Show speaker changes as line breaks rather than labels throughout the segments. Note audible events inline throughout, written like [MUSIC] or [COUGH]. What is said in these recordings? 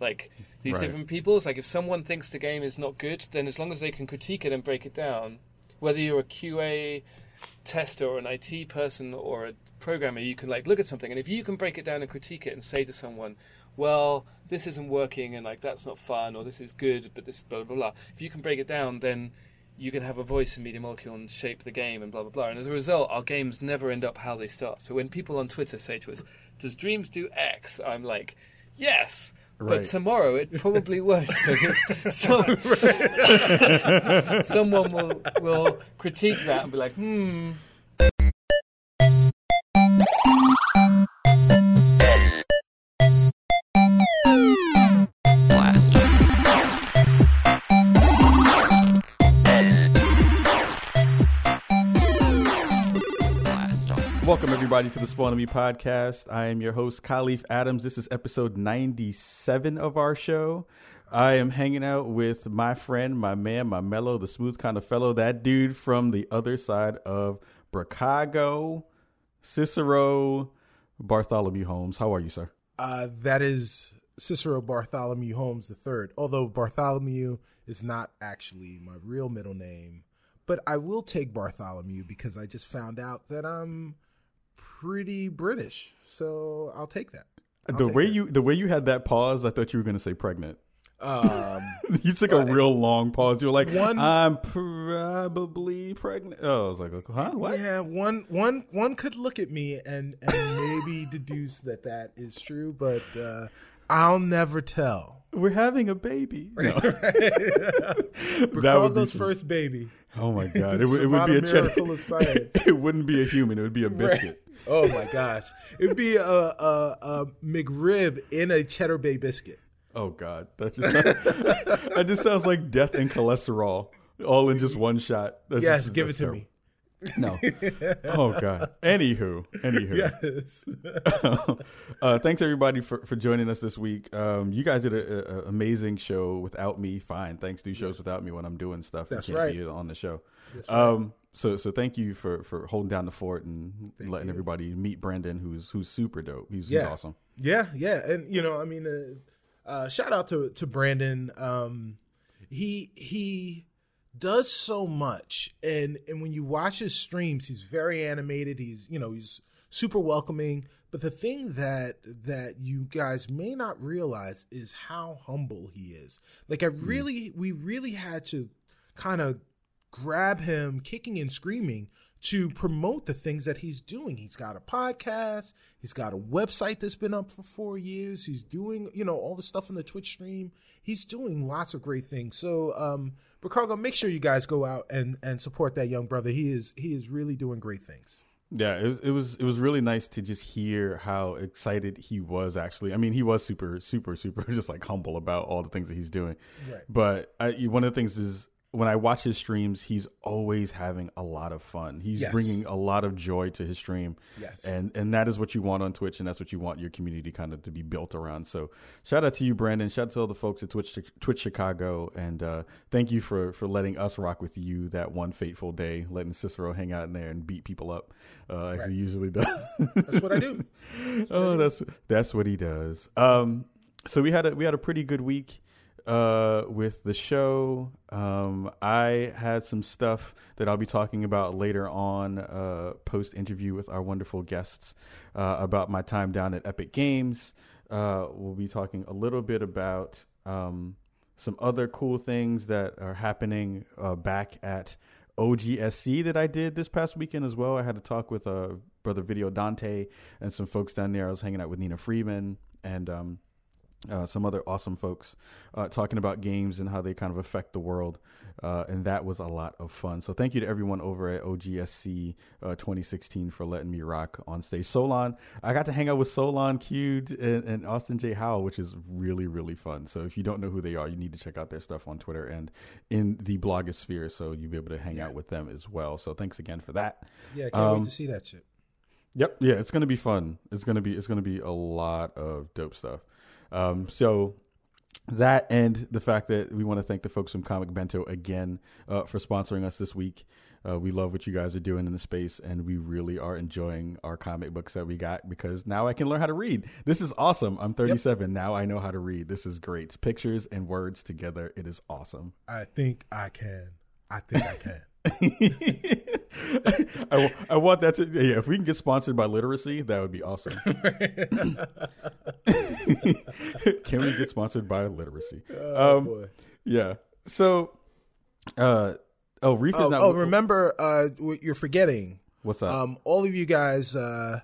like these
Right.
different peoples. Like if someone thinks the game is not good, then as long as they can critique it and break it down, whether you're a QA tester or an IT person or a programmer, you can like look at something and if you can break it down and critique it and say to someone, well, this isn't working and like that's not fun or this is good but this blah blah blah. If you can break it down, then you can have a voice in Media Molecule and shape the game and blah blah blah. And as a result, our games never end up how they start. So when people on Twitter say to us, "Does Dreams do X?" I'm like, "Yes." But tomorrow it probably [LAUGHS] won't because [LAUGHS] some, [LAUGHS] someone will will critique that and be like, "Hmm,
Welcome everybody to the Spawn On Me podcast. I am your host Kahlief Adams. This is episode 97 of our show. I am hanging out with my friend, my man, my mellow, the smooth kind of fellow, that dude from the other side of Chicago, Cicero Bartholomew Holmes. How are you, sir?
Uh, that is Cicero Bartholomew Holmes III. Although Bartholomew is not actually my real middle name, but I will take Bartholomew because I just found out that I'm pretty British, so I'll take that. I'll
the
take
way
that.
you the way you had that pause, I thought you were going to say pregnant.
um, [LAUGHS]
you took a real long pause. You were like,
One-
"I'm probably pregnant." Oh, I was like, "Huh? What?"
yeah, one one one could look at me and and maybe [LAUGHS] deduce that that is true, but uh, I'll never tell.
We're having a baby. [LAUGHS] No. that would be
first baby.
Oh my god! It, would- it would be a cheddar.
miracle of science.
it wouldn't be a human. It would be a biscuit.
Oh my gosh, it'd be a, a, a McRib in a Cheddar Bay biscuit.
Oh god, that just sounds, [LAUGHS] that just sounds like death and cholesterol all in just one shot. That's
Yes,
just-
give it to
terrible.
me.
No. Oh god. Anywho, anywho. [LAUGHS]
Yes. [LAUGHS]
uh, thanks everybody for, for joining us this week. Um, you guys did an amazing show without me. Fine, thanks. Do shows without me when I'm doing stuff.
That's
can't
right.
Be on the show.
That's right.
Um, so so thank you for for holding down the fort and letting
you.
everybody meet Brendan, who's who's super dope. He's, he's awesome.
Yeah, yeah, and you know, I mean, uh, uh, shout out to to Brandon. Um, he he does so much, and and when you watch his streams, he's very animated. He's you know he's super welcoming. But the thing that that you guys may not realize is how humble he is. Like I really, we really had to kind of grab him kicking and screaming to promote the things that he's doing. He's got a podcast, he's got a website that's been up for 4 years. He's doing, you know, all the stuff on the Twitch stream. He's doing lots of great things. So, um Ricardo, make sure you guys go out and and support that young brother. He is he is really doing great things.
Yeah, it was it was it was really nice to just hear how excited he was. Actually, I mean, he was super super super [LAUGHS] just like humble about all the things that he's doing.
Right.
But I, one of the things is when I watch his streams, he's always having a lot of fun. He's
Yes.
bringing a lot of joy to his stream.
Yes.
and and that is what you want on Twitch, and that's what you want your community kind of to be built around. So, shout out to you, Brandon. Shout out to all the folks at Twitch Twitch Chicago, and uh, thank you for for letting us rock with you that one fateful day, letting Cicero hang out in there and beat people up, uh, as he usually does.
That's what I do. [LAUGHS]
oh, that's that's what he does. Um, so we had a we had a pretty good week uh with the show um i had some stuff that i'll be talking about later on uh post interview with our wonderful guests uh about my time down at epic games uh we'll be talking a little bit about um some other cool things that are happening uh back at OGSC that I did this past weekend as well. I had to talk with uh, brother Video Dante and some folks down there. I was hanging out with Nina Freeman and um, uh, some other awesome folks uh, talking about games and how they kind of affect the world. Uh, and that was a lot of fun. So thank you to everyone over at OGSC uh, 2016 for letting me rock on stage. Solon, I got to hang out with Solon Cubed and, and Austin J. Howell, which is really, really fun. So if you don't know who they are, you need to check out their stuff on Twitter and in the blogosphere. So you'll be able to hang out with them as well. So thanks again for that.
Yeah, can't
Um,
wait to see that shit.
Yep. Yeah, it's gonna be fun. It's gonna be it's gonna be a lot of dope stuff. Um, so that and the fact that we want to thank the folks from Comic Bento again uh, for sponsoring us this week. Uh, we love what you guys are doing in the space, and we really are enjoying our comic books that we got because now I can learn how to read. This is awesome. I'm 37 yep. now. I know how to read. This is great. Pictures and words together. It is awesome.
I think I can. I think I can. [LAUGHS]
I, I want that to yeah. If we can get sponsored by literacy, that would be awesome. [LAUGHS] [LAUGHS] can we get sponsored by literacy? Oh, um, boy. Yeah. So, uh, oh, Reef is
oh,
not.
Oh, remember, uh, what you're forgetting.
What's that?
Um, all of you guys uh,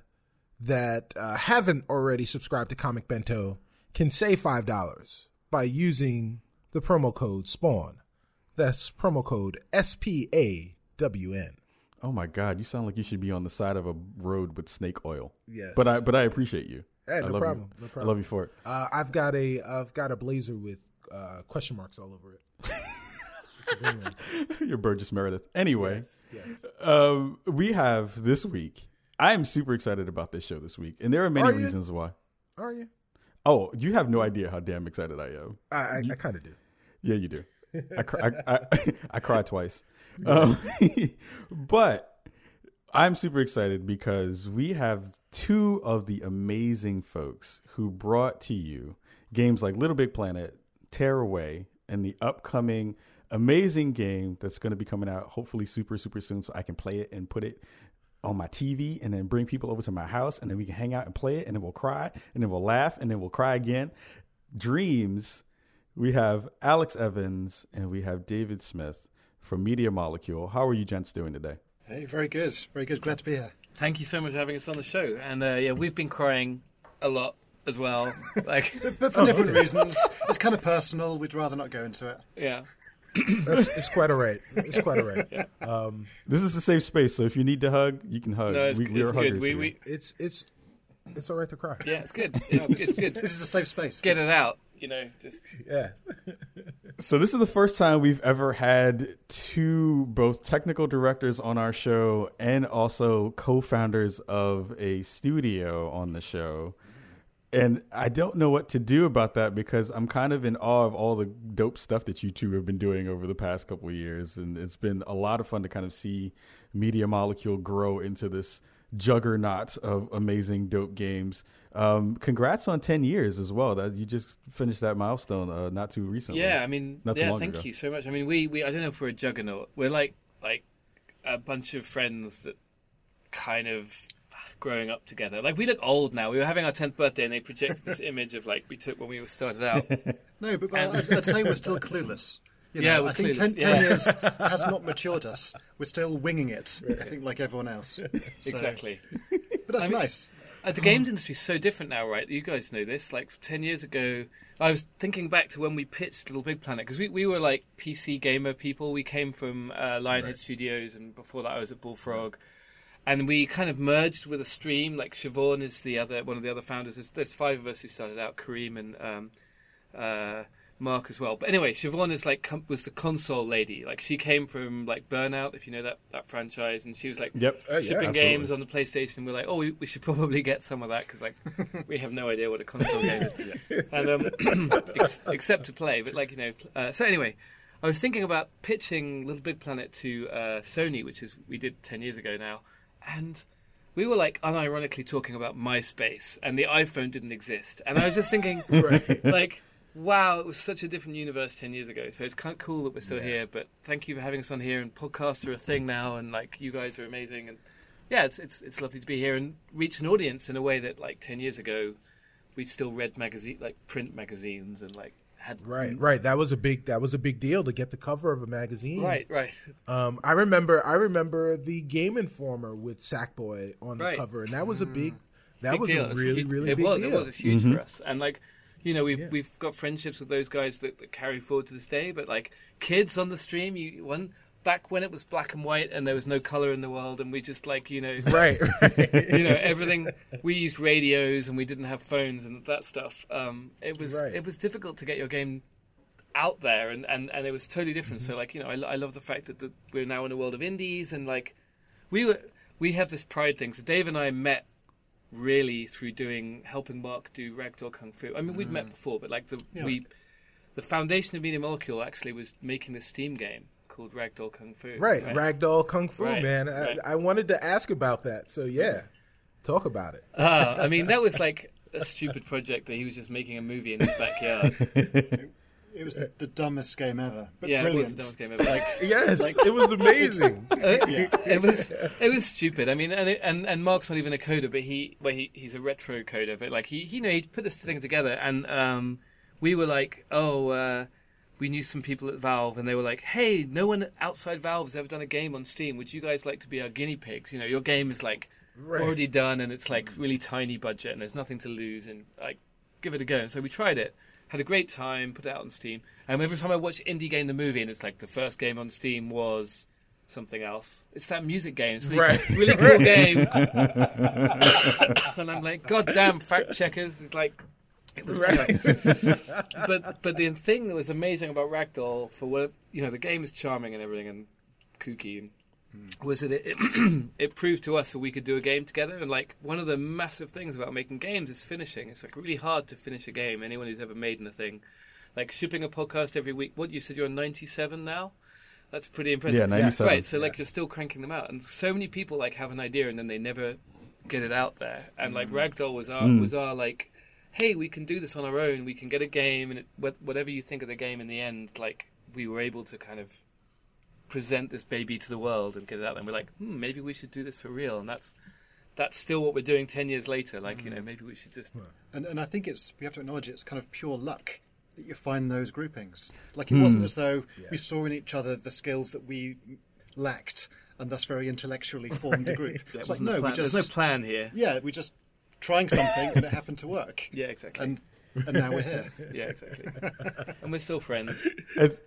that uh, haven't already subscribed to Comic Bento can save five dollars by using the promo code Spawn. That's promo code S P A W N.
Oh my God! You sound like you should be on the side of a road with snake oil.
Yes,
but I but I appreciate you.
Hey,
no,
problem. no problem.
I love you for it.
Uh, I've got a I've got a blazer with uh, question marks all over
it. [LAUGHS] Your Burgess Meredith. Anyway,
yes, yes.
Um, we have this week. I am super excited about this show this week, and there are many are reasons why.
Are you?
Oh, you have no idea how damn excited I am.
I I, I kind of do.
Yeah, you do. I, I, I, [LAUGHS] [LAUGHS] I cried twice. Um, [LAUGHS] but I'm super excited because we have two of the amazing folks who brought to you games like Little Big Planet, Tearaway, and the upcoming amazing game that's going to be coming out hopefully super, super soon so I can play it and put it on my TV and then bring people over to my house and then we can hang out and play it and then we'll cry and then we'll laugh and then we'll cry again. Dreams we have Alex Evans and we have David Smith from Media Molecule. How are you gents doing today?
Hey, very good. Very good. Glad to be here.
Thank you so much for having us on the show. And uh, yeah, we've been crying a lot as well. [LAUGHS] Like,
but, but, for different [LAUGHS] reasons. It's kind of personal. We'd rather not go into it.
Yeah.
it's quite alright. It's quite alright. [LAUGHS] Yeah. Um,
this is the safe space, so if you need to hug, you can hug.
No, it's, we, it's good. We, we,
it's it's it's all right to cry.
Yeah, it's good. It's, it's good.
This is a safe space.
Get it out you know, just
yeah.
so this is the first time we've ever had two both technical directors on our show and also co-founders of a studio on the show. And I don't know what to do about that because I'm kind of in awe of all the dope stuff that you two have been doing over the past couple of years, and it's been a lot of fun to kind of see Media Molecule grow into this juggernaut of amazing dope games. Um, congrats on ten years as well. That you just finished that milestone uh, not too recently.
Yeah, I mean,
not
yeah,
thank
ago. you so much. I mean, we, we I don't know if we're a juggernaut. We're like like a bunch of friends that kind of growing up together. Like we look old now. We were having our tenth birthday, and they projected this [LAUGHS] image of like we took when we started out. [LAUGHS]
no, but, but I'd, I'd say we're still clueless. You
know,
yeah,
I
think 10, 10 yeah. years [LAUGHS] has not matured us. We're still winging it, right. I think, like everyone else. So,
exactly.
But that's I mean, nice.
Uh, the games industry is so different now, right? You guys know this. Like 10 years ago, I was thinking back to when we pitched Little Big Planet, because we, we were like PC gamer people. We came from uh, Lionhead right. Studios, and before that, I was at Bullfrog. And we kind of merged with a stream. Like Siobhan is the other one of the other founders. There's, there's five of us who started out. Kareem and um, uh, Mark as well. But anyway, Siobhan is like was the console lady. Like she came from like Burnout, if you know that that franchise, and she was like
yep.
uh, shipping yeah, games on the PlayStation. We're like, oh, we, we should probably get some of that because like [LAUGHS] we have no idea what a console game is, yeah. and um, [CLEARS THROAT] ex- except to play. But like you know, uh, so anyway. I was thinking about pitching Little Big Planet to uh, Sony, which is we did ten years ago now, and we were like unironically talking about MySpace, and the iPhone didn't exist, and I was just thinking, [LAUGHS] right. like wow, it was such a different universe 10 years ago. So it's kind of cool that we're still yeah. here. But thank you for having us on here. And podcasts are a thing now. And like, you guys are amazing. And yeah, it's, it's, it's lovely to be here and reach an audience in a way that like 10 years ago, we still read magazine, like print magazines and like, had
right, right. That was a big that was a big deal to get the cover of a magazine.
Right, right.
Um, I remember I remember the Game Informer with Sackboy on the right. cover, and that was a big that
big
was
deal.
a really really
it
big
was,
deal.
It was huge mm-hmm. for us, and like you know we've yeah. we've got friendships with those guys that, that, carry forward to this day. But like kids on the stream, you one back when it was black and white and there was no color in the world, and we just like you know [LAUGHS]
right,
right. you know everything. We used radios and we didn't have phones and that stuff. Um, it was right. it was difficult to get your game out there and, and, and it was totally different mm-hmm. so like you know I, I love the fact that the, we're now in a world of indies and like we were we have this pride thing so dave and i met really through doing helping Mark do ragdoll kung fu. I mean, we'd mm. met before, but like the yeah. we the foundation of Media Molecule actually was making this Steam game called Ragdoll Kung Fu.
Right, Ragdoll Kung Fu,
Right,
man. I,
right.
I wanted to ask about that. So yeah, talk about it.
Ah, I mean, that was like a stupid project that he was just making a movie in his backyard. [LAUGHS]
It was the, the dumbest game ever, but
yeah,
brilliant.
it was the dumbest game ever. Like, [LAUGHS]
Yes, it was amazing. [LAUGHS]
Uh, it was it was stupid. I mean, and it, and and Mark's not even a coder, but he well he he's a retro coder, but like he you know he put this thing together, and um, we were like, oh, uh, we knew some people at Valve, and they were like, hey, no one outside Valve has ever done a game on Steam. Would you guys like to be our guinea pigs? You know, your game is like
Right.
already done, and it's like really tiny budget, and there's nothing to lose, and like give it a go. And so we tried it. Had a great time, put it out on Steam. And every time I watch Indie Game the movie, and it's like the first game on Steam was something else. It's that music game. It's really,
Right.
really cool game. [LAUGHS] and I'm like, God damn, fact checkers. It's like, it was
Right. [LAUGHS]
but but the thing that was amazing about Ragdoll, for what you know, the game is charming and everything and kooky, and was that it it, [CLEARS THROAT] it proved to us that we could do a game together. And like one of the massive things about making games is finishing. It's like really hard to finish a game. Anyone who's ever made anything, like shipping a podcast every week. What you said you're 97 now. That's pretty impressive.
Yeah, 97.
Right, so like you're still cranking them out, and so many people like have an idea and then they never get it out there. And like mm. Ragdoll was our mm. was our like, hey, we can do this on our own. We can get a game, and it, whatever you think of the game in the end, like we were able to kind of present this baby to the world and get it out there. And we're like, hmm, maybe we should do this for real, and that's that's still what we're doing ten years later. Like you know, maybe we should just
And, and I think it's we have to acknowledge it's kind of pure luck that you find those groupings. Like it wasn't as though we saw in each other the skills that we lacked and thus very intellectually [LAUGHS] formed a group.
That
it's like
wasn't
no, we
plan.
just
there's no plan here.
yeah, we're just trying something and it happened to work. [LAUGHS]
Yeah, exactly.
And and now we're here. [LAUGHS]
yeah, exactly. and we're still friends.
It's-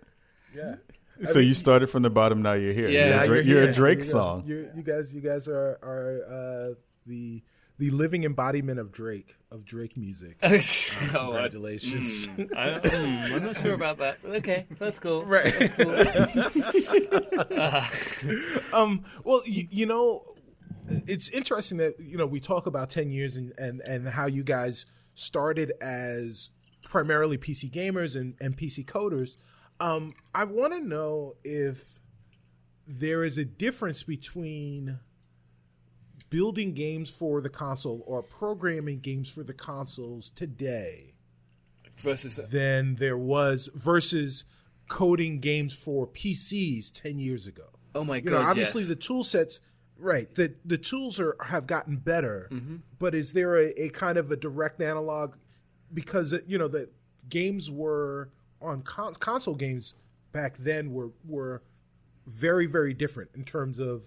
Yeah.
So you started from the bottom, now you're here.
Yeah.
you're, a, Dra-
you're
you're a Drake
You know,
song.
you're- you guys, you guys are are uh, the the living embodiment of Drake of Drake music. [LAUGHS]
oh, I-
Congratulations.
mm, [LAUGHS] I, mm, I'm not sure about that. Okay, that's cool.
Right. [LAUGHS] um, well, you, you know, it's interesting that you know we talk about ten years and and and how you guys started as primarily PC gamers and and PC coders. Um, I want to know if there is a difference between building games for the console or programming games for the consoles today
Versus
than there was versus coding games for PCs 10 years ago.
oh my
You
god,
know, obviously
yes.
the tool sets right, the the tools are have gotten better.
Mm-hmm.
But is there a, a kind of a direct analog because you know the games were on con- console games back then were were very very different in terms of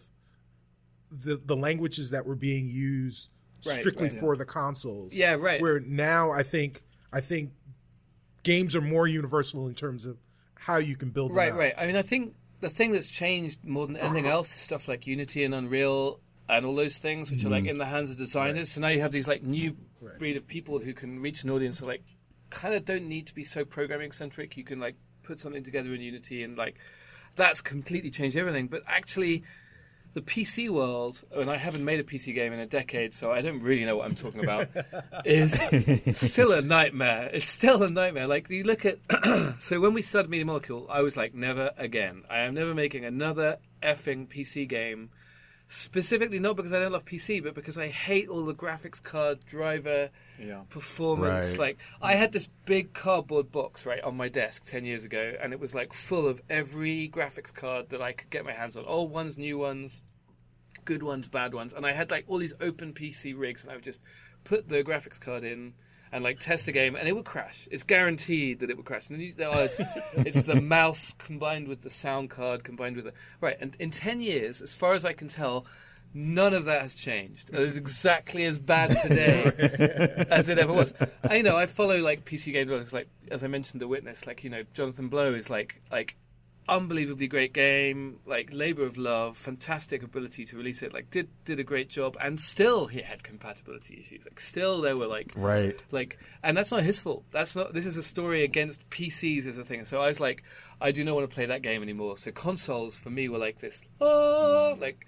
the the languages that were being used
Right,
strictly
right.
for the consoles.
Yeah, right.
Where now I think I think games are more universal in terms of how you can build them
Right,
out.
right. I mean, I think the thing that's changed more than anything else is stuff like Unity and Unreal and all those things, which are like mm-hmm. in the hands of designers. So now you have these like new
Right.
breed of people who can reach an audience that like kind of don't need to be so programming centric. You can like put something together in Unity and like that's completely changed everything. But actually, the PC world, and I haven't made a PC game in a decade, so I don't really know what I'm talking about, [LAUGHS] is still a nightmare. It's still a nightmare. Like, you look at. [CLEARS THROAT] so, when we started Media Molecule, I was like, never again. I am never making another effing PC game. Specifically, not because I don't love PC, but because I hate all the graphics card driver
Yeah.
performance.
Right.
Like I had this big cardboard box right on my desk ten years ago, and it was like full of every graphics card that I could get my hands on, old ones, new ones, good ones, bad ones, and I had like all these open PC rigs, and I would just put the graphics card in. And like test the game, and it would crash. It's guaranteed that it would crash. And then you, oh, [LAUGHS] it's, it's the mouse combined with the sound card combined with the right. And in ten years, as far as I can tell, none of that has changed. It is exactly as bad today [LAUGHS] as it ever was. I you know I follow like PC game developers, like as I mentioned, The Witness. Like you know, Jonathan Blow is like like unbelievably great game, like labor of love, fantastic ability to release it. Like did did a great job, and still he had compatibility issues. Like still there were like
Right.
like and that's not his fault that's not this is a story against pcs as a thing so i was like i do not want to play that game anymore so consoles for me were like this oh like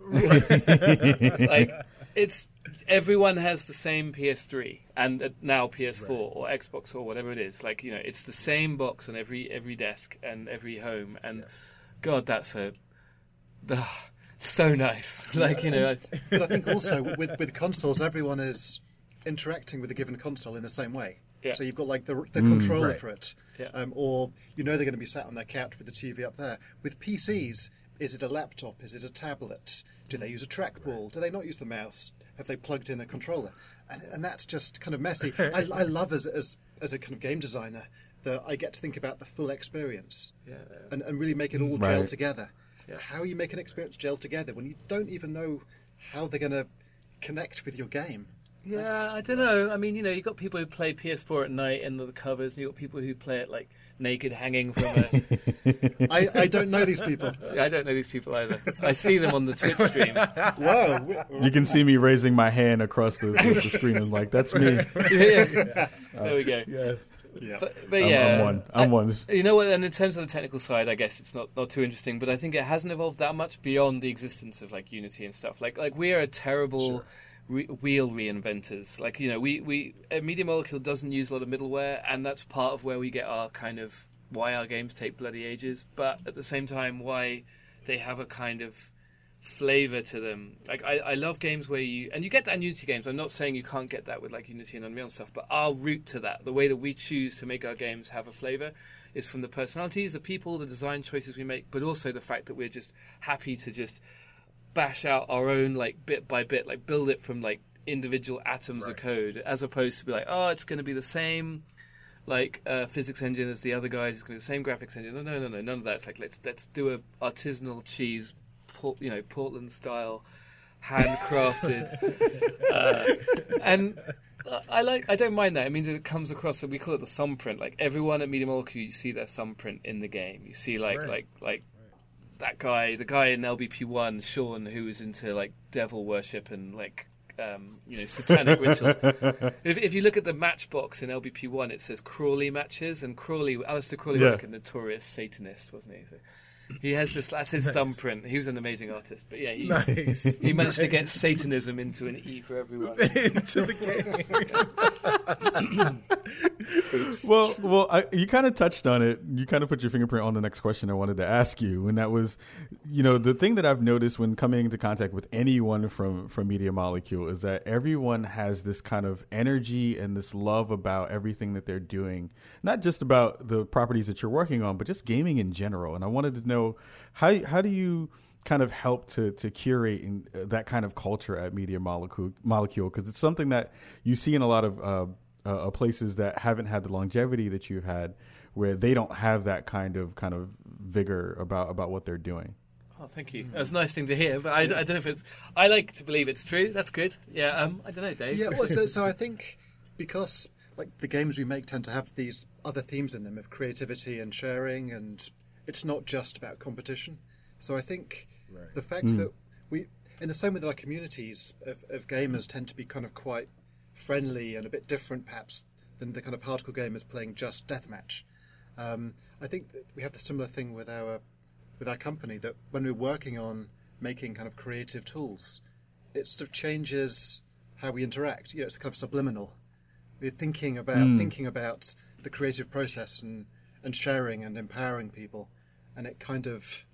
[LAUGHS] like it's everyone has the same PS3 and uh, now PS4 or Xbox or whatever it is. Like you know, it's the same box on every every desk and every home. And God, that's a ugh, so nice. [LAUGHS] like you know, I-
But I think also with with consoles, everyone is interacting with a given console in the same way.
Yeah.
So you've got like the, the controller
right.
for it,
Yeah.
um, or you know they're going to be sat on their couch with the TV up there. With PCs, is it a laptop? Is it a tablet? Do they use a trackball? Do they not use the mouse? Have they plugged in a controller? And, and that's just kind of messy. [LAUGHS] I, I love as, as as a kind of game designer that I get to think about the full experience
Yeah.
and, and really make it all gel
Right.
together.
Yeah.
How you make an experience gel together when you don't even know how they're going to connect with your game?
Yeah, I don't know. I mean, you know, you've got people who play PS4 at night under the covers, and you've got people who play it like naked, hanging from a. [LAUGHS]
I, I don't know these people. [LAUGHS]
I don't know these people either. I see them on the Twitch stream. [LAUGHS]
Whoa.
You can see me raising my hand across the, the, the screen and like that's me.
Yeah. Uh, there we go.
Yes.
Yeah.
But, but
I'm,
yeah,
I'm one. I'm
I-
one.
You know what? And in terms of the technical side, I guess it's not, not too interesting. But I think it hasn't evolved that much beyond the existence of like Unity and stuff. Like like we are a terrible re- wheel reinventors. Like you know, we we uh, Media Molecule doesn't use a lot of middleware, and that's part of where we get our kind of why our games take bloody ages. But at the same time, why they have a kind of flavor to them. Like I, I love games where you and you get that in Unity games. I'm not saying you can't get that with like Unity and Unreal and stuff, but our route to that, the way that we choose to make our games have a flavor, is from the personalities, the people, the design choices we make, but also the fact that we're just happy to just bash out our own like bit by bit, like build it from like individual atoms of code, as opposed to be like, oh, it's going to be the same like uh, physics engine as the other guys. It's going to be the same graphics engine. No, no, no, no, none of that. It's like let's let's do a artisanal cheese, Port, you know, Portland style, handcrafted, [LAUGHS] uh, and. I like. I don't mind that. It means it comes across. We call it the thumbprint. Like everyone at Media Molecule, you see their thumbprint in the game. You see, like,
Right.
like, like that guy, the guy in LBP One, Sean, who was into like devil worship and like um, you know satanic rituals. [LAUGHS] If, if you look at the matchbox in LBP One, it says Crowley matches, and Crowley, Aleister Crowley
Yeah.
was like a notorious Satanist, wasn't he? So he has this. That's his thumbprint. He was an amazing artist, but yeah, he
Nice.
he managed to get Satanism into an E for everyone. [LAUGHS]
Into the game.
Well, well, I, you kind of touched on it. You kind of put your fingerprint on the next question I wanted to ask you, and that was, you know, the thing that I've noticed when coming into contact with anyone from from Media Molecule is that everyone has this kind of energy and this love about everything that they're doing, not just about the properties that you're working on, but just gaming in general. And I wanted to know how how do you kind of help to to curate in, uh, that kind of culture at Media Molecule Molecule because it's something that you see in a lot of uh, uh, places that haven't had the longevity that you've had, where they don't have that kind of kind of vigor about about what they're doing.
Oh, thank you. That's a nice thing to hear, but I, I don't know if it's. I like to believe it's true. That's good. Yeah. Um. I don't know, Dave.
Yeah, well, so, [LAUGHS] so I think because like the games we make tend to have these other themes in them of creativity and sharing, and it's not just about competition. So I think the fact that we, in the same way that our communities of, of gamers tend to be kind of quite friendly and a bit different, perhaps, than the kind of hardcore gamers playing just deathmatch. Um, I think that we have the similar thing with our with our company that when we're working on making kind of creative tools, it sort of changes how we interact. You know, it's kind of subliminal. We're thinking about thinking about the creative process and, and sharing and empowering people, and it kind of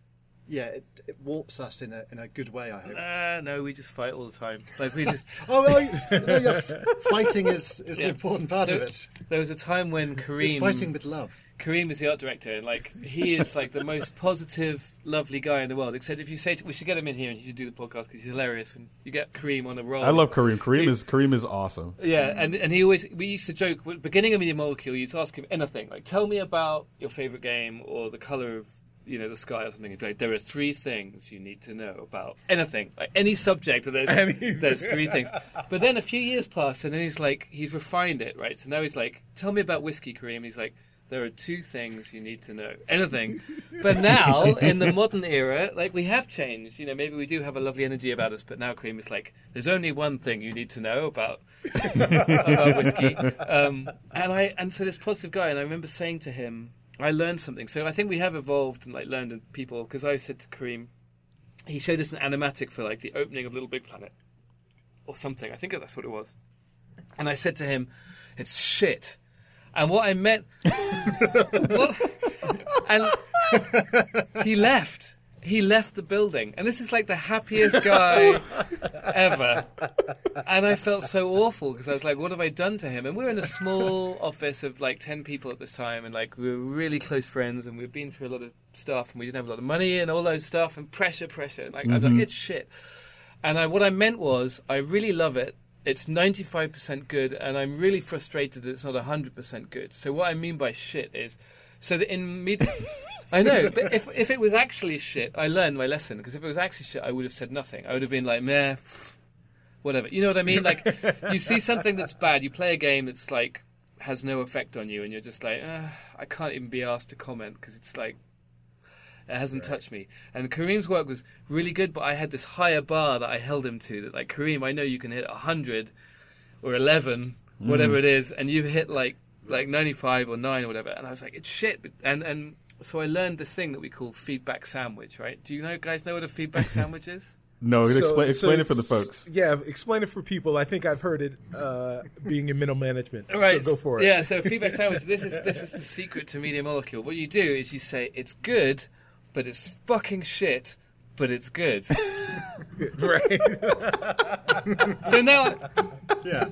yeah, it, it warps us in a in a good way. I hope.
Ah, no, we just fight all the time. Like we just. [LAUGHS]
Oh, well, no, yeah, [LAUGHS] fighting is, is
Yeah.
an important part of it.
there was a time when
It's
Kareem.
fighting with love.
Kareem is the art director, and like he is like the most positive, lovely guy in the world. Except if you say to, we should get him in here and he should do the podcast because he's hilarious. When you get Kareem on a roll,
I love Kareem. Kareem is Kareem is awesome.
Yeah, and and he always we used to joke beginning of Media Molecule. You'd ask him anything like, "Tell me about your favorite game or the color of you know the sky or something." Like, "There are three things you need to know about anything, like any subject." and There's there's three things. But then a few years pass, and then he's like, he's refined it, right? So now he's like, "Tell me about whiskey, Kareem." He's like. There are two things you need to know. Anything. But now, in the modern era, like we have changed. You know, maybe we do have a lovely energy about us, but now Kareem is like, there's only one thing you need to know about about whiskey. [LAUGHS] Um, and I and so this positive guy, and I remember saying to him, I learned something. So I think we have evolved and like learned in people because I said to Kareem, he showed us an animatic for like the opening of Little Big Planet, or something. I think that's what it was. And I said to him, "It's shit." And what I meant, [LAUGHS] what, and he left. He left the building, and this is like the happiest guy [LAUGHS] ever. And I felt so awful because I was like, "What have I done to him?" And we were in a small office of like ten people at this time, and like we were really close friends, and we'd been through a lot of stuff, and we didn't have a lot of money and all those stuff, and pressure, pressure. And, like I was like, mm-hmm. "It's shit." And I, what I meant was, I really love it. It's 95% good, and I'm really frustrated that it's not 100% good. So what I mean by shit is, so that in mid, [LAUGHS] I know, but if if it was actually shit, I learned my lesson. Because if it was actually shit, I would have said nothing. I would have been like, meh, whatever. You know what I mean? Like, [LAUGHS] you see something that's bad, you play a game that's like has no effect on you, and you're just like, uh, I can't even be asked to comment because it's like it hasn't touched me. And Kareem's work was really good, but I had this higher bar that I held him to. That like Kareem, I know you can hit hundred or eleven, whatever it is, and you hit like like ninety five or nine or whatever. And I was like, it's shit. And and so I learned this thing that we call feedback sandwich. Right? Do you know guys know what a feedback [LAUGHS] sandwich is?
No,
So-
explain, explain
so
it for the folks.
Yeah, explain it for people. I think I've heard it uh, being in middle management.
Right.
So go for it.
Yeah. So feedback sandwich. This is this is the secret to Media Molecule. What you do is you say it's good, but it's fucking shit, but it's good. [LAUGHS]
right.
So now
Yeah.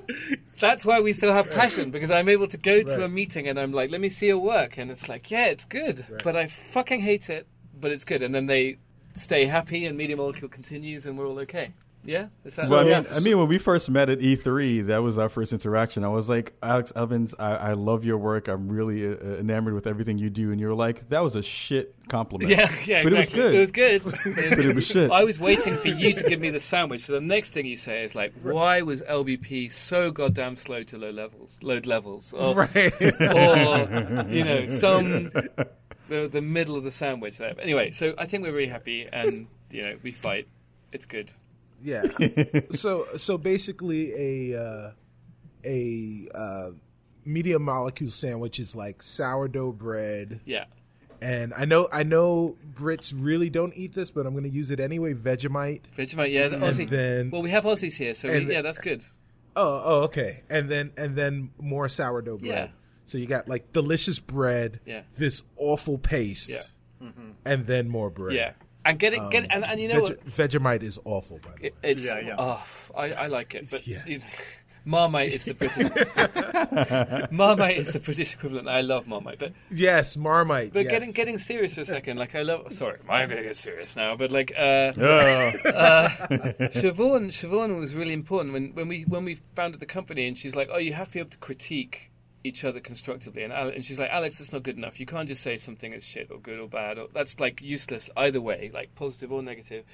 that's why we still have passion because I'm able to go to a meeting and I'm like, let me see your work, and it's like, yeah, it's good, but I fucking hate it, but it's good, and then they stay happy and Media Molecule continues and we're all okay. Yeah. Is that
Well, I
Yeah.
mean, I mean, when we first met at E3, that was our first interaction. I was like, Alex Evans, I, I love your work. I'm really uh, enamored with everything you do. And you were like, that was a shit compliment.
Yeah, [LAUGHS] yeah,
But
exactly.
it was good.
It was good. [LAUGHS]
But it was [LAUGHS] shit.
I was waiting for you to give me the sandwich. So the next thing you say is like, "Why was LBP so goddamn slow to low levels, load levels?" Or,
right.
or you know, some the, the middle of the sandwich there. But anyway, so I think we're really happy, and you know, we fight. It's good.
Yeah. [LAUGHS] so so basically a uh, a uh, media molecule sandwich is like sourdough bread,
Yeah,
and I know I know Brits really don't eat this, but I'm going to use it anyway. Vegemite.
Vegemite. Yeah, the Aussie.
then-
well, we have Aussies here, so we,
and
yeah, that's good.
Oh, oh, okay. And then and then more sourdough bread.
Yeah.
So you got like delicious bread,
Yeah.
this awful paste,
Yeah.
and then more bread.
Yeah, and get it, get it, and, and you know what?
Veg- Vegemite is awful, by the way.
It's
Yeah, yeah.
oh, I, I like it, but
Yes.
you- [LAUGHS] Marmite is the British. [LAUGHS] Marmite is the British equivalent. I love Marmite, but
Yes, Marmite.
but
yes.
getting getting serious for a second, like I love. Sorry, I'm going to get serious now, but like uh,
Uh, [LAUGHS]
Siobhan, Siobhan was really important when when we when we founded the company, and she's like, "Oh, you have to be able to critique." Each other constructively, and Ale- and she's like, Alex, that's not good enough. You can't just say something is shit or good or bad, or that's like useless either way, like positive or negative.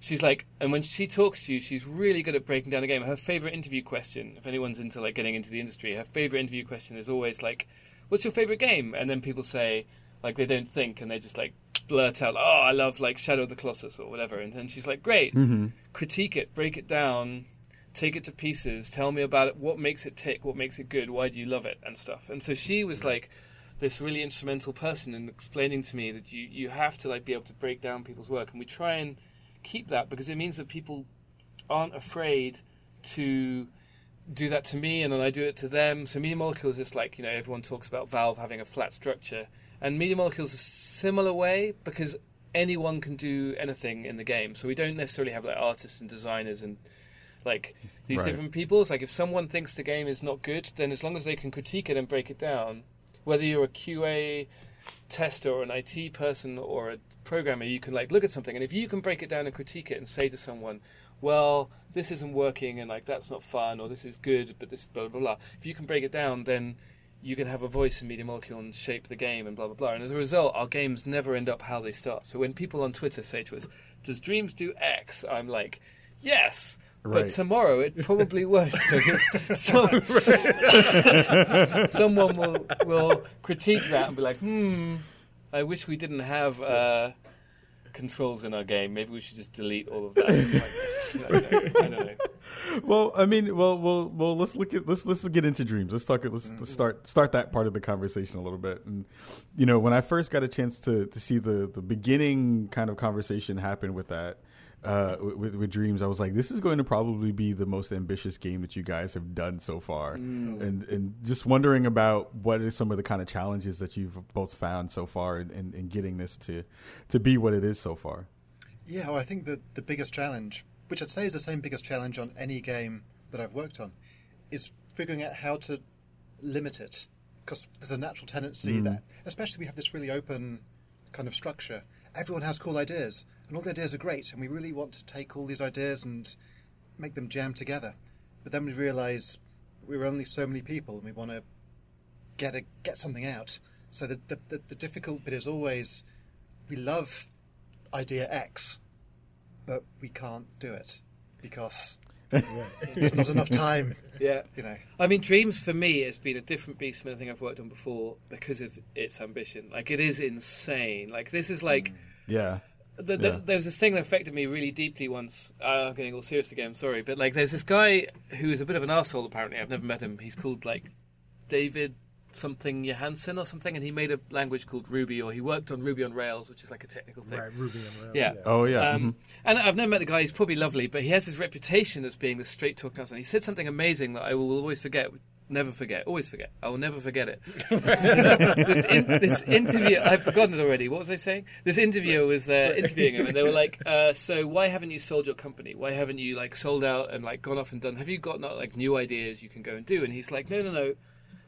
She's like and when she talks to you she's really good at breaking down a game. Her favorite interview question if anyone's into like getting into the industry her favorite interview question is always like what's your favorite game? And then people say like they don't think and they just like blurt out oh i love like shadow of the colossus or whatever. And then she's like great. Mm-hmm. Critique it break it down take it to pieces tell me about it what makes it tick what makes it good why do you love it and stuff and so she was like this really instrumental person in explaining to me that you, you have to like be able to break down people's work and we try and keep that because it means that people aren't afraid to do that to me and then I do it to them. So Media molecules is just like, you know, everyone talks about Valve having a flat structure. And Media molecules is a similar way because anyone can do anything in the game. So we don't necessarily have like artists and designers and like these
Right.
different people. It's like if someone thinks the game is not good, then as long as they can critique it and break it down, whether you're a QA tester or an IT person or a programmer, you can like look at something and if you can break it down and critique it and say to someone, well, this isn't working and like that's not fun or this is good but this blah blah blah. If you can break it down, then you can have a voice in Media Molecule and shape the game and blah blah blah. And as a result, our games never end up how they start. So when people on Twitter say to us, "Does Dreams do X?" I'm like, "Yes." But tomorrow it probably [LAUGHS] won't. [LAUGHS] some- [LAUGHS] someone will will critique that and be like, "Hmm, I wish we didn't have uh, controls in our game. Maybe we should just delete all of that." Like, I. I
well, I mean, well, well, well. Let's look at let's let's get into dreams. Let's talk. Let's, let's start start that part of the conversation a little bit. And you know, when I first got a chance to to see the the beginning kind of conversation happen with that, uh, with, with Dreams, I was like, this is going to probably be the most ambitious game that you guys have done so far,
Mm.
and and just wondering about what are some of the kind of challenges that you've both found so far in, in, in getting this to to be what it is so far.
Yeah, well, I think that the biggest challenge, which I'd say is the same biggest challenge on any game that I've worked on, is figuring out how to limit it. Because there's a natural tendency that, especially we have this really open kind of structure, everyone has cool ideas, and all the ideas are great, and we really want to take all these ideas and make them jam together. But then we realise we're only so many people, and we want to get a, get something out. So the, the, the, the difficult bit is always we love idea X, but we can't do it because there's not enough time. [LAUGHS]
Yeah.
You know,
I mean, Dreams for me has been a different beast from anything I've worked on before because of its ambition. Like, it is insane. Like, this is like.
Yeah,
The, the,
Yeah.
There was this thing that affected me really deeply once. Uh, I'm getting all serious again. I'm sorry, but like, there's this guy who is a bit of an asshole. Apparently, I've never met him. He's called like David something Johansson or something, and he made a language called Ruby, or he worked on Ruby on Rails, which is like a technical thing.
Right, Ruby on Rails.
Yeah.
Oh yeah.
Um, And I've never met the guy. He's probably lovely, but he has his reputation as being the straight talking person. He said something amazing that I will always forget. Never forget. Always forget. I will never forget it. [LAUGHS] this, in, this interview, I've forgotten it already. What was I saying? This interviewer was uh, interviewing him, and they were like, [LAUGHS] uh, "So why haven't you sold your company? Why haven't you like sold out and like gone off and done? Have you got not like new ideas you can go and do?" And he's like, "No, no, no."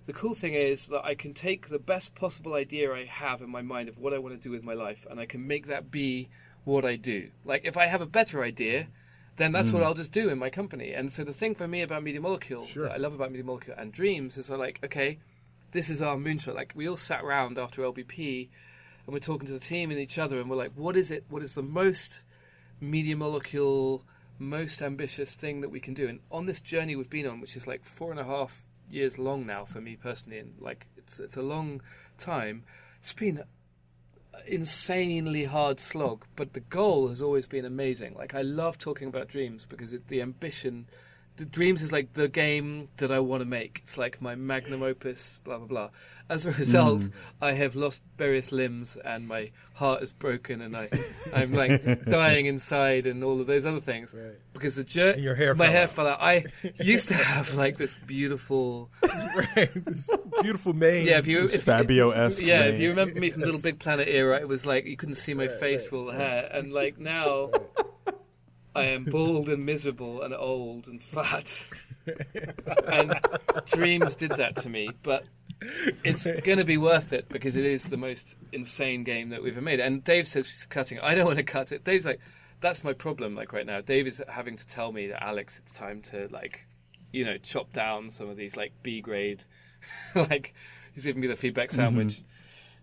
The cool thing is that I can take the best possible idea I have in my mind of what I want to do with my life, and I can make that be what I do. Like if I have a better idea, then that's what mm. I'll just do in my company. And so the thing for me about Media Molecule that I love about Media Molecule and Dreams is I like, okay, this is our moonshot. Like we all sat around after LBP and we're talking to the team and each other and we're like, what is it? What is the most Media Molecule, most ambitious thing that we can do? And on this journey we've been on, which is like four and a half years long now for me personally, and like it's it's a long time. It's been insanely hard slog, but the goal has always been amazing. Like I love talking about dreams because it, the ambition, the dreams is like the game that I want to make. It's like my magnum opus, blah blah blah. As a result, mm. I have lost various limbs and my heart is broken and I, I'm like [LAUGHS] dying inside and all of those other things
Right.
because the journey,
And your hair
my
fell
hair
out.
fell out. I used to have like this beautiful [LAUGHS]
right. This beautiful mane.
yeah. If you if,
Fabio-esque
yeah, if you remember me from Little Big Planet era, it was like you couldn't see my face for all the hair, and like now, I am bald and miserable and old and fat. [LAUGHS] and dreams did that to me, but it's going to be worth it because it is the most insane game that we've ever made. And Dave says she's cutting. it. I don't want to cut it. Dave's like, that's my problem. Like right now, Dave is having to tell me that Alex, it's time to like, you know, chop down some of these like B grade, [LAUGHS] like he's giving me the feedback mm-hmm. sandwich.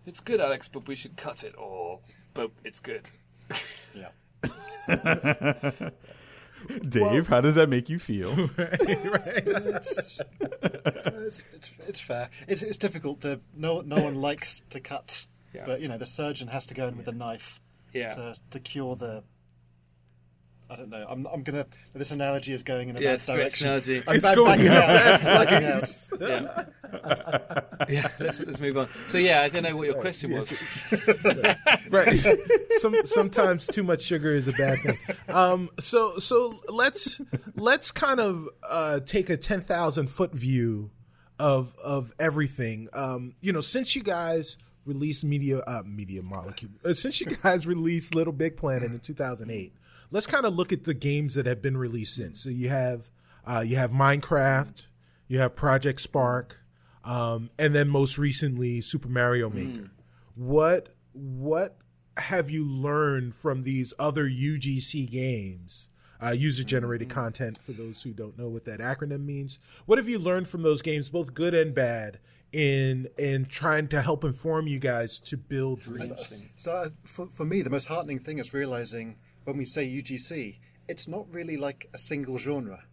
It's good, Alex, but we should cut it all. But it's good.
Yeah. [LAUGHS]
Dave, how does that make you feel? [LAUGHS]
it's, [LAUGHS] it's, it's, it's fair. It's, it's difficult. The, no, no one likes to cut,
Yeah.
but you know the surgeon has to go in with a knife
Yeah.
to, to cure the. I don't know. I'm, I'm gonna. This analogy is going in a
Yeah,
bad direction.
analogy.
I'm
It's
back,
going
backing
out. [LAUGHS]
out. I'm out.
Yeah. [LAUGHS] yeah. Let's let's move on. So yeah, I don't know what your question was. [LAUGHS]
right. Some sometimes too much sugar is a bad thing. Um, so so let's let's kind of uh, take a ten thousand foot view of of everything. Um, you know, since you guys released media uh, media molecule, uh, since you guys released Little Big Planet in two thousand eight, let's kind of look at the games that have been released since. So you have uh, you have Minecraft, you have Project Spark, um, and then most recently Super Mario Maker. What what have you learned from these other UGC games? Uh, user generated content for those who don't know what that acronym means. What have you learned from those games, both good and bad, in in trying to help inform you guys to build dreams?
So uh, for, for me, the most heartening thing is realizing when we say UGC, it's not really like a single genre.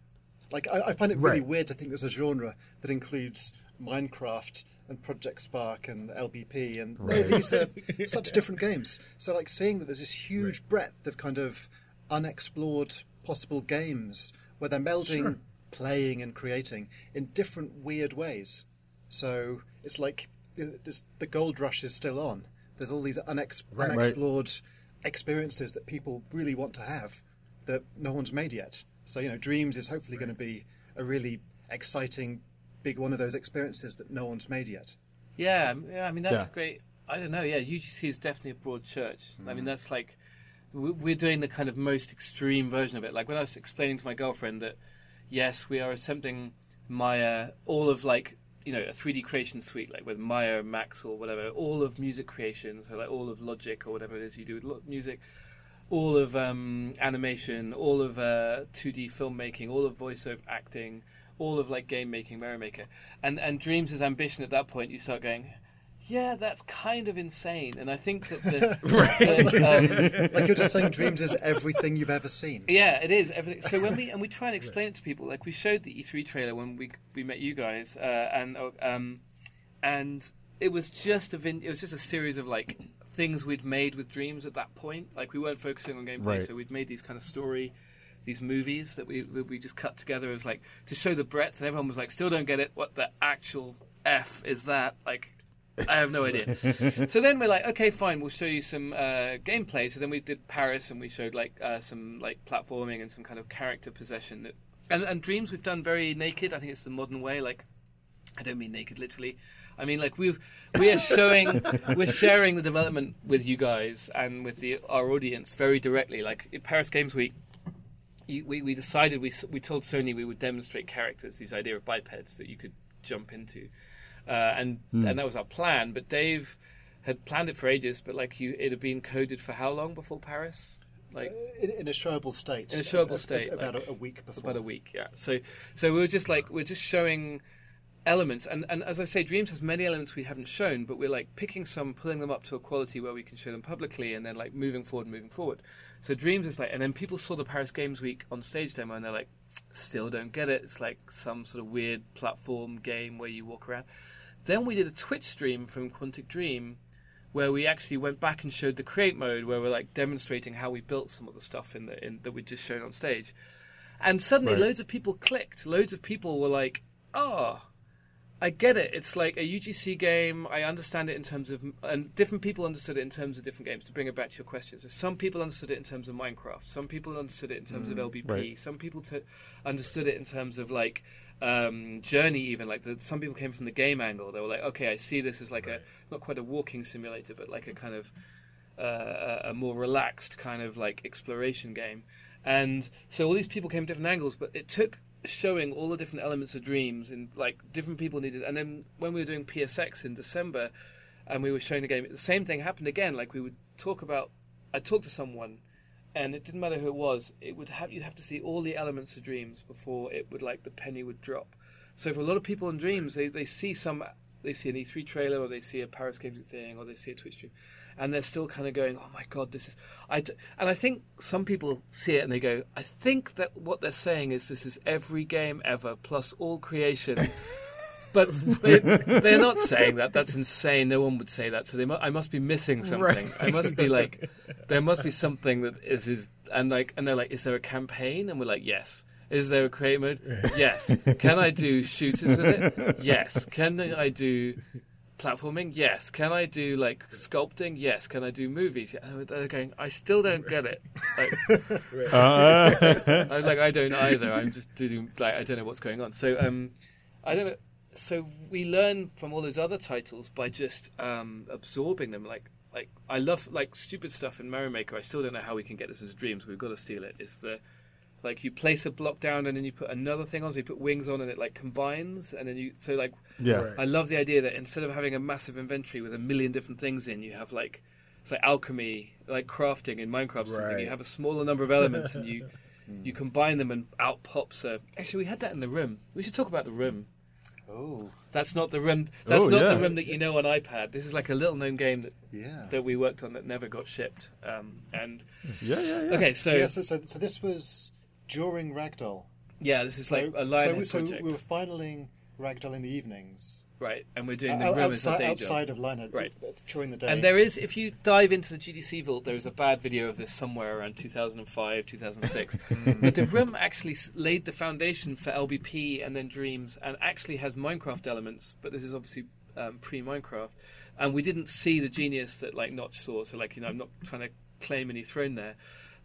Like I, I find it really
Right.
weird to think there's a genre that includes Minecraft and Project Spark and LBP, and no, these uh, are [LAUGHS] such different games. So like seeing that there's this huge breadth of kind of unexplored possible games where they're melding playing and creating in different weird ways. So it's like know, this, the gold rush is still on. There's all these unex- unexplored experiences that people really want to have, that no one's made yet. So you know, Dreams is hopefully going to be a really exciting, big one of those experiences that no one's made yet.
Yeah, yeah. I mean, that's
Yeah.
a great. I don't know. Yeah, UGC is definitely a broad church. I
Mm.
mean, that's like we- we're doing the kind of most extreme version of it. Like when I was explaining to my girlfriend that yes, we are attempting Maya, all of like you know a 3D creation suite, like with Maya, Max, or whatever, all of music creation, so like all of Logic or whatever it is you do with music, all of um, animation, all of uh, 2D filmmaking, all of voiceover acting, all of like game making, Mario Maker, and and Dreams' ambition at that point, you start going. Yeah, that's kind of insane, and I think that the, [LAUGHS] the, um,
Like you're just saying, Dreams is everything you've ever seen.
yeah, it is everything. So when we [LAUGHS] and we try and explain it to people, like we showed the E3 trailer when we we met you guys, uh, and uh, um, and it was just a vin- it was just a series of like things we'd made with dreams at that point. Like we weren't focusing on gameplay,
Right.
so we'd made these kind of story, these movies that we that we just cut together as like to show the breadth. And everyone was like, still don't get it. What the actual f is that? Like. I have no idea. so then we're like, okay, fine, we'll show you some uh, gameplay. So then we did Paris, and we showed like uh, some like platforming and some kind of character possession. That, and, and Dreams we've done very naked. I think it's the modern way. Like, I don't mean naked literally. I mean like we've we are showing [LAUGHS] we're sharing the development with you guys and with the our audience very directly. Like at Paris Games Week, you, we we decided we we told Sony we would demonstrate characters. These idea of bipeds that you could jump into uh, and and that was our plan. But Dave had planned it for ages, but like you, it had been coded for how long before Paris? Like
In, in a showable state.
In a showable
a- a-
state,
About
like,
a, a week before.
about a week, yeah. So so we were just like we're just showing elements, and and as I say, Dreams has many elements we haven't shown, but we're like picking some, pulling them up to a quality where we can show them publicly, and then like moving forward, moving forward. So Dreams is like, and then people saw the Paris Games Week on stage demo, and they're like, still don't get it. It's like some sort of weird platform game where you walk around. Then we did a Twitch stream from Quantic Dream where we actually went back and showed the create mode where we're like demonstrating how we built some of the stuff in the in that we'd just shown on stage. And suddenly
Right.
loads of people clicked. Loads of people were like, "Oh, I get it. It's like a UGC game. I understand it in terms of, and different people understood it in terms of different games. To bring it back to your question, so some people understood it in terms of Minecraft. Some people understood it in terms of mm, LBP.
right.
Some people t- understood it in terms of like um, Journey. Even like the, some people came from the game angle. They were like, okay, I see this as like a not quite a walking simulator, but like a kind of uh, a more relaxed kind of like exploration game. And so all these people came from different angles, but it took showing all the different elements of dreams and like different people needed. And then when we were doing PSX in December, and we were showing the game, the same thing happened again. Like we would talk about, I'd talk to someone, and it didn't matter who it was. It would have you'd have to see all the elements of dreams before it would like the penny would drop. So for a lot of people in dreams, they they see some, they see an E3 trailer or they see a Paris Games thing or they see a Twitch stream, and they're still kind of going, "Oh my god, this is." I d-. and I think some people see it and they go, "I think that what they're saying is this is every game ever plus all creation." [LAUGHS] But they, [LAUGHS] they're not saying that. That's insane. No one would say that. So they, mu- I must be missing something. I must be like, there must be something that is is and like, and they're like, is there a campaign? And we're like, yes. Is there a create mode? [LAUGHS] Yes. Can I do shooters with it? Yes. Can I do platforming? Yes. Can I do like sculpting? Yes. Can I do movies? Yeah. And they're going, I still don't get it. Like, [LAUGHS]
Uh,
I was like, I don't either. I'm just doing like I don't know what's going on. So um, I don't know. So we learn from all those other titles by just um, absorbing them. Like like I love like stupid stuff in Mario Maker. I still don't know how we can get this into Dreams. We've got to steal it. It's the like you place a block down and then you put another thing on. So you put wings on and it like combines and then you so like
yeah.
Right.
I love the idea that instead of having a massive inventory with a million different things in, you have like it's like alchemy, like crafting in Minecraft. or Something
Right.
you have a smaller number of elements and you [LAUGHS] you combine them and out pops a. Actually, we had that in the room. We should talk about the room.
Oh,
That's not the room. That's
Oh,
not
yeah.
the room that you know on iPad. This is like a little known game that
yeah.
that we worked on that never got shipped. Um, and
Yeah, yeah, yeah.
okay, so
yeah, so, so, so this was during Ragdoll.
yeah, this is like
so,
a line
so, so
project,
we were filing Ragdoll in the evenings.
right? And we're doing the
O-
room as a
outside,
day
outside of Lionhead
Right.
during the day.
And there is, if you dive into the GDC vault, there is a bad video of this somewhere around 2005, 2006. [LAUGHS] but the room actually laid the foundation for LBP and then Dreams, and actually has Minecraft elements. But this is obviously um, pre-Minecraft, and we didn't see the genius that like Notch saw. So, like you know, I'm not trying to claim any throne there,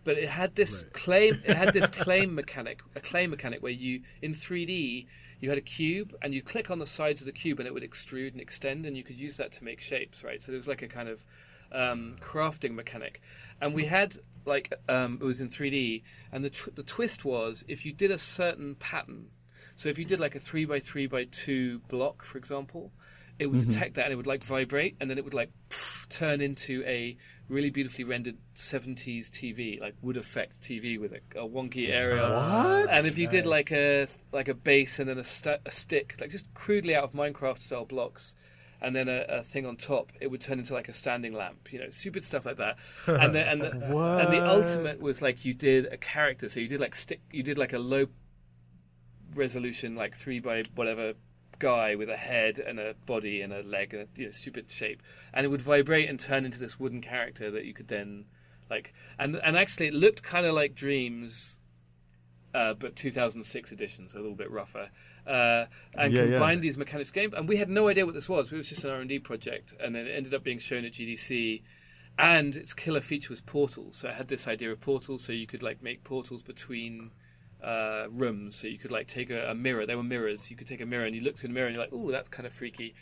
but it had this claim. It had this [LAUGHS] claim mechanic, a claim mechanic where you in 3D you had a cube and you click on the sides of the cube and it would extrude and extend, and you could use that to make shapes, right? So there was like a kind of um, crafting mechanic, and we had like um, it was in 3D, and the tw- the twist was if you did a certain pattern. So if you did like a three by three by two block, for example, it would detect that and it would like vibrate, and then it would like pff, turn into a really beautifully rendered 70s TV, like wood effect TV with a, a wonky area.
What?
And if you did like a like a base and then a, st- a stick, like just crudely out of Minecraft style blocks, and then a, a thing on top, it would turn into like a standing lamp. You know, stupid stuff like that. And the and the, [LAUGHS] and the ultimate was like you did a character, so you did like stick, you did like a low resolution, like three by whatever guy with a head and a body and a leg and a you know, stupid shape, and it would vibrate and turn into this wooden character that you could then like. And and actually, it looked kind of like Dreams, uh, but 2006 edition, so a little bit rougher. Uh, and
Yeah, yeah.
these mechanics game, and we had no idea what this was. It was just an R and D project, and then it ended up being shown at GDC. And its killer feature was portals. So it had this idea of portals, so you could like make portals between uh, rooms. So you could like take a, a mirror. There were mirrors. You could take a mirror and you look through the mirror and you're like, oh, that's kind of freaky.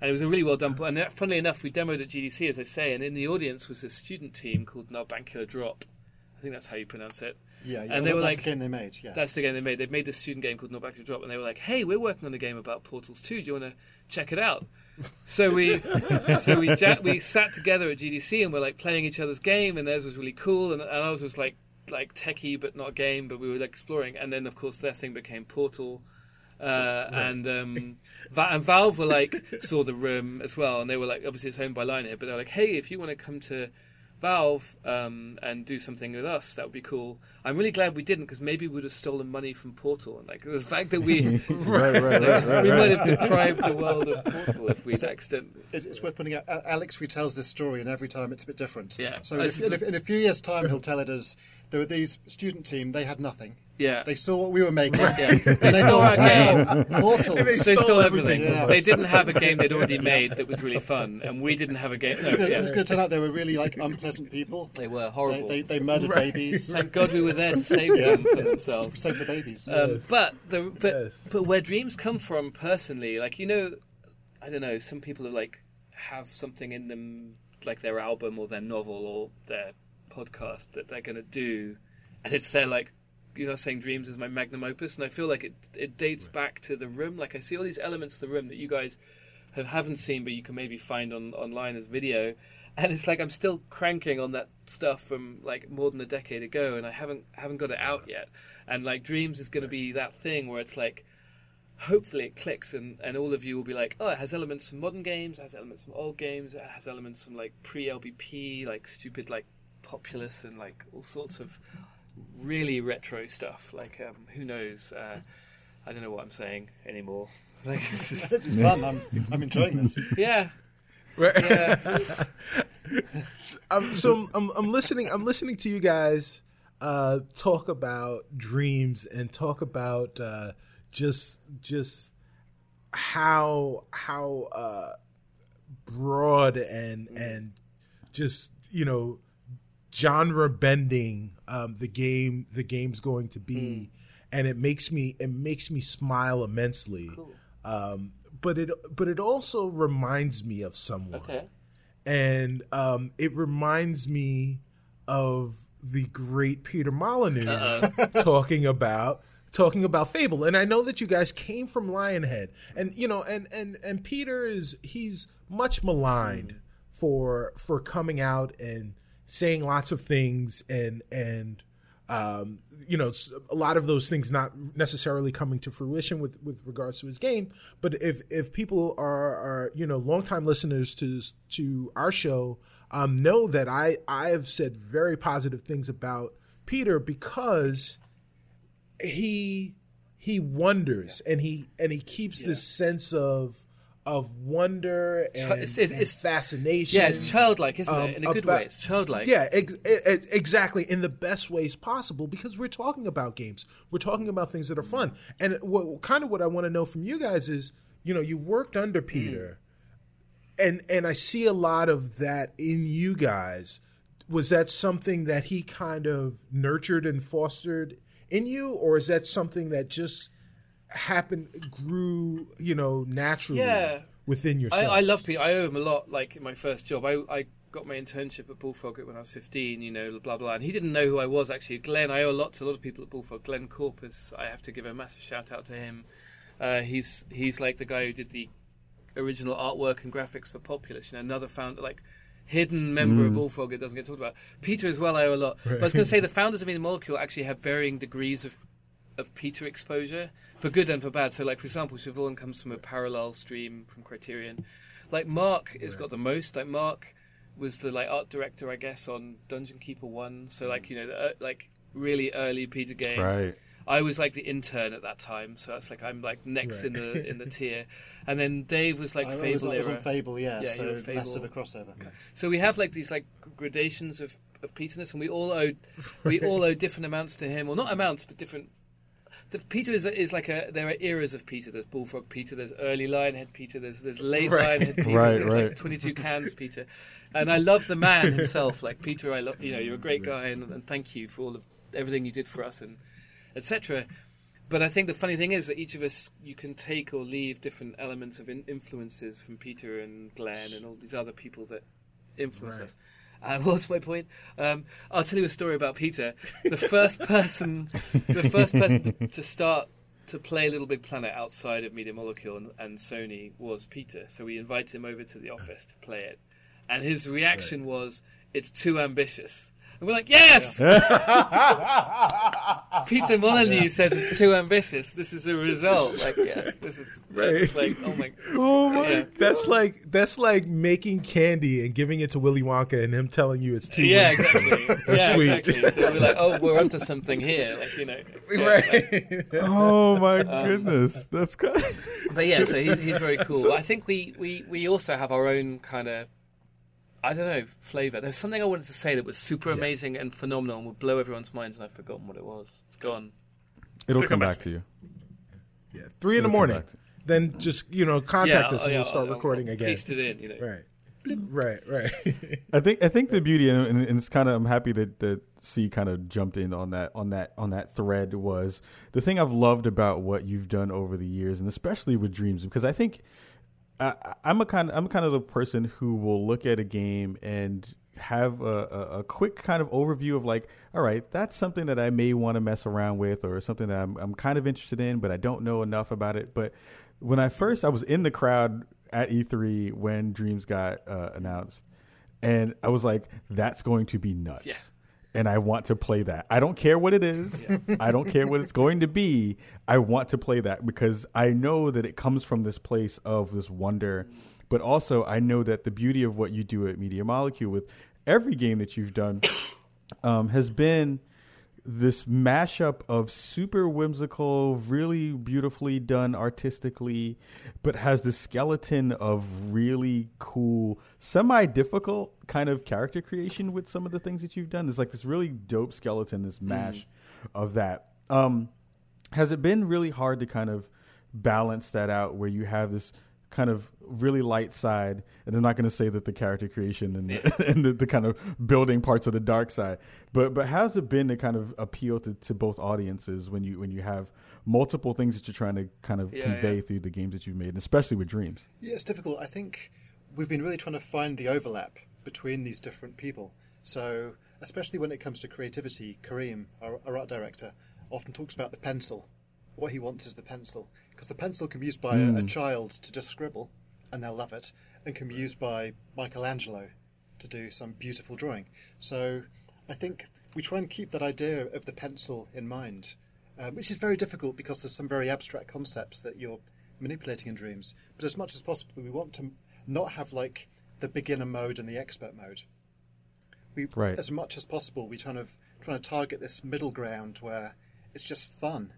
And it was a really well done. And that, funnily enough, we demoed at GDC, as I say, and in the audience was this student team called Narbacular Drop. I think that's how you pronounce it.
Yeah, yeah.
And they
well,
were
that's
like-
the game they made. Yeah,
That's the game they made. They made this student game called Narbacular Drop, and they were like, "Hey, we're working on a game about portals too. Do you want to check it out?" So we, [LAUGHS] so we ja- we sat together at GDC and we're like playing each other's game, and theirs was really cool, and, and ours was like like techie but not game, but we were exploring. And then of course their thing became Portal. Uh, and um, Va- and Valve were like [LAUGHS] saw the room as well, and they were like obviously it's owned by Lionhead, but they're like, hey, if you want to come to Valve um, and do something with us, that would be cool. I'm really glad we didn't because maybe we would have stolen money from Portal, and like the fact that we [LAUGHS] [LAUGHS]
right, right, right, right,
we
right.
might have deprived the world of Portal if we'd accident.
it's, it's worth pointing out. Alex retells this story, and every time it's a bit different.
Yeah.
So in
Oh,
a,
this is
in, a, in a few years' time, he'll tell it as there were these student team. They had nothing.
Yeah,
They saw what we were making.
yeah. [LAUGHS] They
they
saw our game.
wow, [LAUGHS] portals.
They
They
stole
stole
everything
everything.
from
They didn't have a game they'd already made that was really fun, and we didn't have a game. No,
It
yeah.
was going to turn out they were really like unpleasant people.
They were horrible.
they, they murdered babies.
Thank God we were there to save [LAUGHS] them from themselves.
Save the babies.
Um,
Yes.
but the but
Yes.
but where dreams come from personally, like you know, I don't know. Some people are like have something in them, like their album or their novel or their podcast that they're going to do, and it's their like. You know, saying dreams is my magnum opus, and I feel like it it dates back to the room. Like I see all these elements of the room that you guys have, haven't seen, but you can maybe find on online as video. And it's like I'm still cranking on that stuff from like more than a decade ago, and I haven't haven't got it out yet. And like Dreams is going to be that thing where it's like, hopefully it clicks, and and all of you will be like, oh, it has elements from modern games, it has elements from old games, it has elements from like pre LBP, like stupid like populous and like all sorts of really retro stuff. Like um, who knows? Uh, I don't know what I'm saying anymore. [LAUGHS] Like, it's just-
It's fun. I'm, I'm enjoying this. [LAUGHS]
yeah,
Right.
yeah.
I'm, [LAUGHS] so I'm, I'm, I'm listening. I'm listening to you guys uh, talk about dreams and talk about uh, just just how how uh, broad and and just you know genre bending um, the game the game's going to be, and it makes me it makes me smile immensely. Um, but it but it also reminds me of someone.
Okay.
and um, it reminds me of the great Peter Molyneux [LAUGHS] talking about talking about Fable. And I know that you guys came from Lionhead, and you know, and and and Peter is he's much maligned for for coming out and saying lots of things and and um, you know, a lot of those things not necessarily coming to fruition with, with regards to his game. But if if people are, are you know longtime listeners to to our show, um, know that I I have said very positive things about Peter because he he wonders and he and he keeps this sense of of wonder and,
it's- it's-
and
it's-
fascination.
Yeah, it's childlike, isn't
Um,
it? In a good
about-
way, it's childlike.
Yeah, ex- exactly. In the best ways possible, because we're talking about games. We're talking about things that are fun. And what kind of what I want to know from you guys is, you know, you worked under Peter, and and I see a lot of that in you guys. was that something that he kind of nurtured and fostered in you, or is that something that just happened, grew, you know, naturally
Yeah.
within yourself?
I love Peter. I owe him a lot. Like in my first job, I, I got my internship at Bullfrog when I was 15. You know, blah blah. And he didn't know who I was actually. Glenn, I owe a lot to a lot of people at Bullfrog. Glenn Corpes, I have to give a massive shout out to him. Uh, he's he's like the guy who did the original artwork and graphics for Populous. You know, another founder like. Hidden member of Bullfrog, it doesn't get talked about. Peter as well, I owe a lot. But I was going [LAUGHS] to say the founders of Media Molecule actually have varying degrees of of Peter exposure for good and for bad. So, like for example, Siobhan comes from a parallel stream from Criterion. Like Mark has got the most. Like Mark was the like art director, I guess, on Dungeon Keeper One. So like you know, the, uh, like really early Peter game.
Right.
I was like the intern at that time, so that's like I'm like next in the in the [LAUGHS] tier, and then Dave was like
I,
Fable
was, I was
era.
on Fable, yeah,
Yeah,
so
Fable.
massive a crossover.
So we have like these like gradations of, of Peterness, and we all owe we [LAUGHS] all owe different amounts to him, or not amounts, but different. The Peter is, is like a. There are eras of Peter. There's Bullfrog Peter. There's early Lionhead Peter. There's there's late
Right.
Lionhead Peter.
Right,
there's
right.
like 22 cans Peter, and I love the man himself. Like Peter, I love you know you're a great guy, and, and thank you for all of everything you did for us, and etc. But I think the funny thing is that each of us, you can take or leave different elements of in- influences from Peter and Glenn and all these other people that influence
Right.
us. [LAUGHS] Uh, what's my point? Um, I'll tell you a story about Peter. The first person, the first person to, to start to play Little Big Planet outside of Media Molecule and, and Sony was Peter. So we invited him over to the office to play it, and his reaction was, "It's too ambitious." And we're like, "Yes!" [LAUGHS] Peter Molyneux says it's too ambitious. This is the result. Like, yes, this is [LAUGHS]
Right.
like, oh my,
Oh my!
Yeah.
That's like that's like making candy and giving it to Willy Wonka and him telling you it's too.
yeah, exactly, [LAUGHS] yeah,
Sweet.
exactly. So we're like, oh, we're onto something here, like you know, yeah, like-
right.
Oh my
Um,
goodness, that's good.
But yeah, so he's, he's very cool. I think we, we, we also have our own kind of, I don't know, flavor. There's something I wanted to say that was super amazing and phenomenal and would blow everyone's minds, and I've forgotten what it was. It's gone.
It'll
It'll
come
come
back
back
to you.
yeah, three in the
It'll come
morning. Then just you know contact
yeah,
us and oh,
yeah,
we'll start
I'll- I'll
recording again.
Paste it in, you know.
Right. Right. Right. [LAUGHS]
I think I think the beauty and, and it's kind of I'm happy that that C kind of jumped in on that on that on that thread was the thing I've loved about what you've done over the years and especially with Dreams because I think I, I'm a kind of, I'm kind of the person who will look at a game and have a, a, a quick kind of overview of like, all right, that's something that I may want to mess around with or something that I'm, I'm kind of interested in, but I don't know enough about it. But when I first, I was in the crowd at E3 when Dreams got uh, announced, and I was like, that's going to be nuts.
Yeah.
And I want to play that. I don't care what it is. [LAUGHS] I don't care what it's going to be. I want to play that because I know that it comes from this place of this wonder, but also I know that the beauty of what you do at Media Molecule with every game that you've done [COUGHS] um, has been this mashup of super whimsical, really beautifully done artistically, but has the skeleton of really cool, semi difficult kind of character creation with some of the things that you've done. There's like this really dope skeleton, this mash of that. Um, has it been really hard to kind of balance that out where you have this kind of really light side and i'm not going to say that the character creation and, the, [LAUGHS] and the, the kind of building parts of the dark side but but how's it been to kind of appeal to, to both audiences when you when you have multiple things that you're trying to kind of
Yeah,
convey
yeah.
through the games that you've made and especially with dreams
Yeah, it's difficult. I think we've been really trying to find the overlap between these different people. So, especially when it comes to creativity, Kareem, our, our art director, often talks about the pencil. What he wants is the pencil. Because the pencil can be used by a, a child to just scribble, and they'll love it, and can be used by Michelangelo to do some beautiful drawing. So, I think we try and keep that idea of the pencil in mind, uh, which is very difficult because there's some very abstract concepts that you're manipulating in dreams. But as much as possible, we want to not have like the beginner mode and the expert mode. We,
Right.
as much as possible, we kind of trying to target this middle ground where it's just fun.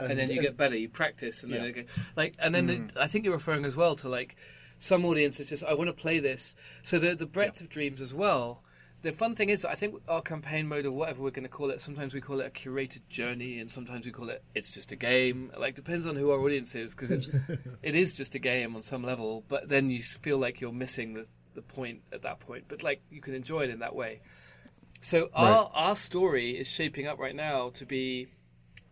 And then you get better. You practice, and then
Yeah.
it get, like, and then it, mm. I think you're referring as well to like some audiences just I want to play this. So the the breadth of dreams as well. The fun thing is, I think our campaign mode or whatever we're going to call it. Sometimes we call it a curated journey, and sometimes we call it it's just a game. Like depends on who our audience is, because it, [LAUGHS] it is just a game on some level. But then you feel like you're missing the the point at that point, but like you can enjoy it in that way. So our our story is shaping up right now to be,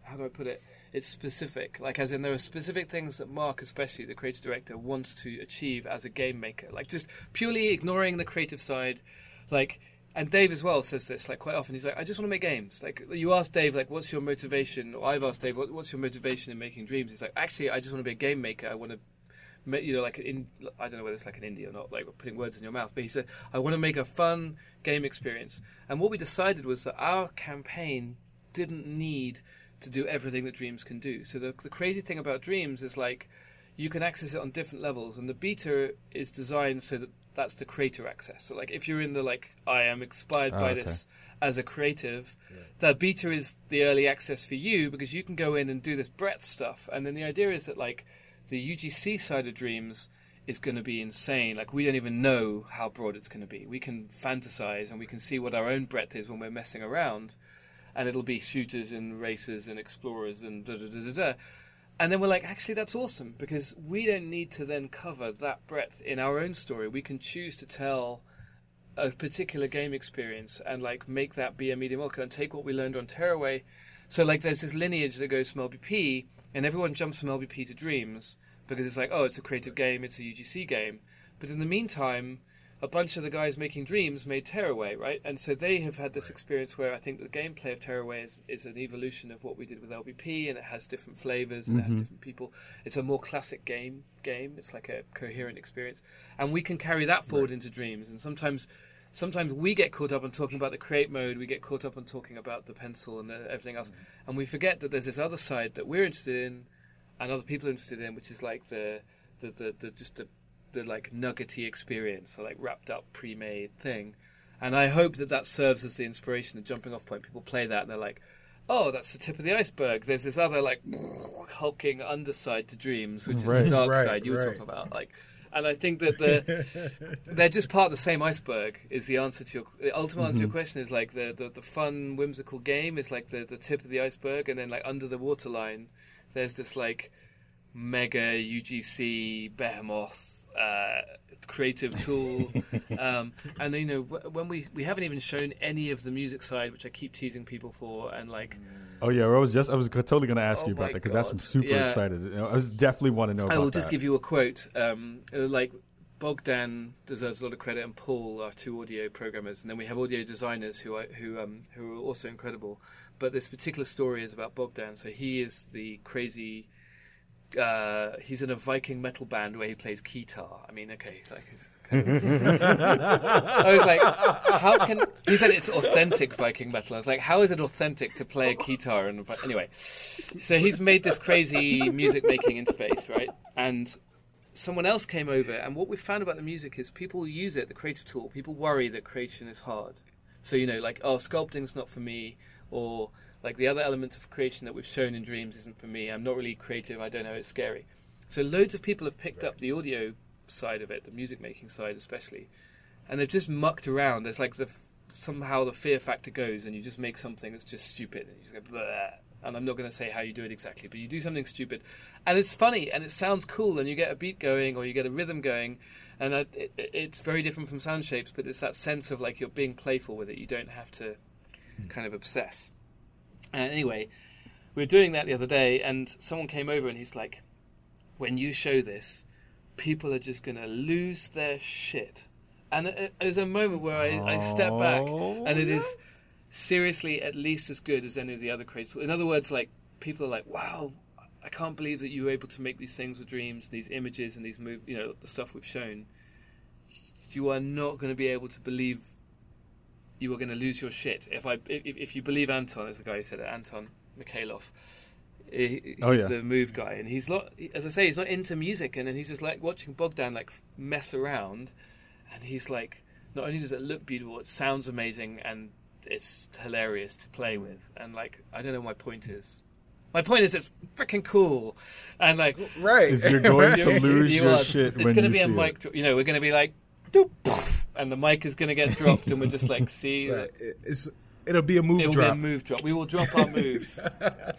how do I put it? It's specific, like as in there are specific things that Mark, especially the creative director, wants to achieve as a game maker. Like just purely ignoring the creative side, like and Dave as well says this like quite often. He's like, I just want to make games. Like you ask Dave, like, what's your motivation? Or I've asked Dave, what, what's your motivation in making dreams? He's like, actually, I just want to be a game maker. I want to, you know, like in I don't know whether it's like an indie or not, like putting words in your mouth. But he said, I want to make a fun game experience. And what we decided was that our campaign didn't need to do everything that Dreams can do. So the, the crazy thing about Dreams is like you can access it on different levels, and the beta is designed so that that's the creator access. So like if you're in the like I am inspired
Oh,
by
okay.
this as a creative, the beta is the early access for you because you can go in and do this breadth stuff. And then the idea is that like the UGC side of Dreams is going to be insane. Like we don't even know how broad it's going to be. We can fantasize and we can see what our own breadth is when we're messing around, and it'll be shooters and racers and explorers and da da da da da. And then we're like, actually, that's awesome because we don't need to then cover that breadth in our own story. We can choose to tell a particular game experience and like make that be a medium multi and take what we learned on Tearaway. So like, there's this lineage that goes from LBP, and everyone jumps from LBP to Dreams because it's like, oh, it's a creative game, it's a UGC game. But in the meantime, a bunch of the guys making Dreams made Tearaway, right? And so they have had this experience where I think the gameplay of Tearaway is, is an evolution of what we did with LBP, and it has different flavors and it has mm-hmm. different people. It's a more classic game. Game. It's like a coherent experience, and we can carry that forward into Dreams. And sometimes, sometimes we get caught up on talking about the create mode. We get caught up on talking about the pencil and the, everything else, mm-hmm. and we forget that there's this other side that we're interested in, and other people are interested in, which is like the the, the, the just the the like nuggety experience, so like wrapped up, pre-made thing. And I hope that that serves as the inspiration, the jumping off point. People play that and they're like, "Oh, that's the tip of the iceberg." There's this other like hulking underside to dreams, which is
Right.
the dark
Right,
side you were
right.
talking about. Like, and I think that the [LAUGHS] they're just part of the same iceberg. Is the answer to your the ultimate answer to your mm-hmm. question is like the, the the fun, whimsical game is like the the tip of the iceberg, and then like under the waterline, there's this like mega UGC behemoth uh, creative tool, [LAUGHS] um, and you know when we we haven't even shown any of the music side, which I keep teasing people for, and like
Oh yeah, I was just I was totally going to ask
Oh
you about that because that's I'm super
Yeah.
excited. I was definitely want to know.
I will just
that.
give you a quote. Um, uh, like Bogdan deserves a lot of credit, and Paul are two audio programmers, and then we have audio designers who are, who um, who are also incredible. But this particular story is about Bogdan. So he is the crazy. Uh, he's in a Viking metal band where he plays guitar. I mean, okay, like kind of, [LAUGHS] I was like, how can he said it's authentic Viking metal? I was like, how is it authentic to play a guitar? And anyway, so he's made this crazy music making interface, right? And someone else came over, and what we found about the music is people use it, the creative tool. People worry that creation is hard. So you know, like, oh, sculpting's not for me, or like the other elements of creation that we've shown in Dreams isn't for me. I'm not really creative. I don't know. It's scary. So loads of people have picked up the audio side of it, the music making side especially, and they've just mucked around. There's like the somehow the fear factor goes, and you just make something that's just stupid, and you just go. Bleh. And I'm not going to say how you do it exactly, but you do something stupid, and it's funny, and it sounds cool, and you get a beat going, or you get a rhythm going, and it, it, it's very different from sound shapes, but it's that sense of like you're being playful with it. You don't have to hmm. kind of obsess. And anyway, we were doing that the other day, and someone came over and he's like, "When you show this, people are just going to lose their shit." And it, it was a moment where I, I step back, and it is oh. seriously at least as good as any of the other creators. In other words, like people are like, "Wow." I can't believe that you were able to make these things with dreams, these images, and these move, you know, the stuff we've shown. You are not going to be able to believe you are going to lose your shit if I if, if you believe Anton, as the guy who said it, Anton Mikhailov. He- He's
Oh, yeah.
the move guy, and he's not. As I say, he's not into music, and then he's just like watching Bogdan like mess around, and he's like, not only does it look beautiful, it sounds amazing, and it's hilarious to play with, and like I don't know. what My point is, my point is it's freaking cool, and like
Right.
Is you're going [LAUGHS] to [LAUGHS] lose
you
your
are-
shit
It's going to be a
see
mic.
it.
You know, we're going to be like, doop, poof, and the mic is going to get dropped, and we're just like, [LAUGHS] see,
Right. It's it'll be a move
it'll
drop.
be a move drop. We will drop our moves,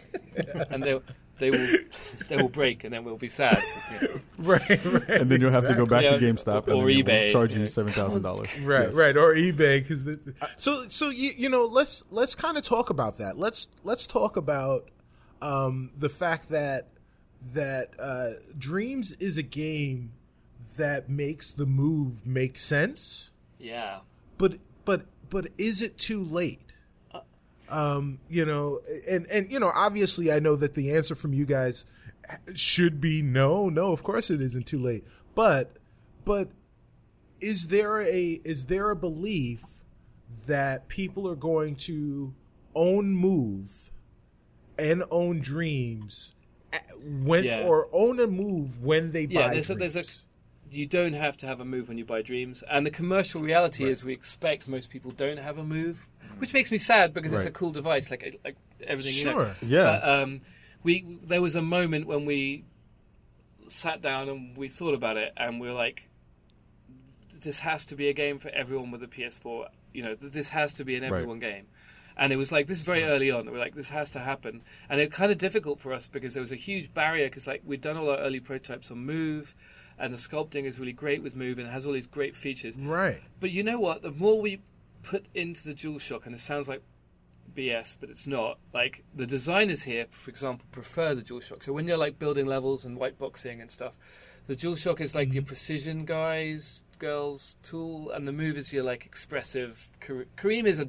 [LAUGHS] and they'll they will they will break, and then we'll be sad. you [LAUGHS] know,
right, right.
and then you'll have to go back
Yeah,
to GameStop
or
and then they'll
eBay.
charge you seven thousand dollars.
right right or ebay because so so you, you know let's let's kind of talk about that let's let's talk about um the fact that that uh dreams is a game that makes the move make sense
yeah.
but but but is it too late um you know and and you know obviously i know that the answer from you guys should be no no of course it isn't too late but but is there a is there a belief that people are going to own move and own dreams when
Yeah.
or own a move when they
Yeah,
buy
there's a, there's a
dreams?
You don't have to have a move when you buy dreams, and the commercial reality is we expect most people don't have a move, which makes me sad because it's a cool device, like like everything. You know.
sure
Yeah.
But, um, we there was a moment when we sat down and we thought about it, and we were like, "This has to be a game for everyone with a PS4. You know, this has to be an
Right.
everyone game." And it was like this very early on. We're like, "This has to happen," and it was kind of difficult for us because there was a huge barrier because like we'd done all our early prototypes on Move. And the sculpting is really great with Move and it has all these great features.
right
But you know what? The more we put into the DualShock, and it sounds like BS, but it's not. Like the designers here, for example, prefer the DualShock. So when you're like building levels and white boxing and stuff, the DualShock is like your mm-hmm. precision guys, girls tool, and the Move is your like expressive. Kareem is a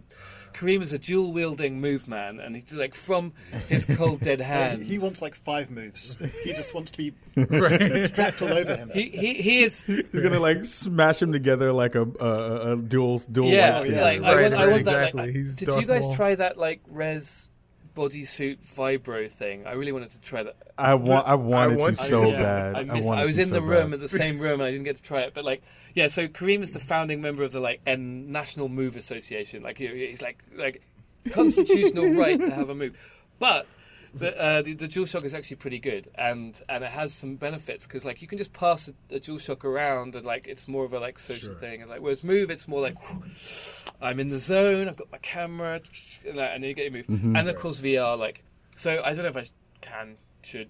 Kareem is a dual wielding move man, and he's like from his cold dead [LAUGHS] hands.
He wants like five moves. He just wants to be [LAUGHS] strapped all over him.
He he he is. [LAUGHS]
You're gonna like smash him together like a a, a dual dual.
Yeah,
yeah.
like I
Right,
want, I
right,
want that.
exactly.
Like,
He's
did
Darth
you guys
Maul.
try that like Rez bodysuit vibro thing? I really wanted to try that.
I want. I wanted
want
to
to.
so
Yeah,
bad.
I, missed,
wanted
I was
to
in
so
the room
bad.
at the same room and I didn't get to try it. But like, yeah. So Kareem is the founding member of the like N National Move Association. Like he- he's like like constitutional [LAUGHS] right to have a move, but. The, uh, the the DualShock is actually pretty good, and, and it has some benefits because like you can just pass a, a DualShock around, and like it's more of a like social
Sure.
thing, and like whereas Move, it's more like I'm in the zone, I've got my camera, and, then you get your move,
Mm-hmm.
and of course VR like so I don't know if I can should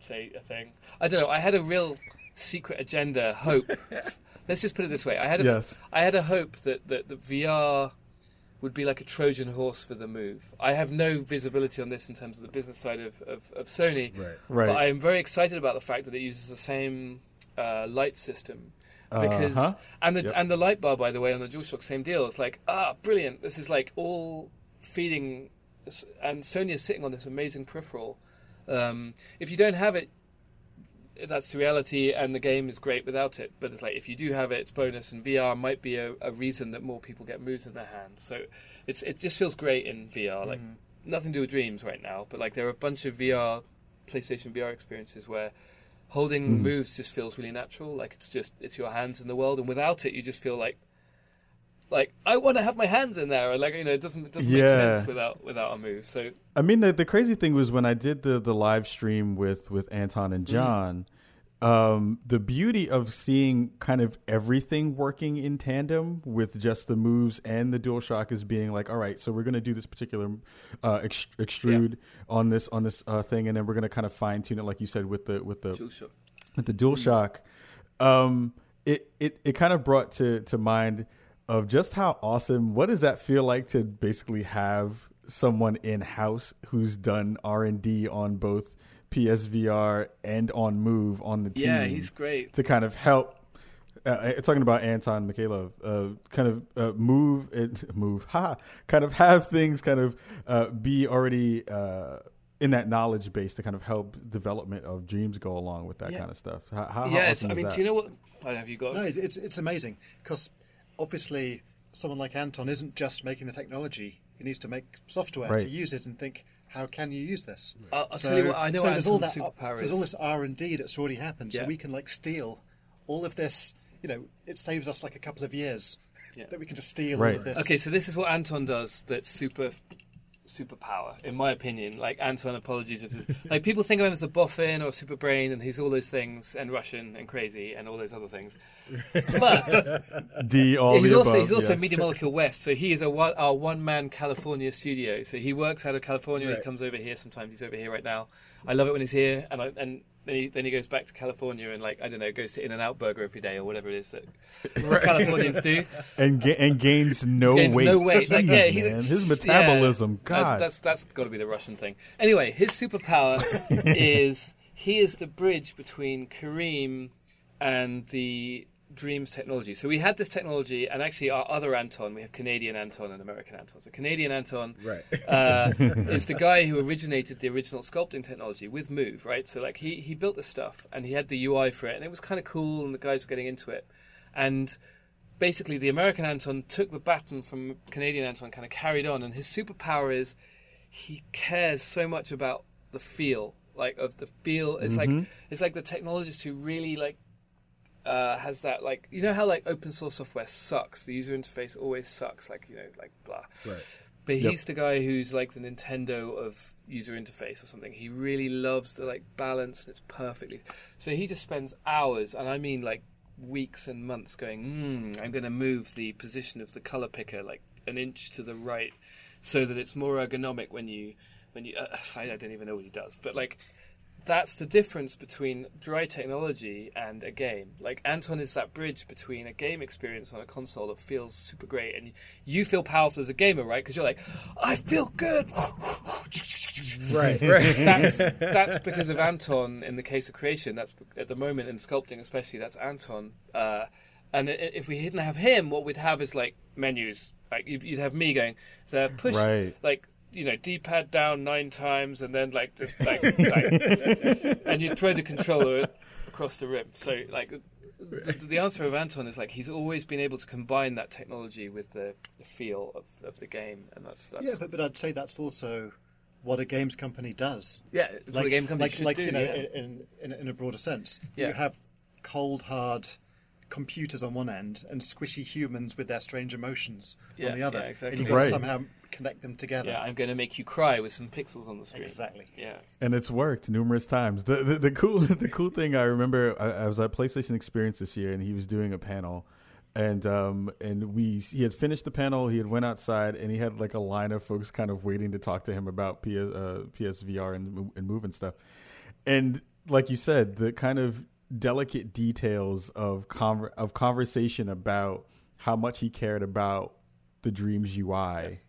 say a thing. I don't know. I had a real secret agenda, hope. [LAUGHS] Let's just put it this way: I had a,
Yes.
I had a hope that, that the VR would be like a Trojan horse for the move. I have no visibility on this in terms of the business side of, of, of Sony,
right
Right.
but I am very excited about the fact that it uses the same uh, light system. Because
Uh-huh.
and the
Yep.
and the light bar, by the way, on the DualShock, same deal. It's like ah, brilliant. This is like all feeding, and Sony is sitting on this amazing peripheral. Um, if you don't have it, that's the reality, and the game is great without it. But it's like if you do have it, it's bonus, and VR might be a, a reason that more people get moves in their hands. So it's it just feels great in VR. Like mm-hmm. nothing to do with dreams right now, but like there are a bunch of VR, PlayStation VR experiences where holding hmm. moves just feels really natural. Like it's just it's your hands in the world, and without it, you just feel like like I want to have my hands in there. Like you know, it doesn't it doesn't make sense without without a move. So
I mean, the, the crazy thing was when I did the the live stream with with Anton and John. Um, the beauty of seeing kind of everything working in tandem with just the moves and the DualShock is being like, all right, so we're going to do this particular uh, ex- extrude on this on this uh, thing, and then we're going to kind of fine tune it, like you said, with the with the
DualShock.
with the DualShock, um, it it it kind of brought to to mind of just how awesome. What does that feel like to basically have someone in house who's done R and D on both PSVR and on Move on the team?
Yeah, he's great.
to kind of help. Uh, talking about Anton Mikhailov, uh, kind of uh, move it, [LAUGHS] move, ha, kind of have things kind of uh, be already uh, in that knowledge base to kind of help development of dreams go along with that
Yeah.
kind of stuff. How, how, how
yes,
awesome
I mean,
that?
do you know what? Have you got?
No, it's, it's, it's amazing because obviously someone like Anton isn't just making the technology; he needs to make software
Right.
to use it and think, how can you use this?
I'll- I'll tell you what, I know
so there's all that.
Anton's
there's all this R and D that's already happened, so we can like steal all of this. You know, it saves us like a couple of years
Yeah. [LAUGHS]
that we can just steal all
Right.
of this.
Okay, so this is what Anton does. That's super, superpower, in my opinion. Like Anton, apologies if this, like people think of him as a boffin or super brain, and he's all those things, and Russian and crazy and all those other things. But [LAUGHS]
D all
he's also
above,
he's also
yes.
Media Molecule West, so he is a one our one man California studio. So he works out of California. He comes over here sometimes. He's over here right now. I love it when he's here, and I, and then he, then he goes back to California and like I don't know, goes to In and Out Burger every day or whatever it is that Californians do.
and ga- and gains no
Gains
weight.
no weight. Like, yeah,
man. his metabolism.
That's-
God,
that's that's got to be the Russian thing. Anyway, his superpower [LAUGHS] is he is the bridge between Kareem and the Dreams technology. So we had this technology, and actually our other Anton, we have Canadian Anton and American Anton. So Canadian Anton
Right.
uh, [LAUGHS] is the guy who originated the original sculpting technology with Move, right? So like he he built this stuff and he had the UI for it, and it was kind of cool, and the guys were getting into it, and basically the American Anton took the baton from Canadian Anton, kind of carried on, and his superpower is he cares so much about the feel, like of the feel. It's like it's like the technologist who really like uh, has that like you know how like open source software sucks. The user interface always sucks. Like you know like blah.
Right.
But
Yep.
he's the guy who's like the Nintendo of user interface or something. He really loves the like balance and it's perfectly. So he just spends hours, and I mean like weeks and months, going, mm, "I'm going to move the position of the color picker like an inch to the right, so that it's more ergonomic when you when you." [SIGHS] Uh, I don't even know what he does, but like that's the difference between dry technology and a game. Like Anton is that bridge between a game experience on a console that feels super great, and you feel powerful as a gamer, right? Because you're like, I feel good. [LAUGHS]
Right. [LAUGHS] Right.
That's [LAUGHS] that's because of Anton. In the case of creation, that's at the moment in sculpting, especially that's Anton. Uh, and if we didn't have him, what we'd have is like menus. Like you'd, you'd have me going, so push
Right.
like you know D-pad down nine times, and then like just like, [LAUGHS] like and you'd throw the controller across the rim. So like. The, the answer of Anton is like he's always been able to combine that technology with the, the feel of, of the game, and that's that's
Yeah, but, but I'd say that's also what a games company does.
yeah, it's what a game company
like,
should
like
do.
you know,
yeah.
in, in in a broader sense,
Yeah.
you have cold hard computers on one end and squishy humans with their strange emotions
Yeah,
on the other,
yeah, exactly.
and you've
Right.
somehow connect them together.
Yeah, I'm going to make you cry with some pixels on the screen.
Exactly.
Yeah.
and it's worked numerous times. The, the the cool [LAUGHS] the cool thing I remember I, I was at PlayStation Experience this year, and he was doing a panel, and um and we he had finished the panel, he had went outside, and he had like a line of folks kind of waiting to talk to him about PS uh, PSVR and and move and stuff, and like you said, the kind of delicate details of conver- of conversation about how much he cared about the Dreams UI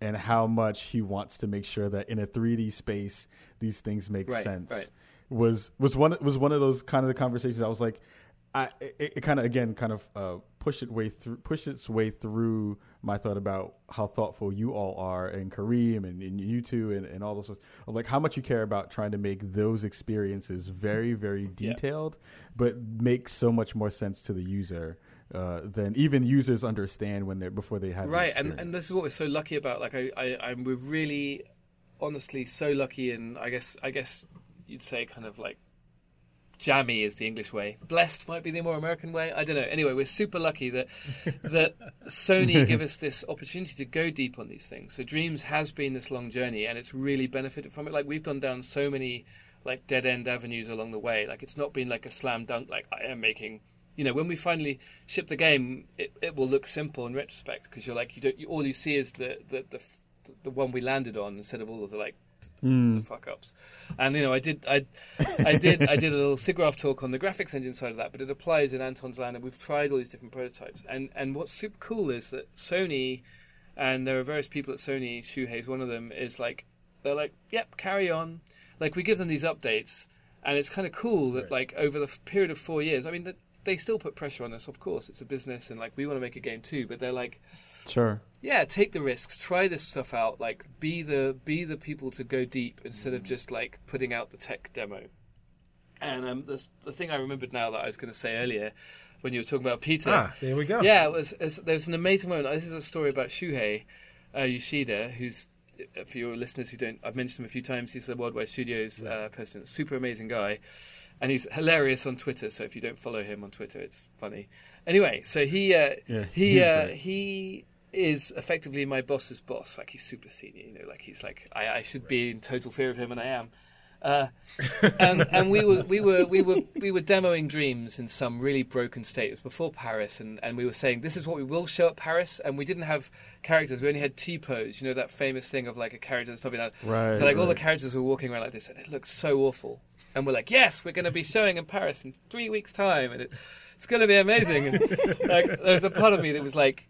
and how much he wants to make sure that in a 3D space these things make
Right,
sense.
right.
was was one was one of those kind of the conversations I was like I it, it kind of again kind of uh, pushed it way through pushed its way through my thought about how thoughtful you all are and Kareem and, and you two and, and all those like how much you care about trying to make those experiences very very detailed but make so much more sense to the user uh, than even users understand when they're before they have
Right, and, and this is what we're so lucky about. Like, I, I, I'm we're really, honestly, so lucky, and I guess, I guess you'd say kind of like jammy is the English way. Blessed might be the more American way. I don't know. Anyway, we're super lucky that [LAUGHS] that Sony [LAUGHS] give us this opportunity to go deep on these things. So Dreams has been this long journey, and it's really benefited from it. Like we've gone down so many like dead end avenues along the way. Like it's not been like a slam dunk. Like I am making. You know, when we finally ship the game, it, it will look simple in retrospect because you're like you don't. You, all you see is the the, the the one we landed on instead of all of the like hmm. the fuck ups. And you know, I did, I, I did, I did a little SIGGRAPH talk on the graphics engine side of that, but it applies in Anton's land, and we've tried all these different prototypes. And and what's super cool is that Sony, and there are various people at Sony, Shuhei's one of them, is like they're like, yep, carry on. Like we give them these updates, and it's kind of cool that like over the period of four years, I mean, that they still put pressure on us. Of course, it's a business, and like we want to make a game too, but they're like
sure
yeah take the risks try this stuff out like be the be the people to go deep instead of just like putting out the tech demo and um the, the thing i remembered now that i was going to say earlier when you were talking about peter
Ah, there we go.
yeah it was, it's, there's an amazing moment this is a story about shuhei uh, yoshida who's for your listeners who don't i've mentioned him a few times he's the worldwide studios uh, president super amazing guy and he's hilarious on twitter so if you don't follow him on twitter it's funny anyway so he uh,
Yeah,
he uh, he is effectively my boss's boss. Like he's super senior, you know. Like he's like I, I should be in total fear of him, and I am. Uh, and and we were we were we were we were demoing Dreams in some really broken state. It was before Paris, and, and we were saying this is what we will show at Paris, and we didn't have characters. We only had T pose. You know that famous thing of like a character that's stopping out.
Right,
So like all the characters were walking around like this, and it looked so awful. And we're like, yes, we're going to be showing in Paris in three weeks' time, and it, it's going to be amazing. And like, there was a part of me that was like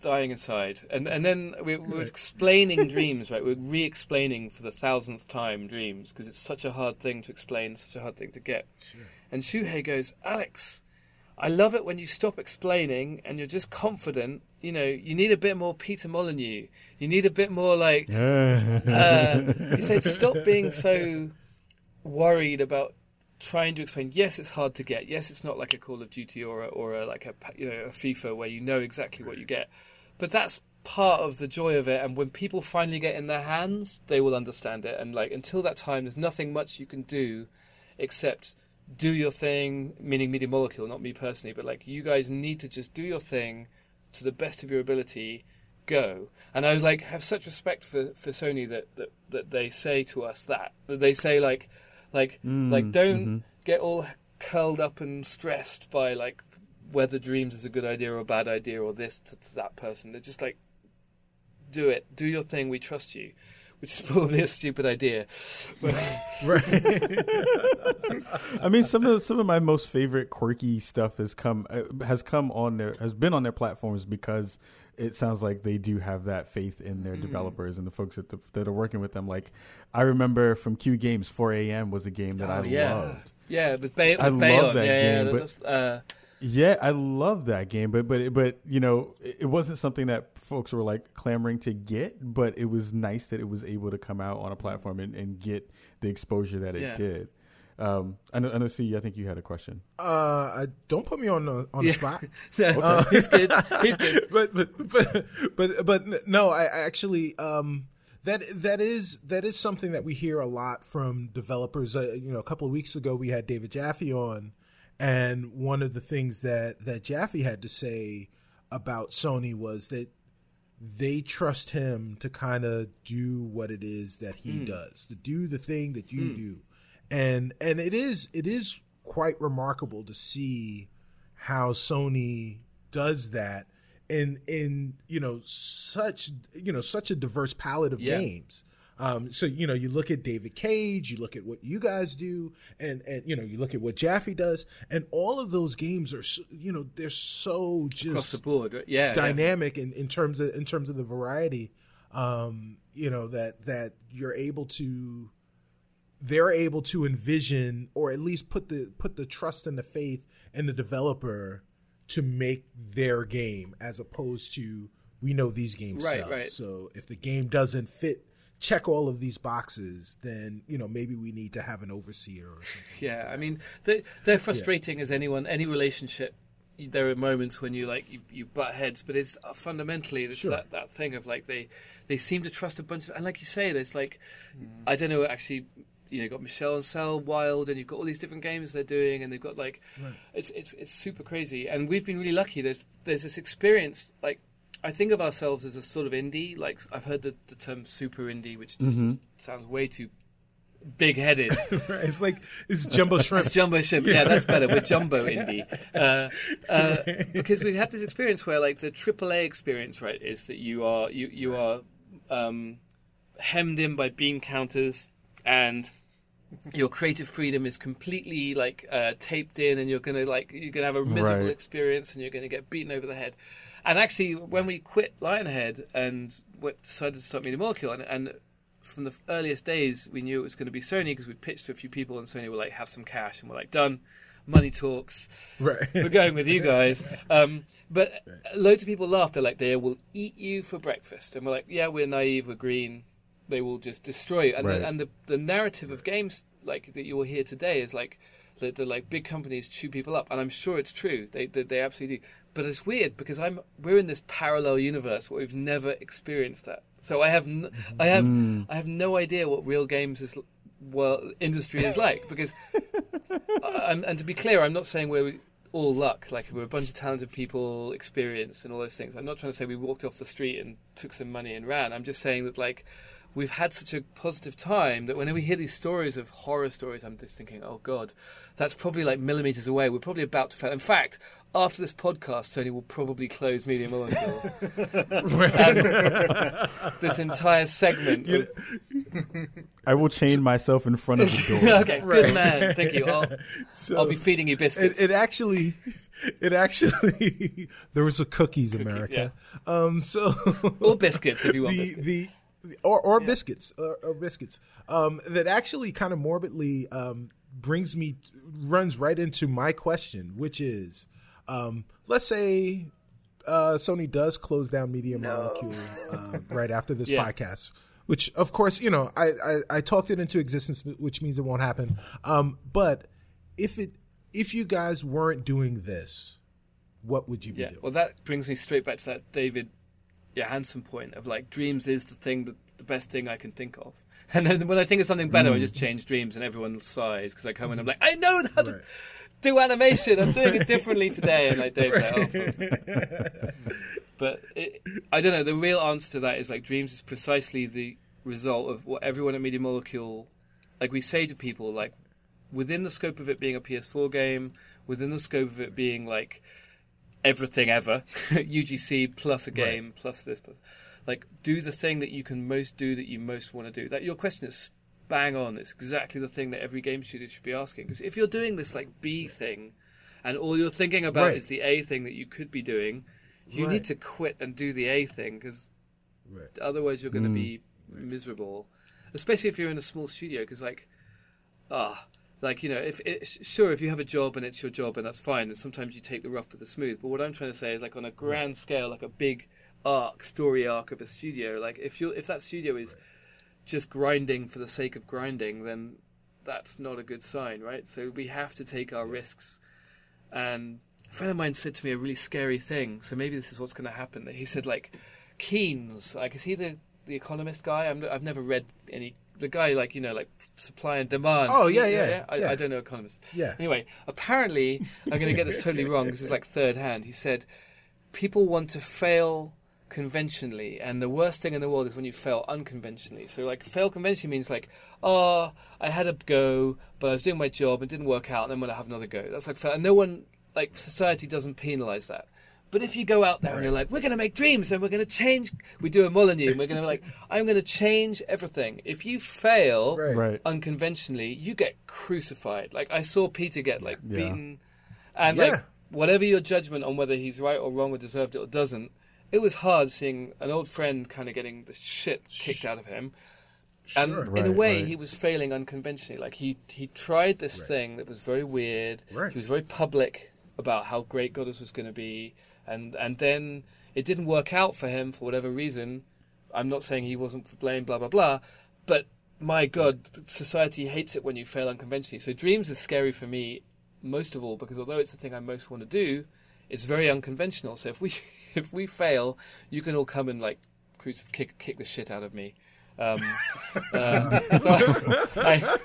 dying inside, and and then we, we were explaining [LAUGHS] dreams, right? We We're re-explaining for the thousandth time dreams because it's such a hard thing to explain, such a hard thing to get. And Shuhei goes, Alex, I love it when you stop explaining and you're just confident. You know, you need a bit more Peter Molyneux. You need a bit more like uh, he said, [LAUGHS] stop being so worried about trying to explain. Yes, it's hard to get. Yes, it's not like a Call of Duty or a, or a, like a you know a FIFA where you know exactly what you get. But that's part of the joy of it. And when people finally get in their hands, they will understand it. And like until that time, there's nothing much you can do except do your thing. Meaning Media Molecule, not me personally, but like you guys need to just do your thing to the best of your ability go. And I was like, have such respect for, for Sony that, that, that they say to us that. That they say like like like don't get all curled up and stressed by like whether dreams is a good idea or a bad idea or this to, to that person. They're just like do it. Do your thing, we trust you. Which is [LAUGHS] probably a stupid idea. [LAUGHS]
I mean, some of some of my most favorite quirky stuff has come uh, has come on their has been on their platforms because it sounds like they do have that faith in
Mm.
their developers and the folks that the, that are working with them. Like I remember from Q Games, 4 a.m. was a game that I
Oh, yeah.
loved.
Yeah, with Bay- with
I love that
yeah,
game,
yeah,
but-
uh,
Yeah, I love that game, but but but you know, it it wasn't something that folks were like clamoring to get, but it was nice that it was able to come out on a platform and, and get the exposure that it
Yeah.
did. Um, I know, I know. See, I think you had a question.
Uh, don't put me on the on
Yeah.
the spot. [LAUGHS]
no, he's good. He's good. [LAUGHS]
but but but but but no, I I actually um that that is that is something that we hear a lot from developers. Uh, you know, a couple of weeks ago we had David Jaffe on, and one of the things that that Jaffe had to say about Sony was that they trust him to kind of do what it is that he does, to do the thing that you do, and and it is it is quite remarkable to see how Sony does that in in you know such you know such a diverse palette of
Yeah.
games. Um, so you know you look at David Cage, you look at what you guys do, and and you know you look at what Jaffe does, and all of those games are so, you know they're so just
Across the board. right? Yeah. yeah.
dynamic in, in terms of in terms of the variety um you know that that you're able to they're able to envision or at least put the put the trust and the faith in the developer to make their game as opposed to we know these games
Right,
sell
right.
so if the game doesn't fit check all of these boxes then you know maybe we need to have an overseer or something
Yeah, I mean, they, they're frustrating as anyone, any relationship. There are moments when you like you, you butt heads, but it's uh, fundamentally it's
Sure.
that, that thing of like they they seem to trust a bunch of and like you say, there's like I don't know actually. You know, you've got Michel Ancel, Wild, and you've got all these different games they're doing, and they've got like, it's it's it's super crazy. And we've been really lucky. There's there's this experience. Like, I think of ourselves as a sort of indie. Like, I've heard the, the term super indie, which just, just sounds way too big headed. [LAUGHS]
right it's like it's jumbo shrimp
It's jumbo shrimp. Yeah, that's better. We're jumbo [LAUGHS] indie. Uh, uh, because we have this experience where, like, the AAA experience, right, is that you are you you are um, hemmed in by bean counters and. Your creative freedom is completely like uh, taped in, and you're gonna like you're gonna have a miserable
Right.
experience, and you're gonna get beaten over the head. And actually, when we quit Lionhead and went, decided to start Media Molecule, and, and from the earliest days, we knew it was going to be Sony because we pitched to a few people, and Sony were like, "Have some cash," and we're like, "Done." Money talks.
right
We're going with you guys. [LAUGHS] Um, but loads of people laughed. They're like, "They will eat you for breakfast," and we're like, "Yeah, we're naive. We're green. They will just destroy you." And
Right.
the, and the the narrative of games like that you will hear today is like the, the like big companies chew people up, and I'm sure it's true. They they, they absolutely do. But it's weird because I'm we're in this parallel universe where we've never experienced that. So I have n- I have mm. I have no idea what real games is well industry is like because [LAUGHS] I- I'm, and to be clear, I'm not saying we're all luck. Like we're a bunch of talented people, experience, and all those things. I'm not trying to say we walked off the street and took some money and ran. I'm just saying that like we've had such a positive time that whenever we hear these stories of horror stories, I'm just thinking, oh god, that's probably like millimeters away. We're probably about to fail. In fact, after this podcast, Sony will probably close Media Molecule. [LAUGHS] this entire segment. of-
I will chain myself in front of the [LAUGHS] door.
okay, good man. Thank you. I'll,
So
I'll be feeding you biscuits.
it, it actually, it actually, [LAUGHS] there was a cookies, America. Um, so
or biscuits if you want.
the
biscuits.
the or or biscuits or, or biscuits um, that actually kind of morbidly um, brings me runs right into my question, which is, um, let's say uh, Sony does close down Media Molecule uh, right after this [LAUGHS]
Yeah.
podcast. Which, of course, you know, I, I, I talked it into existence, which means it won't happen. Um, but if it if you guys weren't doing this, what would you be
Yeah,
doing?
well, that brings me straight back to that David Johansson point of like dreams is the thing that the best thing I can think of. [LAUGHS] And then when I think of something better, I just mm. change dreams, and everyone sighs because I come in. I'm like, mm. I know how to
Right.
do animation. I'm doing it [LAUGHS] differently today, and like Dave's like, oh. fuck." But it, I don't know. The real answer to that is like dreams is precisely the result of what everyone at Media Molecule, like we say to people, like within the scope of it being a PS4 game, within the scope of it being like everything ever, [LAUGHS] UGC plus a game plus this, plus, like do the thing that you can most do that you most want to do. That your question is bang on. It's exactly the thing that every game studio should be asking. Because if you're doing this like B thing, and all you're thinking about
Right.
is the A thing that you could be doing, you
Right.
need to quit and do the A thing because
Right.
otherwise you're going to be miserable especially if you're in a small studio because like ah like you know if it, sure if you have a job and it's your job and that's fine and sometimes you take the rough with the smooth but what i'm trying to say is like on a grand scale like a big arc story arc of a studio like if you if that studio is just grinding for the sake of grinding then that's not a good sign right so we have to take our risks and a friend of mine said to me a really scary thing. So maybe this is what's going to happen. He said like Keynes, like is he the the economist guy? I'm, I've never read any. The guy like you know like supply and demand.
Oh, yeah, yeah,
I,
yeah.
I don't know economists.
Yeah.
Anyway, apparently I'm going to get this totally wrong. because it's like third hand. He said people want to fail conventionally and the worst thing in the world is when you fail unconventionally so like fail conventionally means like oh i had a go but i was doing my job and it didn't work out and then when i have another go that's like fail and no one like society doesn't penalize that but if you go out there and you're like we're going to make dreams and we're going to change we do a Molyneux and we're going to like [LAUGHS] i'm going to change everything if you fail
Right.
Right.
unconventionally you get crucified like i saw peter get like
Yeah.
beaten and
Yeah.
like whatever your judgment on whether he's right or wrong or deserved it or doesn't, it was hard seeing an old friend kind of getting the shit kicked out of him. And
Sure.
in a way,
right.
he was failing unconventionally. Like he he tried this thing that was very weird.
Right.
He was very public about how great Godus was going to be, and and then it didn't work out for him for whatever reason. I'm not saying he wasn't to blame, blah blah blah, but my God, society hates it when you fail unconventionally. So dreams is scary for me most of all because although it's the thing I most want to do, it's very unconventional. So if we [LAUGHS] if we fail, you can all come and like kick kick the shit out of me. Um, uh, so I,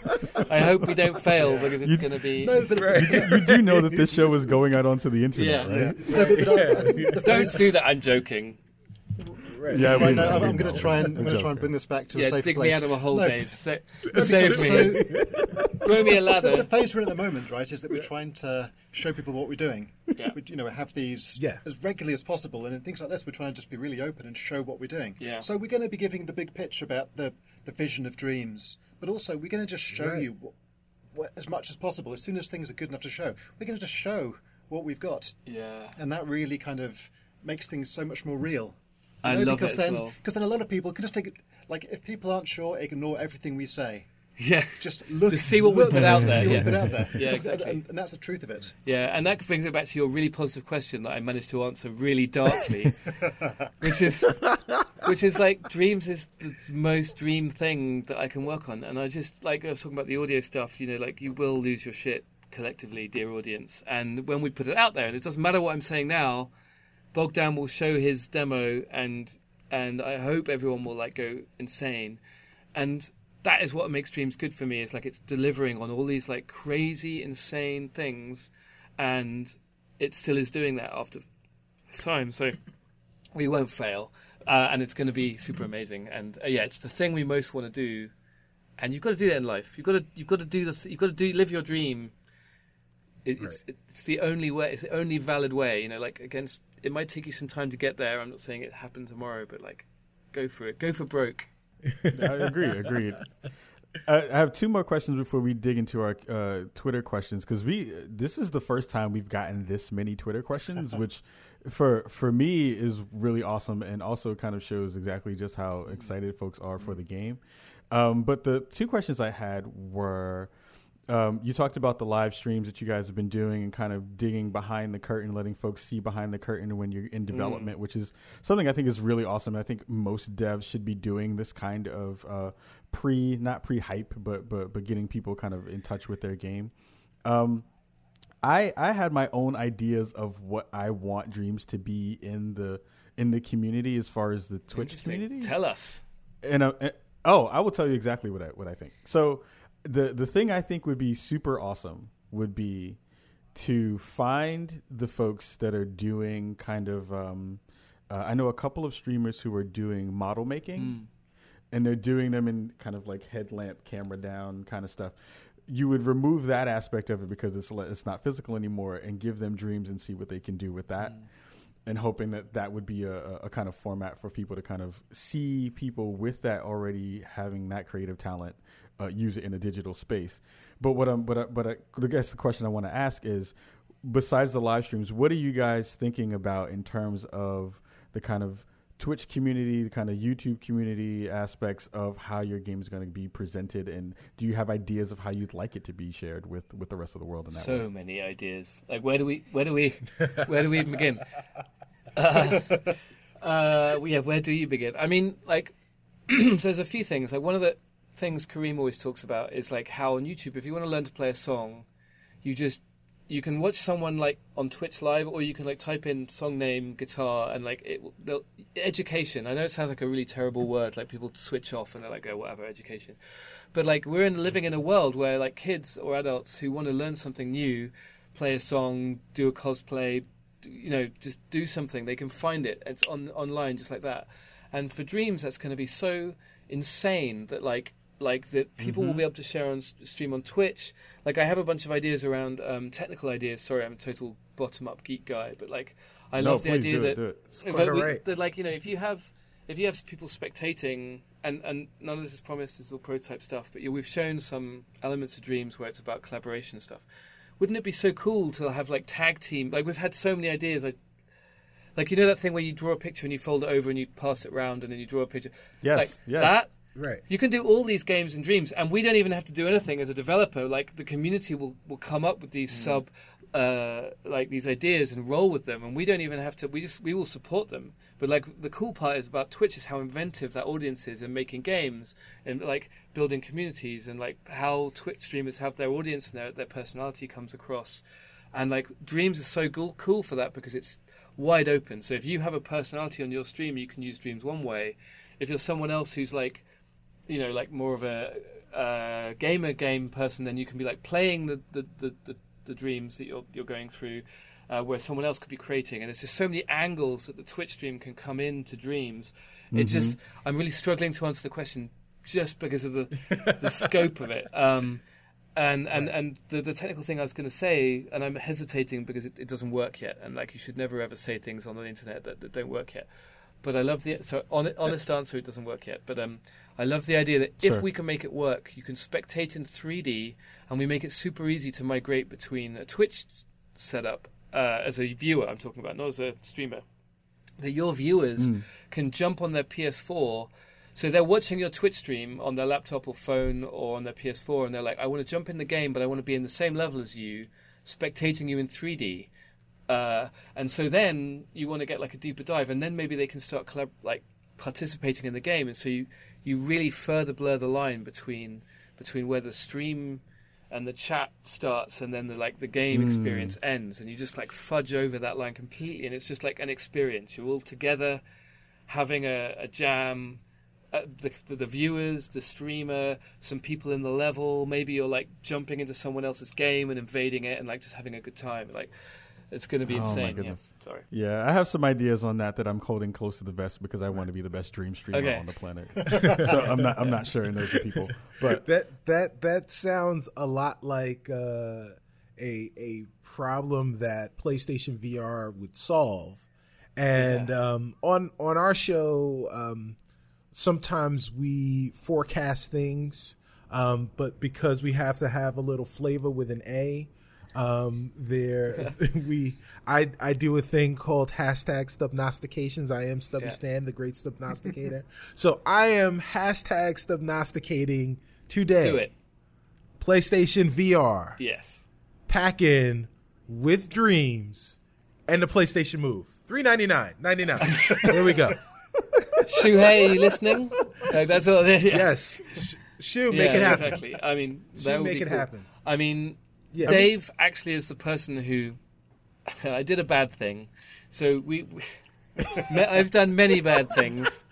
I hope we don't fail because it's going to be.
No, but,
you do know that this show is going out onto the internet,
Yeah.
right?
no, but, but I, I the
Don't do that. I'm joking.
Right.
Yeah, we
Right, no, I'm, I'm going to try and I'm
I'm
going to try and bring this back to a
Yeah,
safer
dig
place.
me out of a hole,
No,
Dave. Sa- save me. [LAUGHS] Throw me a
The,
ladder.
the phase we're in at the moment, right, is that we're trying to show people what we're doing.
Yeah.
We, you know, have these
Yeah.
as regularly as possible, and in things like this, we're trying to just be really open and show what we're doing.
Yeah.
So we're going to be giving the big pitch about the the vision of dreams, but also we're going to just show
Right.
you what, what, as much as possible. As soon as things are good enough to show, we're going to just show what we've got,
Yeah.
and that really kind of makes things so much more real.
I
know,
love
because
it as
then,
well.
Because then a lot of people can just take it. Like if people aren't sure, ignore everything we say. [LAUGHS]
Yeah.
Just look.
Just see what we
look,
put out there,
See what
yeah.
put out there. [LAUGHS]
Yeah, exactly.
And, and that's the truth of it.
Yeah, and that brings it back to your really positive question that I managed to answer really darkly, [LAUGHS] which is, which is like dreams is the most dream thing that I can work on, and I just like I was talking about the audio stuff. You know, like you will lose your shit collectively, dear audience, and when we put it out there, and it doesn't matter what I'm saying now, Bogdan will show his demo, and and I hope everyone will like go insane, and that is what makes dreams good for me. Is like it's delivering on all these like crazy, insane things, and it still is doing that after this time. So we won't fail, uh, and it's going to be super amazing. And uh, yeah, it's the thing we most want to do, and you've got to do that in life. You've got to you've got to do the th- you've got to do live your dream. It, It's it's the only way. It's the only valid way. You know, like against it might take you some time to get there. I'm not saying it happened tomorrow, but like go for it. Go for broke. [LAUGHS]
I agree. Agreed. I have two more questions before we dig into our uh, Twitter questions because we this is the first time we've gotten this many Twitter questions, [LAUGHS] which for for me is really awesome and also kind of shows exactly just how excited folks are for the game. Um, but the two questions I had were. Um, you talked about the live streams that you guys have been doing and kind of digging behind the curtain, letting folks see behind the curtain when you're in development, which is something I think is really awesome. I think most devs should be doing this kind of uh, pre, not pre hype, but but but getting people kind of in touch with their game. Um, I I had my own ideas of what I want Dreams to be in the in the community as far as the Twitch community.
Tell us.
And uh, uh, oh, I will tell you exactly what I what I think. So the the thing I think would be super awesome would be to find the folks that are doing kind of. Um, uh, I know a couple of streamers who are doing model making,
Mm.
and they're doing them in kind of like headlamp, camera down kind of stuff. You would remove that aspect of it because it's it's not physical anymore, and give them dreams and see what they can do with that
Mm.
and hoping that that would be a, a- a kind of format for people to kind of see people with that already having that creative talent uh, use it in a digital space. But what I'm, but I, but I, I guess the question I want to ask is, besides the live streams, what are you guys thinking about in terms of the kind of Twitch community, the kind of YouTube community aspects of how your game is going to be presented, and do you have ideas of how you'd like it to be shared with with the rest of the world? In that
So
way?
many ideas. Like where do we where do we where do we begin? [LAUGHS] Uh, uh, yeah, where do you begin? I mean, like, [CLEARS THROAT] so there's a few things. Like one of the things Kareem always talks about is like how on YouTube, if you want to learn to play a song, you just you can watch someone like on Twitch live, or you can like type in song name, guitar, and like it. Education. I know it sounds like a really terrible word. Like people switch off and they're like, "Oh, whatever, education." But like we're in living in a world where like kids or adults who want to learn something new, play a song, do a cosplay, you know, just do something. They can find it. It's on online just like that. And for dreams, that's going to be so insane that like like that people will be able to share on stream on Twitch. Like I have a bunch of ideas around um, technical ideas. Sorry, I'm a total bottom up geek guy, but like I
No,
love the idea
it,
that
it.
That, we- that, like you know if you have if you have people spectating and and none of this is promised this is all prototype stuff but yeah, we've shown some elements of dreams where it's about collaboration stuff wouldn't it be so cool to have like tag team like we've had so many ideas like like you know that thing where you draw a picture and you fold it over and you pass it around and then you draw a picture
Yes,
like
yes.
that
Right.
you can do all these games and dreams, and we don't even have to do anything as a developer. Like the community will, will come up with these sub, uh, like these ideas and roll with them, and we don't even have to. We just we will support them. But like the cool part is about Twitch is how inventive that audience is in making games and like building communities and like how Twitch streamers have their audience and their their personality comes across. And like Dreams is so cool, cool for that because it's wide open. So if you have a personality on your stream, you can use Dreams one way. If you're someone else who's like you know, like more of a uh, gamer game person, then you can be like playing the the, the, the, the dreams that you're you're going through, uh, where someone else could be creating. And there's just so many angles that the Twitch stream can come into dreams. It just I'm really struggling to answer the question just because of the the [LAUGHS] scope of it. Um, and and and the, the technical thing I was going to say, and I'm hesitating because it, it doesn't work yet, and like you should never ever say things on the internet that, that don't work yet. But I love the so hon- honest answer. It doesn't work yet, but um, I love the idea that
Sure.
if we can make it work, you can spectate in 3D, and we make it super easy to migrate between a Twitch setup uh, as a viewer. I'm talking about not as a streamer. That your viewers can jump on their PS4. So they're watching your Twitch stream on their laptop or phone or on their PS4, and they're like, "I want to jump in the game, but I want to be in the same level as you, spectating you in 3D." Uh, and so then you want to get like a deeper dive, and then maybe they can start collab- like participating in the game, and so you you really further blur the line between between where the stream and the chat starts and then the like the game experience ends, and you just like fudge over that line completely, and it's just like an experience. You're all together having a, a jam. Uh, the, the the viewers, the streamer, some people in the level. Maybe you're like jumping into someone else's game and invading it, and like just having a good time. Like It's going to be insane.
Oh, my
insane. yeah.
goodness.
Sorry.
Yeah, I have some ideas on that that I'm holding close to the vest because I want to be the best dream streamer
Okay.
on the planet. [LAUGHS] so I'm not I'm not sharing those with people. But [LAUGHS]
That that that sounds a lot like uh, a a problem that PlayStation VR would solve. And um, on on our show, um, sometimes we forecast things, um, but because we have to have a little flavor with an A, um, there [LAUGHS] [LAUGHS] we I I do a thing called hashtag Stubnostications. I am Stubby
Yeah.
Stan, the great Stubnosticator. [LAUGHS] so I am hashtag Stubnosticating today.
Do it.
PlayStation VR
Yes.
pack in with dreams and the PlayStation Move. Three ninety nine, ninety nine. There we go.
Shuhei, you listening? Like, that's all. Yeah.
Yes, Sh- Shu, make it happen.
Exactly. I mean, that would
make
be
it
cool.
happen.
I mean,
Yeah.
Dave actually is the person who [LAUGHS] I did a bad thing. So we, [LAUGHS] me- I've done many bad things.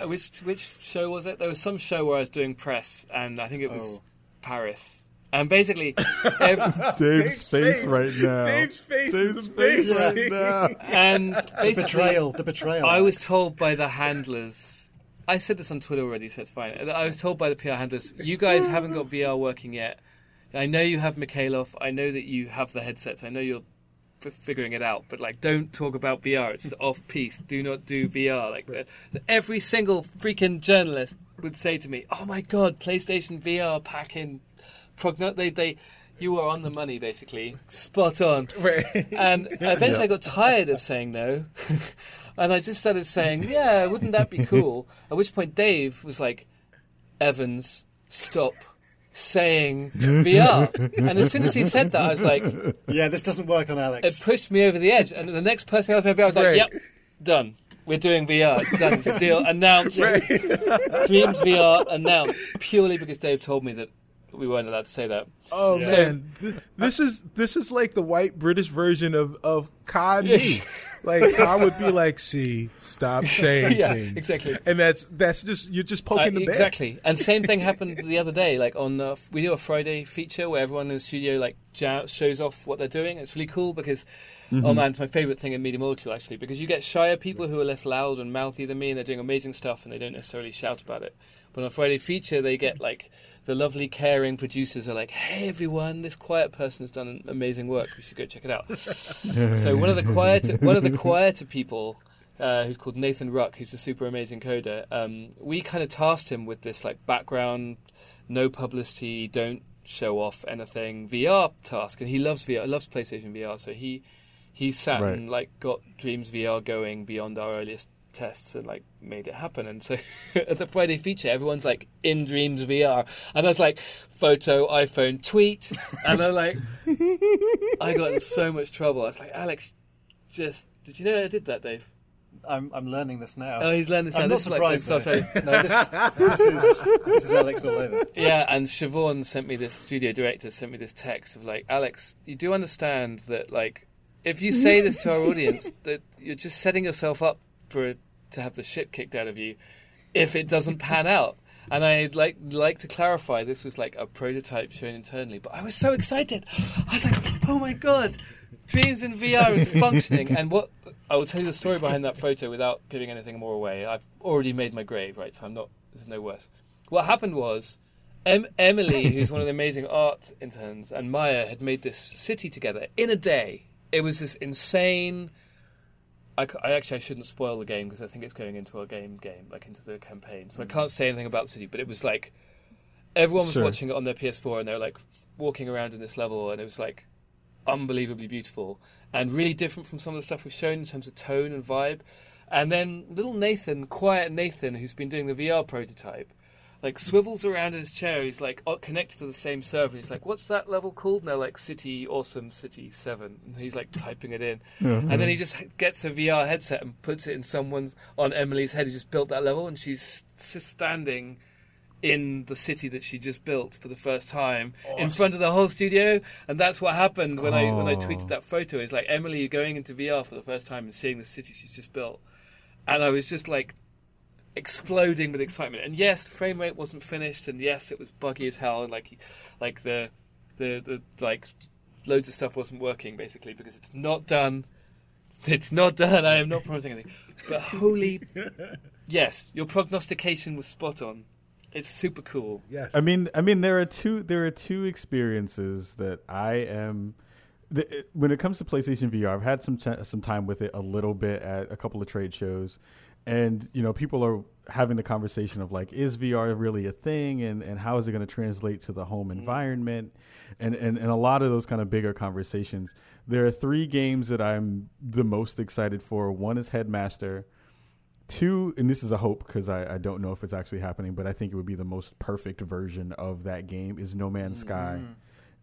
Uh, which which show was it? There was some show where I was doing press, and I think it was
Oh.
Paris. And basically, ev- [LAUGHS]
Dave's, face, right now.
Dave's face
Dave's
is
face
amazing.
right now.
and
The betrayal, the betrayal.
I was told by the handlers. I said this on Twitter already, so it's fine. I was told by the PR handlers, you guys haven't got VR working yet. I know you have Mikhailov. I know that you have the headsets. I know you're f- figuring it out. But like, don't talk about VR. It's [LAUGHS] off piece. Do not do VR. Like uh, the- every single freaking journalist would say to me, "Oh my god, PlayStation VR packing progno." They they. You are on the money, basically. Spot on. [LAUGHS] And eventually I got tired of saying no. [LAUGHS] and I just started saying, yeah, wouldn't that be cool? At which point Dave was like, Evans, stop saying [LAUGHS] VR. And as soon as he said that, I was like,
Yeah, this doesn't work on Alex.
It pushed me over the edge. And the next person else maybe I was like,
Right.
yep, done. We're doing VR. It's done. It's a deal. Announced. [LAUGHS] Dreams VR announced. Purely because Dave told me that we weren't allowed to say that.
Oh
So-
man, [LAUGHS] Th- this is this is like the white British version of of Ka and me. like I would be like, "See, stop [LAUGHS] saying [LAUGHS]
Yeah,
things."
exactly.
And that's that's just you're just poking
Uh,
the bear.
exactly. And same thing happened the other day. Like on, uh, we do a Friday feature where everyone in the studio like shows off what they're doing. It's really cool because, oh man, it's my favorite thing in Media Molecule actually because you get shyer people who are less loud and mouthy than me, and they're doing amazing stuff, and they don't necessarily shout about it. But on Friday feature, they get like the lovely, caring producers are like, "Hey everyone, this quiet person has done amazing work. We should go check it out." [LAUGHS] so one of the quieter, one of the quieter people uh, who's called Nathan Ruck, who's a super amazing coder. Um, we kind of tasked him with this like background, no publicity, don't show off anything VR task, and he loves VR, loves PlayStation VR. So he he sat
Right.
and like got Dreams VR going beyond our earliest tests and like made it happen. And so [LAUGHS] at the Friday feature, everyone's like in Dreams VR, and I was like photo, iPhone, tweet, [LAUGHS] and I'm like, I got in so much trouble. I was like, Alex, just did you know I did that, Dave?
I'm, I'm learning this now.
Oh, he's learning this now.
I'm not
This is like-
surprised.
this
oh, no, this, this is this is Alex all over.
Yeah, and Siobhan sent me this studio director sent me this text of like, Alex, you do understand that like, if you say this to our audience, [LAUGHS] that you're just setting yourself up for to have the shit kicked out of you if it doesn't pan [LAUGHS] out. And I'd like like to clarify this was like a prototype shown internally, but I was so excited. I was like, oh my god, Dreams in VR is [LAUGHS] functioning. And what I will tell you the story behind that photo without giving anything more away. I've already made my grave, right? So I'm not. This is no worse. What happened was em- Emily, who's one of the amazing [LAUGHS] art interns, and Maya had made this city together in a day. It was this insane. I, I actually I shouldn't spoil the game because I think it's going into our game game, like into the campaign. So I mm. can't say anything about the city, but it was like everyone was
Sure.
watching it on their PS4 and they were like walking around in this level, and it was like unbelievably beautiful and really different from some of the stuff we've shown in terms of tone and vibe. And then little Nathan, quiet Nathan, who's been doing the VR prototype, like swivels around in his chair. He's like connected to the same server. He's like, "What's that level called?" now?" like City Awesome City Seven. And he's like typing it in, and then he just gets a VR headset and puts it in someone's on Emily's head. He just built that level, and she's standing in the city that she just built for the first time in front of the whole studio and that's what happened when I when I
Oh.
tweeted that photo it's like Emily you're going into VR for the first time and seeing the city she's just built and I was just like exploding with excitement and yes the frame rate wasn't finished and yes it was buggy as hell and like like the the the like loads of stuff wasn't working basically because it's not done. It's not done. I am not promising anything. But holy, [LAUGHS] yes, your prognostication was spot on. It's super cool.
Yes.
I mean, I mean, there are two. There are two experiences that I am. The, when it comes to PlayStation VR, I've had some ch- some time with it a little bit at a couple of trade shows, and you know, people are having the conversation of like, is VR really a thing, and and how is it going to translate to the home mm-hmm. environment, and, and and a lot of those kind of bigger conversations. There are three games that I'm the most excited for. One is Headmaster. Two, and this is a hope because I, I don't know if it's actually happening, but I think it would be the most perfect version of that game is No Man's Sky, mm.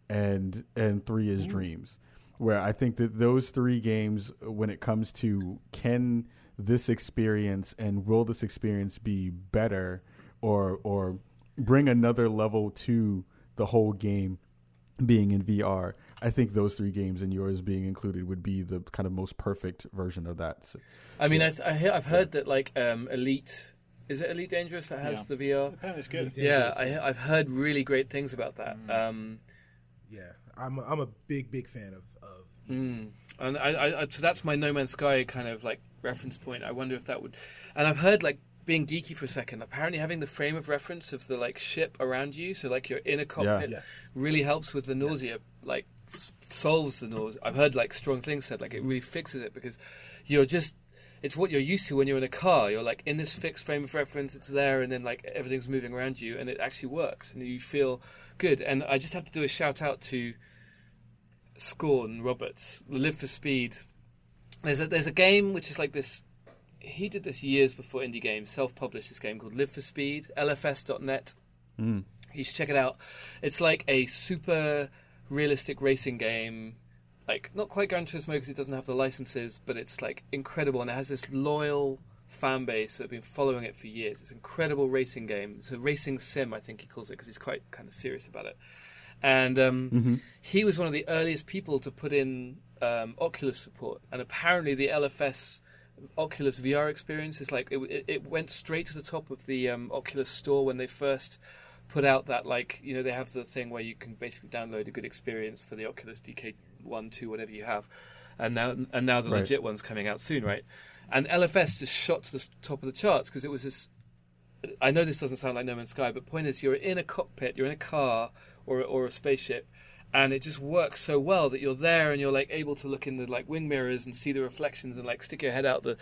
and and three is mm. Dreams, where I think that those three games, when it comes to can this experience and will this experience be better or or bring another level to the whole game being in VR, I think those three games and yours being included would be the kind of most perfect version of that. So,
I mean, I, I hear, I've heard that like um, Elite is it Elite Dangerous that has
Yeah.
the VR?
Apparently it's good.
Yeah, I, I've heard really great things about that. Um,
yeah, I'm a, I'm a big big fan of of
Mm. And I, I, I, so that's my No Man's Sky kind of like reference point. I wonder if that would. And I've heard like being geeky for a second. Apparently, having the frame of reference of the like ship around you, so like you're in a cockpit,
Yes.
really helps with the nausea. Like s- solves the nausea. I've heard like strong things said. Like it really fixes it because you're just. It's what you're used to when you're in a car. You're like in this fixed frame of reference. It's there, and then like everything's moving around you, and it actually works, and you feel good. And I just have to do a shout out to Scawen Roberts, Live for Speed. There's a there's a game which is like this. He did this years before indie games. Self-published this game called Live for Speed. LFS.net.
mm.
You should check it out. It's like a super realistic racing game. Like not quite Gran Turismo because it doesn't have the licenses, but it's like incredible and it has this loyal fan base that have been following it for years. It's an incredible racing game. It's a racing sim, I think he calls it, because he's quite kind of serious about it. And um, he was one of the earliest people to put in um, Oculus support, and apparently the LFS Oculus VR experience is like it, it, went straight to the top of the um, Oculus store when they first put out that like you know they have the thing where you can basically download a good experience for the Oculus DK one, two, whatever you have, and now and now the
Right.
legit one's coming out soon, right? And LFS just shot to the top of the charts because it was this. I know this doesn't sound like No Man's Sky, but point is, you're in a cockpit, you're in a car or or a spaceship, and it just works so well that you're there and you're like able to look in the like wing mirrors and see the reflections and like stick your head out the,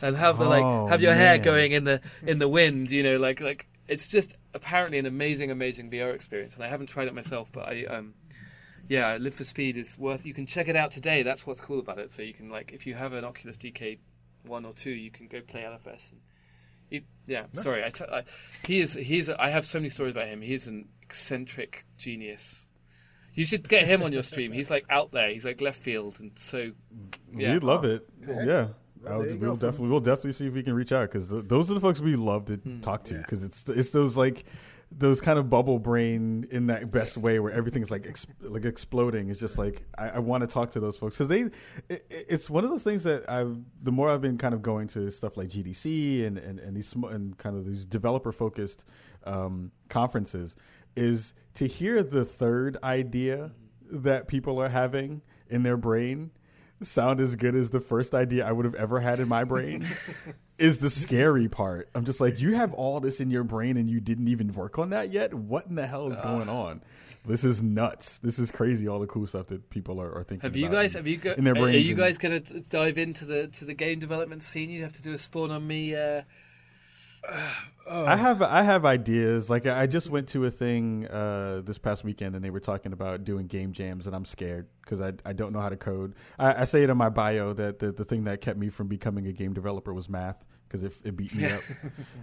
and have the
Oh,
like have your hair going in the in the wind, you know, like like it's just apparently an amazing amazing VR experience, and I haven't tried it myself, but I um. Yeah, Live for Speed is worth. You can check it out today. That's what's cool about it. So you can like, if you have an Oculus DK one or two, you can go play LFS. And he, yeah, sorry, I, t- I he is he's. I have so many stories about him. He's an eccentric genius. You should get him on your stream. He's like out there. He's like left field, and so yeah.
We'd love it. Yeah.
Well,
I'll-
there you
we'll
go.
Definitely we'll definitely see if we can reach out because th- those are the folks we love to talk to
Yeah.
because it's it's those like those kind of bubble brain in that best way where everything's like ex- like exploding. It's just like I, I want to talk to those folks because they it, it's one of those things that I've the more I've been kind of going to stuff like GDC and and, and these sm- and kind of these developer focused um, conferences is to hear the third idea that people are having in their brain sound as good as the first idea I would have ever had in my brain [LAUGHS] is the scary part. I'm just like, you have all this in your brain and you didn't even work on that yet? What in the hell is going on? This is nuts. This is crazy. All the cool stuff that people are, are thinking.
Have you
about
guys?
in-
Have you got?
in their
Are, are you guys going to dive into the to the game development scene? You have to do a spawn on me. Uh, [SIGHS] [SIGHS] [SIGHS]
I have I have ideas. Like I just went to a thing uh, this past weekend, and they were talking about doing game jams, and I'm scared because I I don't know how to code. I, I say it in my bio that the, the thing that kept me from becoming a game developer was math because it, it beat me up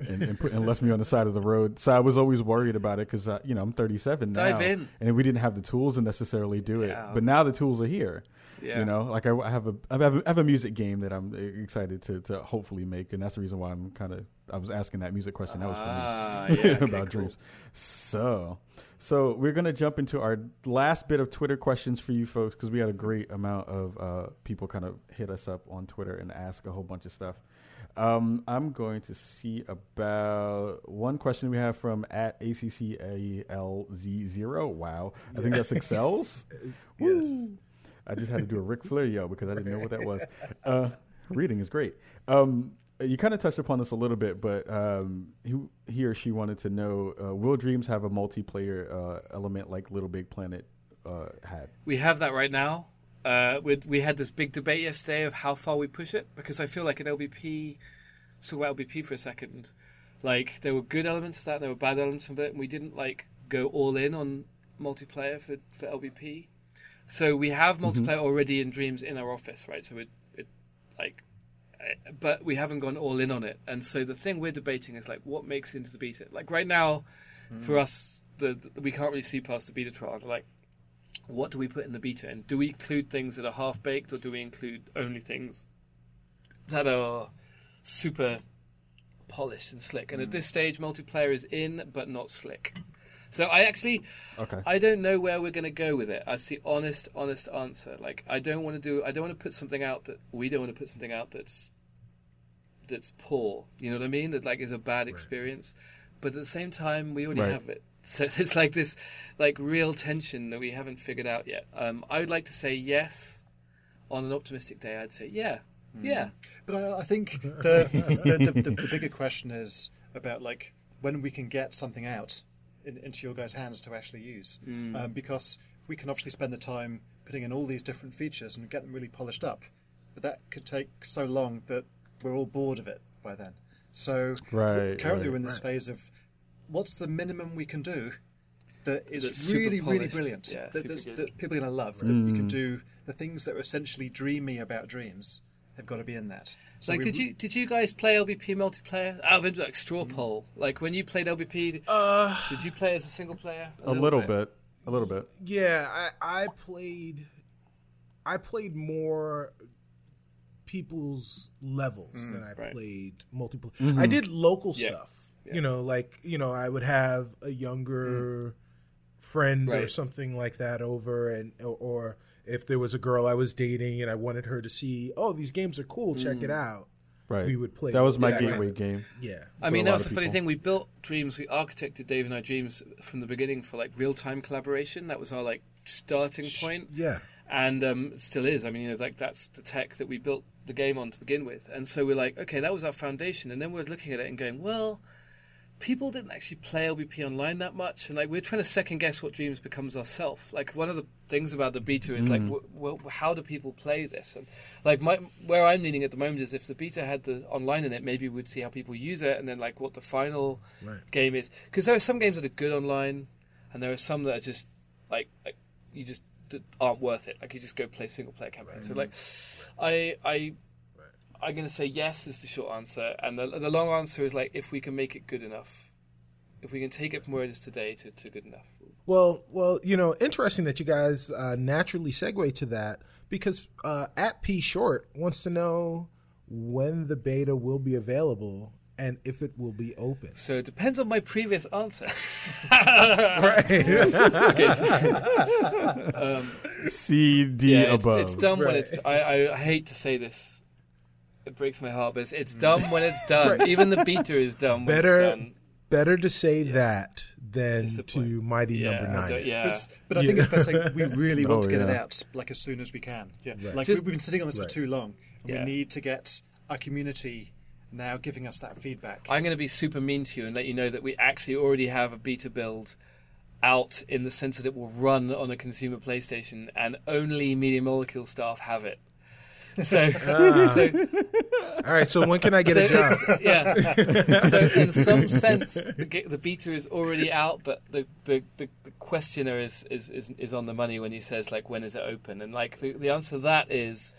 and and, put, and left me on the side of the road. So I was always worried about it because you know I'm 37 now,
in.
and we didn't have the tools to necessarily do it.
Yeah.
But now the tools are here.
Yeah.
You know, like I, I have a I have a, I have a music game that I'm excited to to hopefully make, and that's the reason why I'm kind of I was asking that music question. That was for me
ah, [LAUGHS] yeah, okay,
about
cool.
dreams. So, so we're gonna jump into our last bit of Twitter questions for you folks because we had a great amount of uh, people kind of hit us up on Twitter and ask a whole bunch of stuff. Um, I'm going to see about one question we have from at ACCALZ0. Wow. I think that's Excels. [LAUGHS]
Yes.
I just had to do a Ric [LAUGHS] Flair yell because I didn't know what that was. Uh, reading is great. Um, you kind of touched upon this a little bit, but um, he, he or she wanted to know uh, Will Dreams have a multiplayer uh, element like Little Big Planet uh, had?
We have that right now. Uh, we we had this big debate yesterday of how far we push it because I feel like an LBP. So about LBP for a second, like there were good elements of that, there were bad elements of it, and we didn't like go all in on multiplayer for for LBP. So we have mm-hmm. multiplayer already in Dreams in our office, right? So it it like. eh, But we haven't gone all in on it, and so the thing we're debating is like what makes into the beta. Like right now, mm. for us, the, the we can't really see past the beta trial. Like, what do we put in the beta? And do we include things that are half baked, or do we include only things that are super polished and slick? And at mm. this stage, multiplayer is in, but not slick. So I actually,
Okay.
I don't know where we're going to go with it. That's the honest, honest answer. Like, I don't want to do, I don't want to put something out that we don't want to put something out that's that's poor. You know what I mean? That like is a bad experience. But at the same time, we already
Right.
have it. [LAUGHS] So it's like this, like real tension that we haven't figured out yet. Um, I would like to say yes. On an optimistic day, I'd say yeah, yeah.
But I, I think the, the, the, the, the bigger question is about like when we can get something out in, into your guys' hands to actually use, um, because we can obviously spend the time putting in all these different features and get them really polished up, but that could take so long that we're all bored of it by then. So
Right,
currently
right.
we're in this phase of what's the minimum we can do that is
That's
really, really brilliant.
Yeah,
that, that's- that people are going to love. That we can do the things that are essentially dreamy about dreams have got to be in that. So
like,
we-
did you did you guys play LBP multiplayer? Out of interest, like straw mm. poll. Like when you played LBP,
Uh,
did you play as a single player?
a little bit. A little bit.
yeah, I, I played. I played more people's levels mm, than I
right.
played multiplayer. Mm-hmm. I did local
Yeah.
stuff. You know, like you know, I would have a younger mm. friend or something like that over, and or, or if there was a girl I was dating and I wanted her to see, oh, these games are cool, check it out.
Right.
We would play
That was my
that kind
gateway
of-
game.
Yeah,
I mean,
a
that was the funny thing. We built Dreams. We architected Dave and I Dreams from the beginning for like real time collaboration. That was our like starting point.
yeah.
and um, it still is. I mean, you know, like that's the tech that we built the game on to begin with, and so we're like, okay, that was our foundation, and then we're looking at it and going, well, people didn't actually play LBP online that much, and like we're trying to second guess what Dreams becomes ourselves. Like one of the things about the beta is like, mm. w- well, how do people play this? And like my where I'm leaning at the moment is if the beta had the online in it, maybe we'd see how people use it, and then like what the final game is, because there are some games that are good online, and there are some that are just like, like you just aren't worth it. Like you just go play single player campaign. So like, I I I'm gonna say yes is the short answer, and the the long answer is like if we can make it good enough, if we can take it from where it is today to, to good enough.
Well, well, you know, interesting that you guys uh, naturally segue to that because uh, at P Short wants to know when the beta will be available and if it will be open.
So it depends on my previous answer. [LAUGHS]
Right. [LAUGHS]
Okay, so- [LAUGHS]
C D
yeah, it's,
above.
it's done when
Right.
it's. I, I hate to say this. It breaks my heart, but it's, it's mm. done when it's [LAUGHS] done. Even the beta is dumb. When
Better-
it's done.
Better to say that than to Mighty
Yeah,
Number
I
Nine.
don't- yeah.
But, but I think it's fair to say we [LAUGHS] really want
Oh,
to get it out like as soon as we can.
Yeah.
Like
Just-
we, we've been sitting on this
Right.
for too long, and
Yeah.
we need to get our community now giving us that feedback.
I'm going to be super mean to you and let you know that we actually already have a beta build out in the sense that it will run on a consumer PlayStation and only Media Molecule staff have it. So, [LAUGHS] ah. so,
All right, so when can I get
so
a job?
yeah. So in some [LAUGHS] sense, the, the beta is already out, but the, the, the, the questioner is, is, is, is on the money when he says like when is it open, and like the, the answer to that is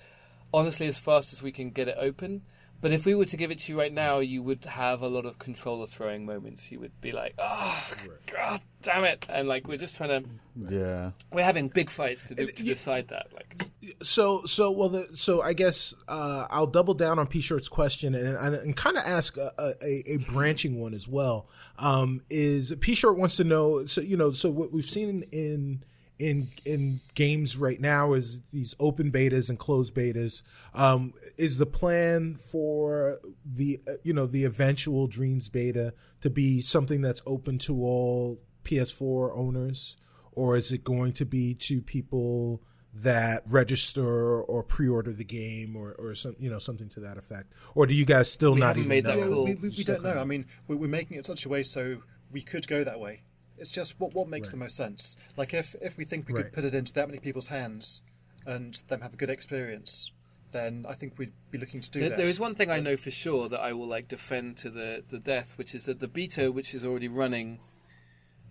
honestly as fast as we can get it open. But if we were to give it to you right now, you would have a lot of controller throwing moments. You would be like, "Oh, god damn it!" And like we're just trying to,
yeah.
we're having big fights to, do, to decide that. Like,
so so well the, so i guess uh, i'll double down on p shirt's question and, and, and kind of ask a, a, a branching one as well um, is p shirt wants to know so you know so what we've seen in in in games right now is these open betas and closed betas. Um, is the plan for the uh, you know the eventual Dreams beta to be something that's open to all PS4 owners, or is it going to be to people that register or pre-order the game, or or some you know something to that effect? Or do you guys still
We
not even
made
know?
that call.
we, we, we don't know. I mean, we're, we're making it such a way so we could go that way. It's just what what makes the most sense. Like if if we think we
Right.
could put it into that many people's hands and them have a good experience, then I think we'd be looking to do
There,
that.
there is one thing I know for sure that I will like defend to the, the death, which is that the beta, which is already running,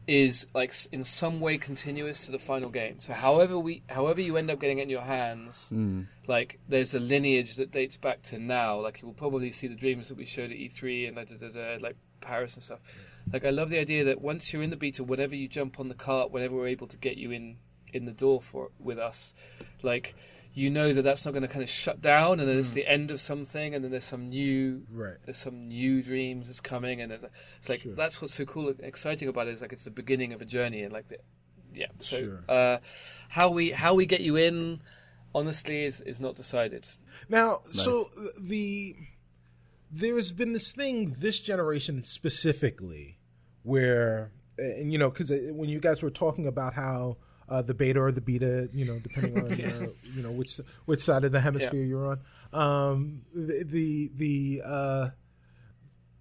is like in some way continuous to the final game. So however we, however you end up getting it in your hands, hmm. like there's a lineage that dates back to now. Like you will probably see the dreams that we showed at E3 and da, da, da, da, like Paris and stuff. Like I love the idea that once you're in the beta, whatever you jump on the cart, whenever we're able to get you in in the door for with us, like you know that that's not going to kind of shut down, and then it's the end of something, and then there's some new
Right.
there's some new dreams that's coming, and it's, it's like that's what's so cool and exciting about it is like it's the beginning of a journey, and like the, yeah. So
Sure.
uh, how we how we get you in, honestly, is is not decided.
Now, so the there has been this thing this generation specifically where and you know because when you guys were talking about how uh, the beta or the beta, you know, depending on [LAUGHS] uh, you know which which side of the hemisphere you're on, um, the the, the uh,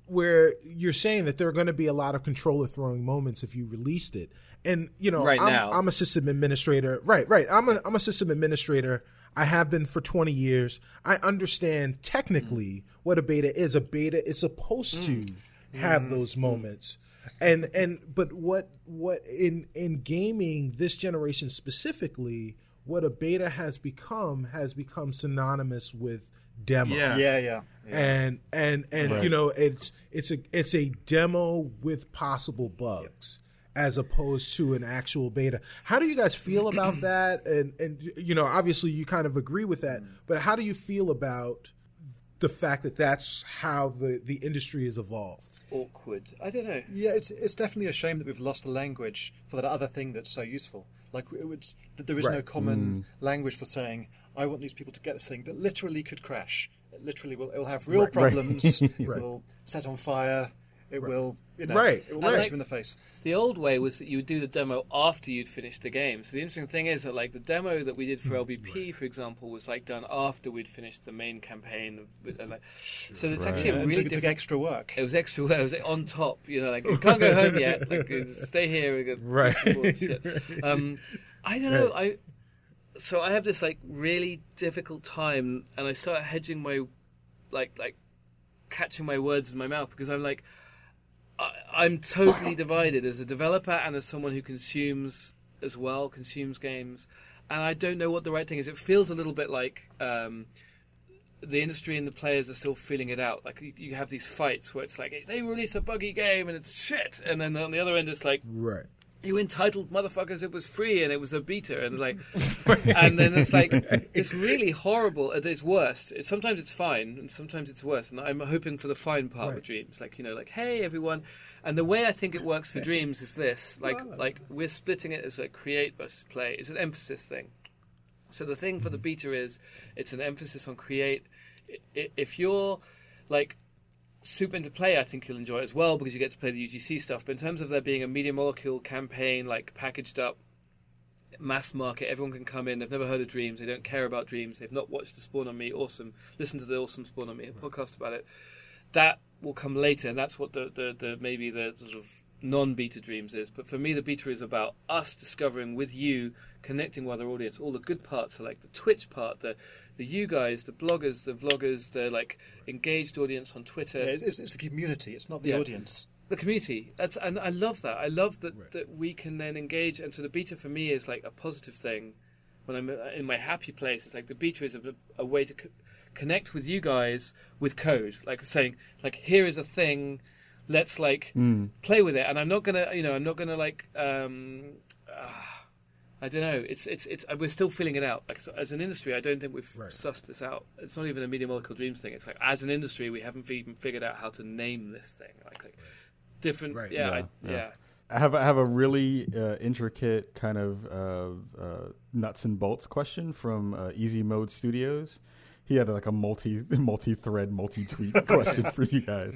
where you're saying that there are going to be a lot of controller throwing moments if you released it. And you know,
Right
I'm,
now.
I'm a system administrator. Right, right. I'm a I'm a system administrator. I have been for 20 years. I understand technically mm. what a beta is. A beta is supposed to mm. have mm. those moments. And and but what what in in gaming this generation specifically, what a beta has become has become synonymous with demo
Yeah.
yeah, yeah, yeah.
and and and
Right.
you know it's it's a it's a demo with possible bugs as opposed to an actual beta. How do you guys feel about [CLEARS THROAT] that? And and you know obviously you kind of agree with that, mm. but how do you feel about the fact that that's how the the industry has evolved?
Awkward. I don't know.
Yeah, it's it's definitely a shame that we've lost the language for that other thing that's so useful. Like it would, that there is no
Right.
common mm. language for saying I want these people to get this thing that literally could crash. It literally will. It will have real
Right.
problems. [LAUGHS] It will set on fire. It will, you know,
Right.
it will
Right.
punch you in the face.
The old way was that you would do the demo after you'd finished the game. So the interesting thing is that like the demo that we did for LBP, for example, was like done after we'd finished the main campaign. Of, and, like, so it's actually a
And
really
took, took
different.
extra work.
It was extra. work. It was on top. You know, like you can't go home yet. Like stay here. We got
Right.
some more. Um, I don't know. I so I have this like really difficult time, and I start hedging my like like catching my words in my mouth because I'm like I, I'm totally divided as a developer and as someone who consumes as well, consumes games, and I don't know what the right thing is. It feels a little bit like. Um, the industry and the players are still feeling it out. Like you, you have these fights where it's like they release a buggy game and it's shit, and then on the other end it's like
Right.
You entitled motherfuckers, it was free and it was a beta, and like, [LAUGHS] and then it's like it's really horrible at its worst. It, sometimes it's fine, and sometimes it's worse. And I'm hoping for the fine part
Right.
with Dreams, like you know, like hey everyone. And the way I think it works for Dreams is this: like, like we're splitting it as like create versus play. It's an emphasis thing. So the thing for the mm. beta is it's an emphasis on create. If you're like super into play, I think you'll enjoy as well because you get to play the UGC stuff. But in terms of there being a media molecule campaign, like packaged up, mass market, everyone can come in. They've never heard of Dreams. They don't care about Dreams. They've not watched the Spawn on Me. Awesome. Listen to the Awesome Spawn on Me a mm. podcast about it. That will come later, and that's what the the, the maybe the sort of non-beta dreams is. But for me, the beta is about us discovering with you, connecting with our audience. All the good parts are like the Twitch part, the the you guys, the bloggers, the vloggers, the like engaged audience on Twitter
Yeah, it's, it's the community. It's not the
Yeah.
audience.
the community. That's and I love that. I love that that we can then engage. And so the beta for me is like a positive thing. When I'm uh, in my happy place, it's like the beta is a, a way to co- connect with you guys with code, like saying like here is a thing. Let's like play with it. And I'm not gonna, you know, I'm not gonna like. um ah, I don't know. It's it's it's. We're still feeling it out. Like so as an industry, I don't think we've sussed this out. It's not even a media molecule dreams thing. It's like as an industry, we haven't even figured out how to name this thing. Like, like different.
Right.
Yeah,
Yeah,
I,
yeah.
yeah.
I have I have a really uh, intricate kind of uh, uh, nuts and bolts question from uh, Easy Mode Studios. He had like a multi [LAUGHS] multi thread multi tweet [LAUGHS] question for you guys.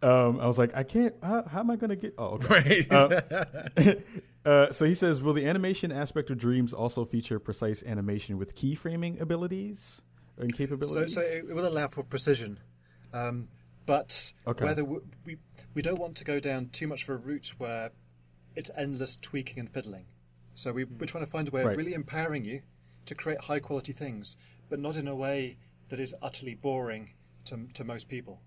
Um, I was like, I can't. How, how am I going to get? Oh, okay. [LAUGHS]
Right.
Uh, so he says, will the animation aspect of Dreams also feature precise animation with keyframing abilities and
So,
capabilities?
so it will allow for precision, um, but
Okay.
whether we, we we don't want to go down too much of a route where it's endless tweaking and fiddling. So we, we're trying to find a way
Right.
of really empowering you to create high quality things, but not in a way that is utterly boring to to most people.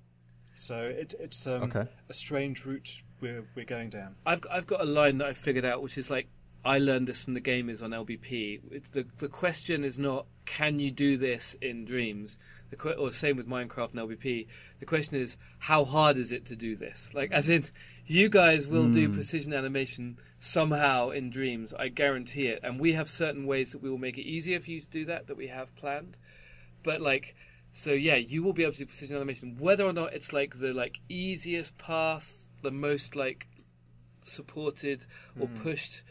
So it, it's um,
Okay.
a strange route we're we're going down.
I've I've got a line that I figured out, which is like I learned this from the gamers on LBP. It's the the question is not can you do this in Dreams, the que- or same with Minecraft and LBP. The question is how hard is it to do this? Like as in, you guys will do hmm. precision animation somehow in Dreams. I guarantee it. And we have certain ways that we will make it easier for you to do that that we have planned. But like, so yeah, you will be able to do precision animation. Whether or not it's like the like easiest path, the most like supported or pushed.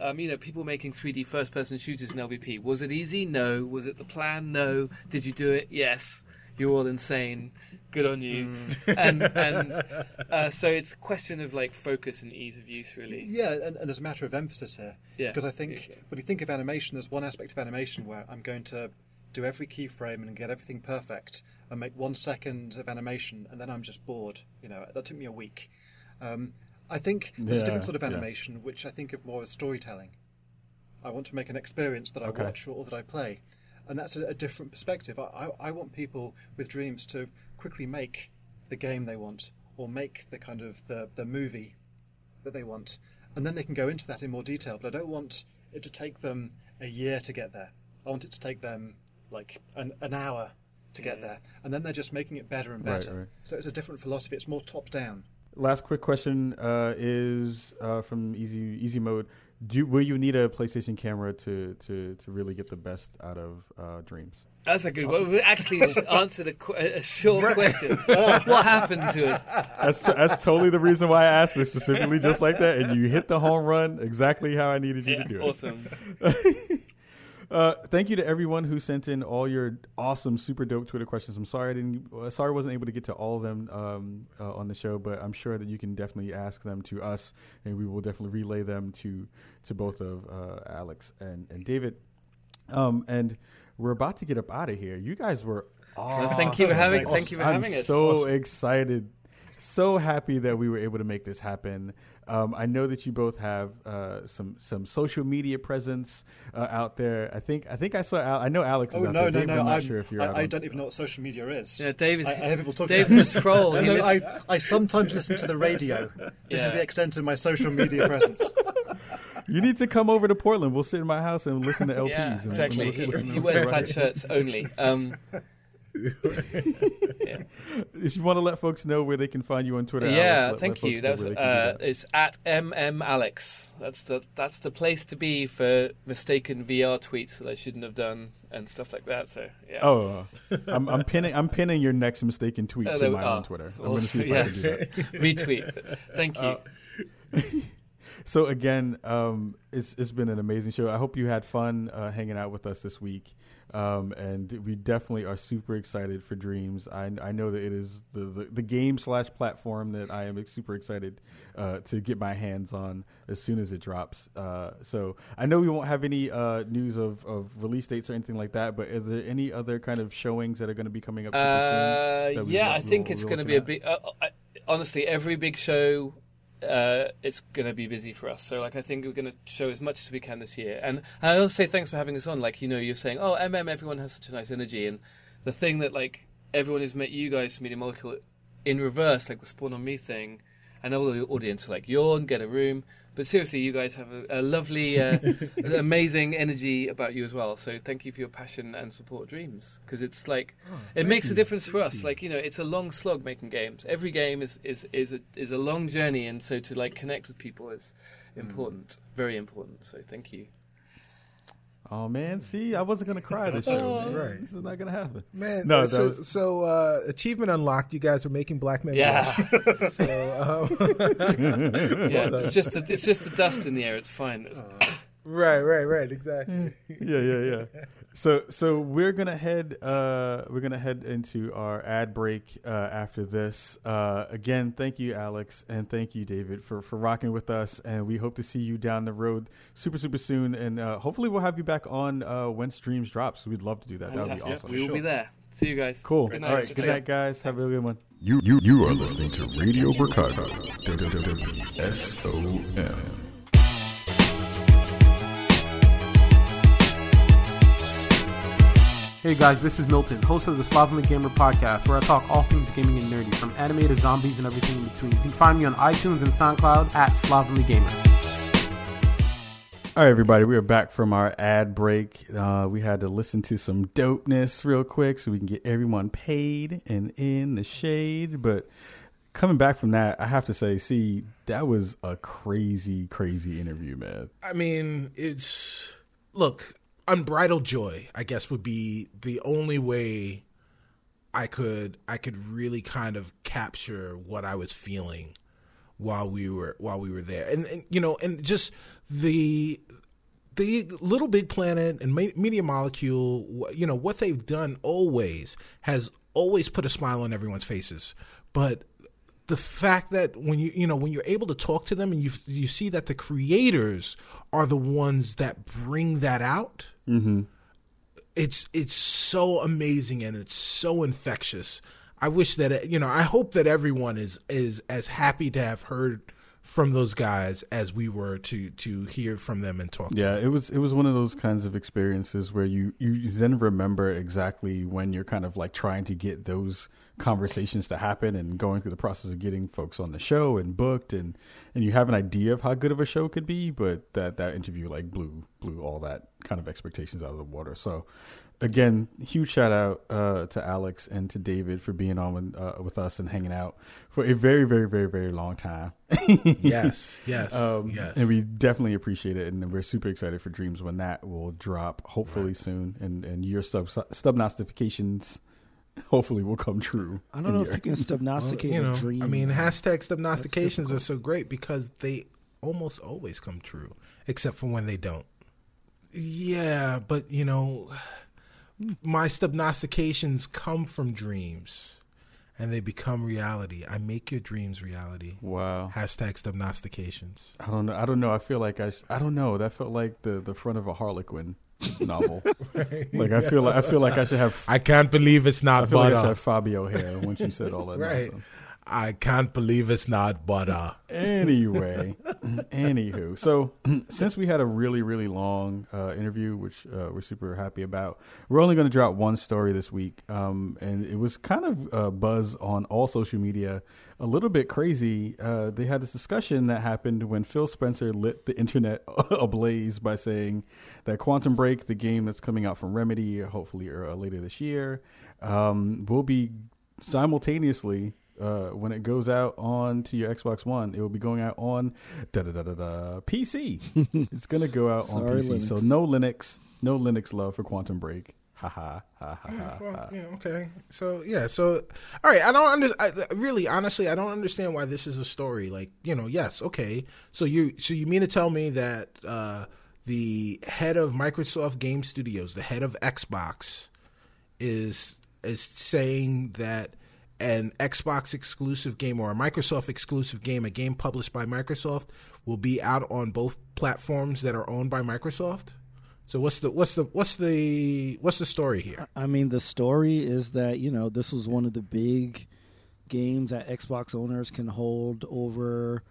Um, you know, people making 3D first-person shooters in LBP. Was it easy? No. Was it the plan? No. Did you do it? Yes. You're all insane. Good on you. [LAUGHS] And [LAUGHS] and uh, so it's a question of like focus and ease of use, really.
Yeah, and, and there's a matter of emphasis here.
Yeah,
Because I think
exactly.
when you think of animation, there's one aspect of animation where I'm going to do every keyframe and get everything perfect and make one second of animation, and then I'm just bored. You know, that took me a week. Um, I think there's a different sort of
yeah.
animation which I think of more as storytelling. I want to make an experience that I
Okay.
watch or that I play, and that's a, a different perspective. I, I, I want people with dreams to quickly make the game they want or make the kind of the, the movie that they want, and then they can go into that in more detail. But I don't want it to take them a year to get there. I want it to take them like an, an hour to get there, and then they're just making it better and
Right,
better.
right.
So it's a different philosophy. It's more top down.
Last quick question uh, is uh, from Easy Easy Mode. Do will you need a PlayStation camera to to, to really get the best out of uh, Dreams?
That's a good one. We actually [LAUGHS] answered a, qu- a short question. [LAUGHS] what happened to us?
That's that's totally the reason why I asked this specifically, just like that, and you hit the home run exactly how I needed you
Yeah,
to do it.
awesome. [LAUGHS]
Uh, thank you to everyone who sent in all your awesome, super dope Twitter questions. I'm sorry I didn't, uh, sorry I wasn't able to get to all of them um, uh, on the show, but I'm sure that you can definitely ask them to us, and we will definitely relay them to to both of uh, Alex and and David. Um, and we're about to get up out of here. You guys were awesome.
Well, thank you for having. Thank you for
I'm
having us.
so excited, so happy that we were able to make this happen. Um, I know that you both have uh, some some social media presence uh, out there. I think I think I saw. Al- I know Alex is
Oh
out
no,
there.
no,
David,
no!
I'm not
I'm-
sure if you're.
I,
out
I don't even know what social media is.
Yeah, David's.
I, I hear people talking
David's
about
a troll.
No, no, I, I sometimes listen to the radio. This is the extent of my social media presence. [LAUGHS]
You need to come over to Portland. We'll sit in my house and listen to LPs.
yeah,
and
exactly.
listen-
He,
listen
he
to
wears plaid shirts only. Um, yeah, [LAUGHS]
If you want to let folks know where they can find you on Twitter,
yeah
Alex, let-
thank
let
you. That's
where they can do
uh,
that.
it's at mm Alex. That's the that's the place to be for mistaken VR tweets that I shouldn't have done and stuff like that. So yeah.
Oh, I'm, I'm pinning. I'm pinning your next mistaken tweet
Oh,
to my
oh,
own Twitter. I'm going to see if
yeah.
I can do that. [LAUGHS]
retweet. Thank you.
Uh, [LAUGHS] So again, um, it's it's been an amazing show. I hope you had fun uh, hanging out with us this week, um, and we definitely are super excited for Dreams. I, I know that it is the, the, the game slash platform that I am super excited uh, to get my hands on as soon as it drops. Uh, so I know we won't have any uh, news of, of release dates or anything like that, but are there any other kind of showings that are going to be coming up super
Uh,
soon? we-
yeah, I think
we'll-
it's going to be a big. Uh, I, honestly, every big show, uh, it's going to be busy for us. So, like, I think we're going to show as much as we can this year. And I also say thanks for having us on. Like, you know, you're saying, oh, MM, everyone has such a nice energy, and the thing that like everyone who's met you guys from Media Molecule in reverse, like the Spawn on Me thing. And all the audience like, yawn, get a room. But seriously, you guys have a, a lovely, uh, [LAUGHS] amazing energy about you as well. So thank you for your passion and support Dreams. Because it's like, it makes a difference for us. Like, you know, it's a long slog making games. Every game is, is, is, a, is a long journey. And so to like connect with people is important, very important. So thank you.
Oh man, see, I wasn't gonna cry this show. man.
Right.
This is not gonna happen.
Man,
No,
uh, so,
was-
so uh, achievement unlocked. You guys are making black men.
Yeah. [LAUGHS]
So, um, [LAUGHS]
yeah. It's just the, it's just the dust in the air. It's fine. It's-
right, right, right. Exactly. [LAUGHS]
yeah, yeah, yeah. So, so we're gonna head, uh, we're gonna head into our ad break uh, after this. Uh, again, thank you, Alex, and thank you, David, for for rocking with us. And we hope to see you down the road super, super soon. And uh, hopefully, we'll have you back on uh, when Dreams drops. We'd love to do that. That would be awesome.
We will
Sure.
be there. See you guys.
Cool.
Good night.
right. Good night, guys. Have a good one.
You, you, you are listening to Radio Bricago. WWSOM.
Hey guys, this is Milton, host of the Slovenly Gamer podcast, where I talk all things gaming and nerdy, from anime to zombies and everything in between. You can find me on iTunes and SoundCloud at Slovenly Gamer.
All right, everybody, we are back from our ad break. Uh, we had to listen to some dopeness real quick so we can get everyone paid and in the shade. But coming back from that, I have to say, see, that was a crazy, crazy interview, man.
I mean, it's look, unbridled joy. I guess would be the only way I could I could really kind of capture what I was feeling while we were while we were there, and, and you know, and just the the Little Big Planet and Media Molecule, you know, what they've done always has always put a smile on everyone's faces, but the fact that when you you know when you're able to talk to them and you you see that the creators are the ones that bring that out mm-hmm. it's it's so amazing and it's so infectious. I wish that you know i hope that everyone is is as happy to have heard from those guys as we were to to hear from them and talk to
Yeah, it was it was one of those kinds of experiences where you you then remember exactly when you're kind of like trying to get those conversations to happen and going through the process of getting folks on the show and booked and and you have an idea of how good of a show could be, but that that interview like blew blew all that kind of expectations out of the water. So again, huge shout out uh, to Alex and to David for being on with, uh, with us and hanging out for a very very very very long time. [LAUGHS]
yes yes
Um,
yes
And we definitely appreciate it, and we're super excited for Dreams when that will drop, hopefully soon, and and your stub stub notifications [LAUGHS] hopefully will come true.
I don't know if
in
you can stubnosticate [LAUGHS]
you know
a dream.
i mean hashtag stubnostications are so great because they almost always come true except for when they don't yeah but you know [SIGHS] my stubnostications come from dreams and they become reality i make your dreams reality
Wow,
Hashtag stubnostications.
I don't know. I don't know. I feel like I. I don't know. That felt like the the front of a Harlequin novel. [LAUGHS] Like I feel like I feel like I should have.
I can't believe it's not
I
not
feel like I should have Fabio hair when she said all that [LAUGHS]
right.
nonsense.
I can't believe it's not butter.
Anyway, [LAUGHS] anywho, so [CLEARS THROAT] since we had a really, really long uh, interview, which uh, we're super happy about, we're only going to drop one story this week, um, and it was kind of uh, buzz on all social media, a little bit crazy. Uh, they had this discussion that happened when Phil Spencer lit the internet [LAUGHS] ablaze by saying that Quantum Break, the game that's coming out from Remedy, hopefully uh, later this year, um, will be simultaneously uh, when it goes out on to your Xbox One, it will be going out on da da da da da PC. [LAUGHS] it's gonna go out on
Sorry,
PC. So no Linux, no Linux love for Quantum Break. Ha ha ha ha ha.
Well,
ha.
yeah, okay. So yeah, so all right. I don't under. I, really, honestly, I don't understand why this is a story. Like you know, yes, okay. So you so you mean to tell me that uh, the head of Microsoft Game Studios, the head of Xbox, is is saying that an Xbox exclusive game or a Microsoft exclusive game, a game published by Microsoft, will be out on both platforms that are owned by Microsoft. So what's the what's the what's the what's the story here?
I mean, the story is that you know this was one of the big games that Xbox owners can hold over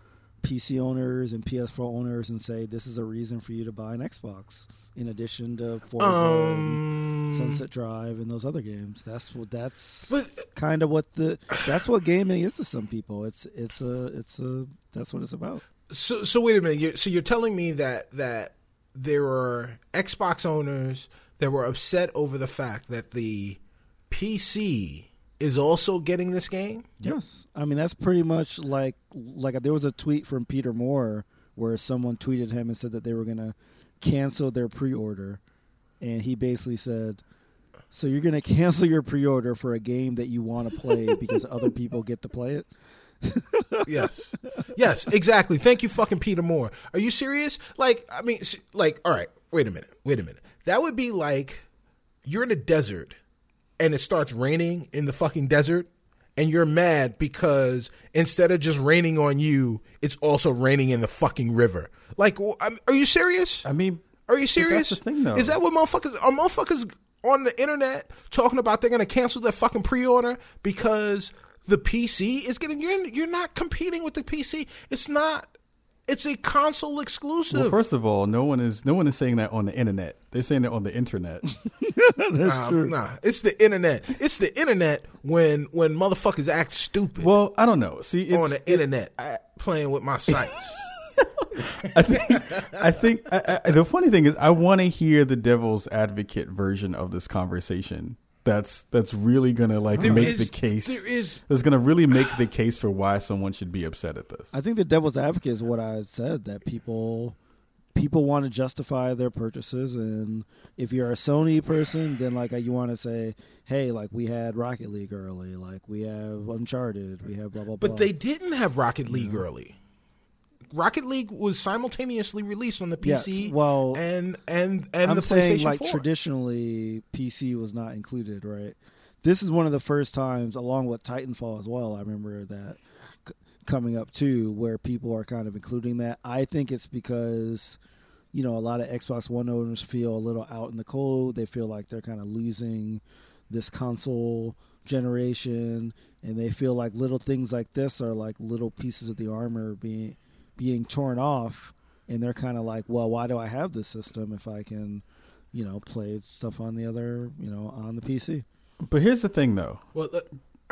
PC owners and PS4 owners and say this is a reason for you to buy an Xbox. In addition to Forza,
Um,
Sunset Drive, and those other games, that's what that's
but
kind of what the that's what gaming is to some people. It's it's a it's a that's what it's about.
so so wait a minute. you so you're telling me that that there are Xbox owners that were upset over the fact that the PC is also getting this game?
Yes, I mean that's pretty much like like there was a tweet from Peter Moore where someone tweeted him and said that they were gonna cancel their pre-order and he basically said, "So you're going to cancel your pre-order for a game that you want to play [LAUGHS] because other people get to play it?" [LAUGHS]
yes, yes, exactly. Thank you, fucking Peter Moore. Are you serious? Like, I mean, like, all right, wait a minute, wait a minute. That would be like you're in a desert and it starts raining in the fucking desert, and you're mad because instead of just raining on you, it's also raining in the fucking river. Like, are you serious?
I mean,
Are you serious?
That's the thing, though.
Is that what motherfuckers are motherfuckers on the internet talking about they're gonna cancel their fucking pre-order because the PC is getting you're you're not competing with the PC. It's not it's a console exclusive.
Well, first of all, no one is no one is saying that on the internet. They're saying it on the internet. [LAUGHS] [LAUGHS]
nah, nah, it's the internet. It's the internet when when motherfuckers act stupid
well, I don't know. See, it's,
on the internet playing with my sites. [LAUGHS]
I think, I think I, I, the funny thing is, I want to hear the devil's advocate version of this conversation. That's that's really gonna like
There
make
is-
the case.
there is-
that's gonna really make the case for why someone should be upset at this.
I think the devil's advocate is what I said that people people want to justify their purchases and if you're a Sony person then like you want to say hey like we had Rocket League early like we have Uncharted we have blah blah blah
But they didn't have Rocket League early. Rocket League was simultaneously released on the
Yes,
PC
well,
and and and
I'm
the
saying
PlayStation
like
4.
traditionally PC was not included, right? This is one of the first times, along with Titanfall as well. I remember that c- coming up too, where people are kind of including that. I think it's because you know a lot of Xbox One owners feel a little out in the cold. They feel like they're kind of losing this console generation, and they feel like little things like this are like little pieces of the armor being being torn off and they're kind of like, well, why do I have this system if I can, you know, play stuff on the other, you know, on the PC?
But here's the thing, though.
well, uh,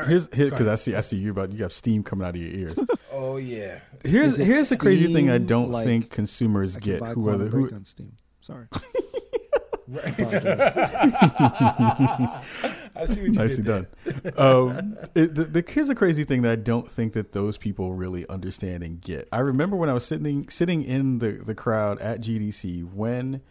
Here's because
ahead.
I see I see you about you have steam coming out of your ears. [LAUGHS]
oh yeah.
Here's
Is it
here's the crazy thing I don't
like,
think consumers
I
get who are the who
on Steam. Sorry. [LAUGHS] Apologize. [LAUGHS]
I see what you
nicely
did
done. um, it, the, the, here's a crazy thing that I don't think that those people really understand and get. I remember when I was sitting sitting in the, the crowd at GDC when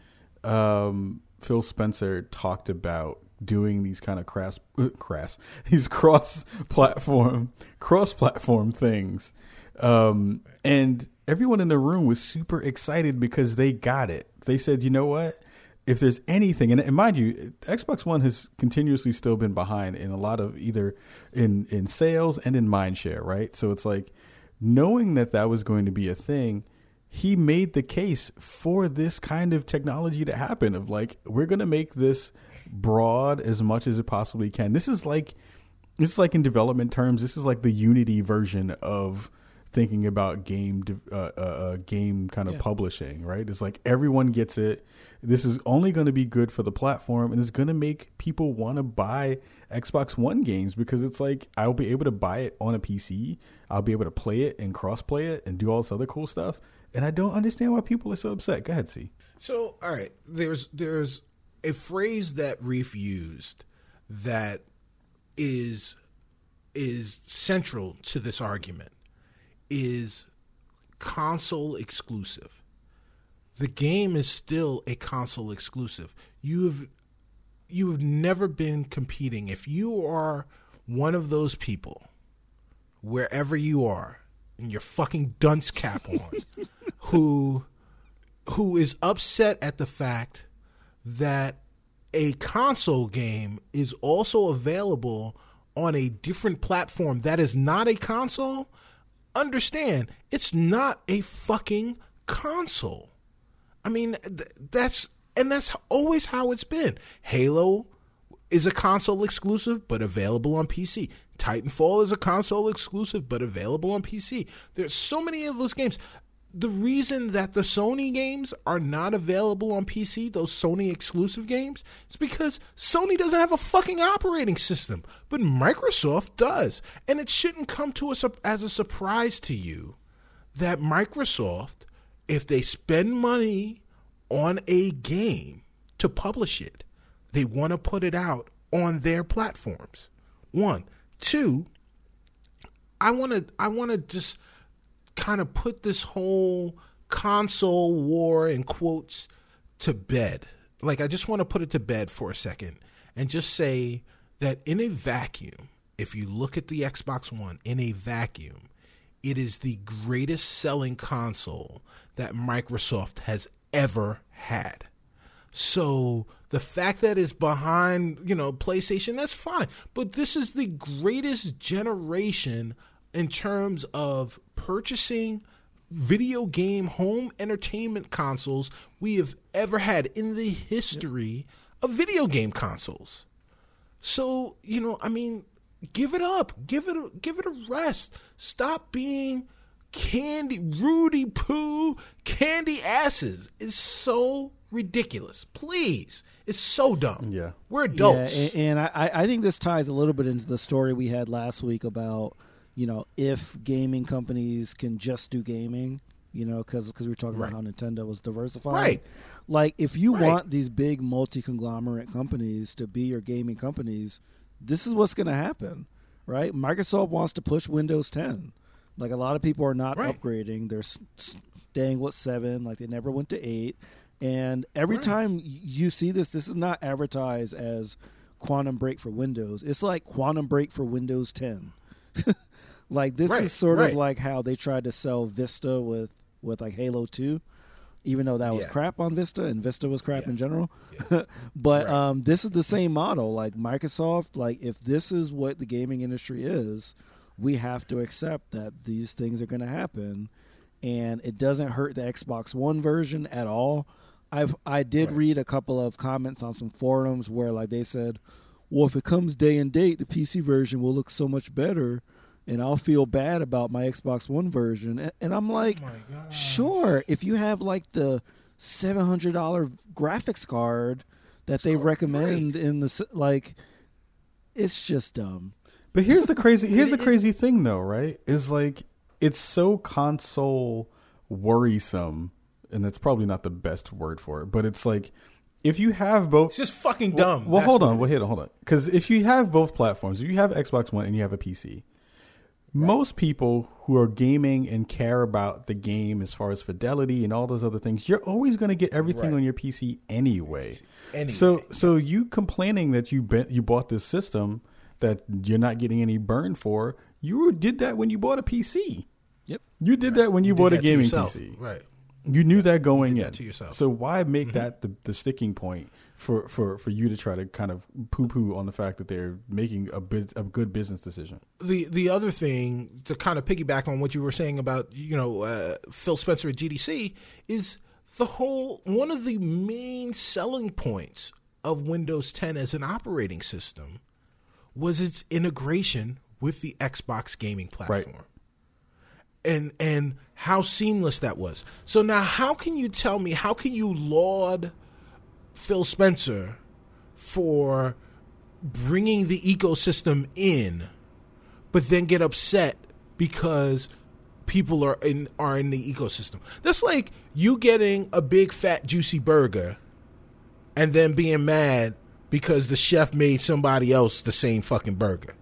um, Phil Spencer talked about doing these kind of crass, uh, crass [LAUGHS] these cross platform cross platform things, um, and everyone in the room was super excited because they got it. They said, "You know what? If there's anything, and, and mind you, Xbox One has continuously still been behind in a lot of either in in sales and in mind share, right? So it's like knowing that that was going to be a thing, he made the case for this kind of technology to happen. Of like, we're going to make this broad as much as it possibly can. This is like this is like in development terms. This is like the Unity version of thinking about game uh, uh, uh, game kind of publishing, right? It's like everyone gets it. This is only going to be good for the platform, and it's going to make people want to buy Xbox One games because it's like I'll be able to buy it on a PC. I'll be able to play it and cross play it and do all this other cool stuff. And I don't understand why people are so upset. Go ahead, see.
So, all right, there's there's a phrase that Reef used that is is central to this argument is console exclusive. The game is still a console exclusive. You've you've never been competing. If you are one of those people, wherever you are, and your fucking dunce cap on, [LAUGHS] who who is upset at the fact that a console game is also available on a different platform that is not a console, understand it's not a fucking console. I mean, th- that's and that's always how it's been. Halo is a console exclusive but available on PC. Titanfall is a console exclusive but available on PC. There's so many of those games. The reason that the Sony games are not available on PC, those Sony exclusive games, is because Sony doesn't have a fucking operating system, but Microsoft does. And it shouldn't come to us as a surprise to you that Microsoft, if they spend money on a game to publish it, they want to put it out on their platforms. One, two. I want to. I want to just kind of put this whole console war in quotes to bed. like I just want to put it to bed for a second and just say that in a vacuum, if you look at the Xbox One in a vacuum, it is the greatest selling console that Microsoft has ever had. So the fact that it's behind, you know, PlayStation, that's fine. But this is the greatest generation in terms of purchasing video game home entertainment consoles we have ever had in the history of video game consoles. So, you know, I mean, give it up. Give it a, give it a rest. Stop being candy Rudy Poo candy asses. It's so ridiculous. Please. It's so dumb.
Yeah.
We're adults.
Yeah, and, and I, I think this ties a little bit into the story we had last week about, you know, if gaming companies can just do gaming, you know, because we were talking
Right.
about how Nintendo was diversified.
Right.
Like, if you
Right.
want these big multi conglomerate companies to be your gaming companies, this is what's going to happen, right? Microsoft wants to push Windows 10. Like, a lot of people are not
Right.
upgrading. They're staying with 7, like, they never went to 8. And every
Right.
time you see this, this is not advertised as quantum break for Windows. It's like quantum break for Windows 10. [LAUGHS] like this
Right,
is sort of like how they tried to sell Vista with with like Halo 2, even though that was
Yeah.
crap on Vista and Vista was crap
Yeah.
in general. [LAUGHS] but
Right.
um, this is the same model. Like Microsoft, like if this is what the gaming industry is, we have to accept that these things are going to happen, and it doesn't hurt the Xbox One version at all. I've I did
Right.
read a couple of comments on some forums where like they said, well, if it comes day and date, the PC version will look so much better, and I'll feel bad about my Xbox One version. And, and I'm like,
Oh
sure, if you have like the seven hundred dollar graphics card that they
So
recommend in the like, it's just dumb.
But here's the crazy here's the
It- it-
crazy thing though, right? Is like it's so console worrisome, and that's probably not the best word for it, but it's like if you have both
It's just fucking dumb.
Well,
That's
hold on,
it
well,
is.
hold on, hold on. Because if you have both platforms, if you have Xbox One and you have a PC, most people who are gaming and care about the game as far as fidelity and all those other things, you're always going to get everything
Right.
on your PC anyway.
Anyway.
So, so you complaining that you bet you bought this system that you're not getting any burn for, you did that when you bought a PC.
Yep.
You did that when you,
did
bought a gaming. PC.
Right.
You knew that going in.
that to yourself.
So why make that the, the sticking point for, for, for you to try to kind of poo poo on the fact that they're making a bus a good business decision?
the the other thing to kind of piggyback on what you were saying about you know uh, Phil Spencer at GDC is the whole one of the main selling points of Windows 10 as an operating system was its integration with the Xbox gaming platform. And and how seamless that was. So now how can you tell me how can you laud Phil Spencer for bringing the ecosystem in but then get upset because people are in are in the ecosystem. That's like you getting a big fat juicy burger and then being mad because the chef made somebody else the same fucking burger.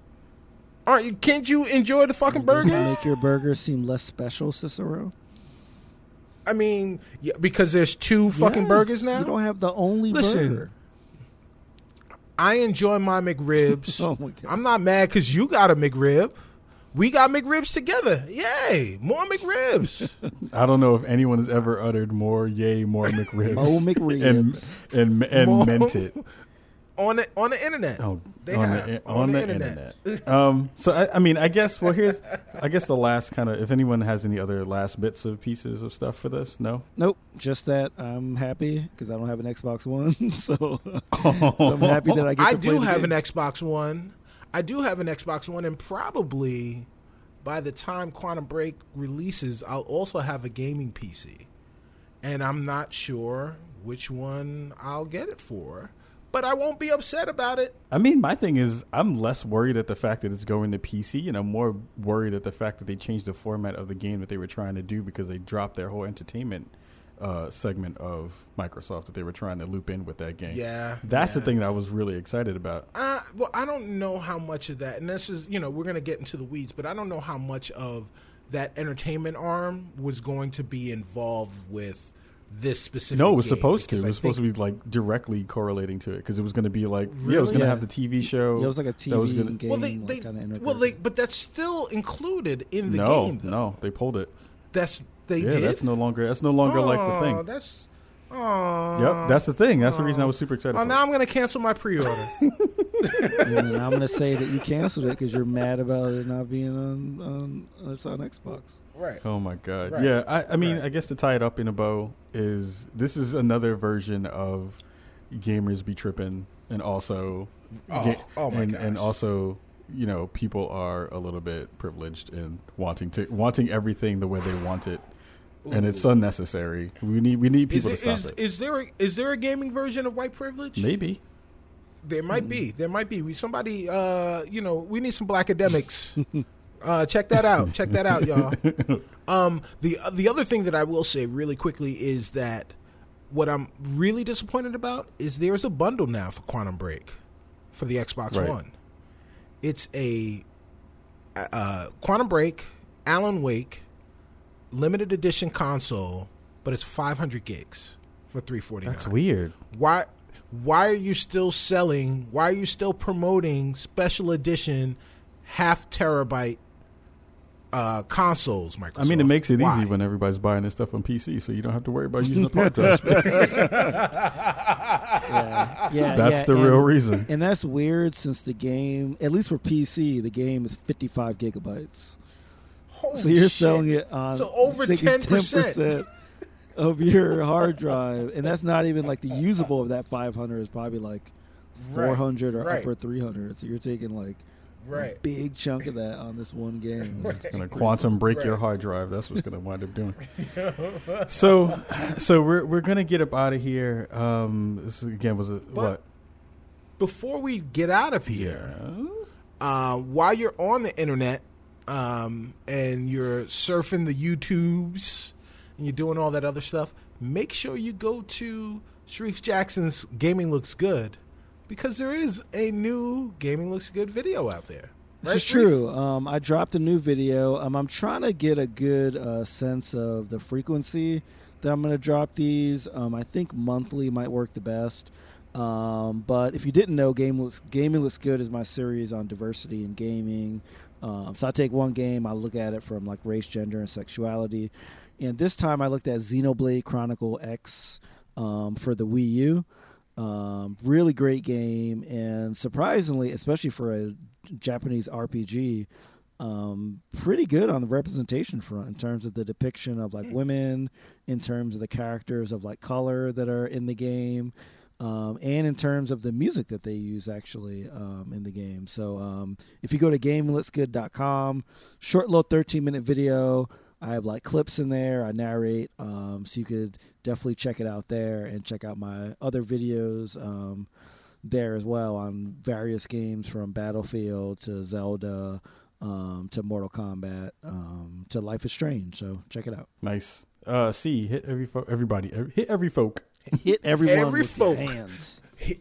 Aren't you, can't you enjoy the fucking burger?
make your burger seem less special, Cicero?
I mean, yeah, because there's two fucking
Yes,
burgers now.
You don't have the only
Listen,
burger.
I enjoy my [LAUGHS] McRibs.
Oh my
I'm not mad because you got a McRib. We got McRibs together. Yay! More McRibs. [LAUGHS]
I don't know if anyone has ever uttered more "yay" more [LAUGHS] McRibs,
oh, McRibs.
and and, and
Mo-
meant it.
On the on the internet.
Oh,
They
on,
have,
the,
on
on,
the
the,
internet.
internet. [LAUGHS] um, so I, I mean, I guess. Well, here's, I guess the last kind of. If anyone has any other last bits of pieces of stuff for this, no.
Nope, just that I'm happy because I don't have an Xbox One, [LAUGHS] so, so I'm [LAUGHS] happy that I get.
I
to play
do
the
have
game.
an Xbox One. I do have an Xbox One, and probably by the time Quantum Break releases, I'll also have a gaming PC. And I'm not sure which one I'll get it for, but I won't be upset about it.
I mean, my thing is, I'm less worried at the fact that it's going to PC, and I'm more worried at the fact that they changed the format of the game that they were trying to do because they dropped their whole entertainment uh, segment of Microsoft that they were trying to loop in with that game.
Yeah,
that's the thing that I was really excited about.
Uh, well, I don't know how much of that, and this is, you know, we're going to get into the weeds, but I don't know how much of that entertainment arm was going to be involved with this specific.
No, it was
game,
supposed to. It
because I
was supposed to be like directly correlating to it because it was going to be like yeah, it was going to
Yeah.
have the TV show.
Yeah, it was like a TV
that was
TV
gonna-
game.
Well, they,
like,
they
kinda
well, they, but that's still included in the
no,
game. Though.
no, they pulled it.
that's they
yeah,
did.
that's no longer that's no longer like the
Oh,
thing.
That's oh.
Yep, that's the thing. That's the reason I was super excited.
Oh,
for
now
it.
I'm gonna cancel my pre-order. [LAUGHS]
and then I'm gonna say that you canceled it because you're mad about it not being on on, it's on Xbox.
right.
Oh my god!
Right.
Yeah, I, I mean,
Right.
I guess to tie it up in a bow is this is another version of gamers be tripping, and also,
Oh,
ga-
oh my
and,
gosh.
and also, you know, people are a little bit privileged in wanting to wanting everything the way they want it, and it's unnecessary. We need we need people
it,
to stop
is,
it.
is there a, is there a gaming version of white privilege?
Maybe
There might be. There might be. We somebody. Uh, you know, we need some black academics. [LAUGHS] uh, check that out. Check that out, y'all. Um, the the other thing that I will say really quickly is that what I'm really disappointed about is there's a bundle now for Quantum Break for the Xbox
Right.
One. It's a uh, Quantum Break, Alan Wake, limited edition console, but it's 500 gigs for 349.
that's weird.
Why? Why are you still selling? Why are you still promoting special edition half terabyte uh, consoles? Microsoft.
I mean, it makes it
Why?
easy when everybody's buying this stuff on PC, so you don't have to worry about using the hard [LAUGHS] drive space. [LAUGHS]
Yeah, yeah,
That's
yeah,
the
and-
real reason.
And that's weird since the game, at least for PC, the game is 55 gigabytes.
Holy
so you're
shit.
selling it on
So over 10%.
10% of your hard drive, and that's not even like the usable of that 500 is probably like
Right,
400 or
right.
upper 300. So you're taking like a big chunk of that on this one game.
It's gonna quantum break your hard drive. That's what's gonna wind up doing. [LAUGHS] so, so we're we're gonna get up out of here. Um, this again was a what?
Before we get out of here, uh, while you're on the internet um, and you're surfing the YouTubes and you're doing all that other stuff, make sure you go to Shareef Jackson's Gaming Looks Good because there is a new Gaming Looks Good video out there.
This
Right,
is
Shareef?
true. Um, I dropped a new video. Um, I'm trying to get a good uh, sense of the frequency that I'm going to drop these. Um, I think monthly might work the best. Um, but if you didn't know, Game looks, Gaming Looks Good is my series on diversity in gaming. Um, so I take one game, I look at it from like race, gender, and sexuality. And this time I looked at Xenoblade Chronicle X um, for the Wii U. Um, really great game, and surprisingly, especially for a Japanese RPG, um, pretty good on the representation front in terms of the depiction of like women, in terms of the characters of like color that are in the game, um, and in terms of the music that they use actually um, in the game. So um, if you go to GameLooksGood.com, short little 13 minute video. I have like clips in there. I narrate, um, so you could definitely check it out there and check out my other videos um, there as well on various games from Battlefield to Zelda um, to Mortal Kombat um, to Life is Strange. So check it out.
Nice. Uh, C hit every fo- everybody every, hit every folk.
Hit [LAUGHS] everyone
Every
with
folk.
your hands. [LAUGHS]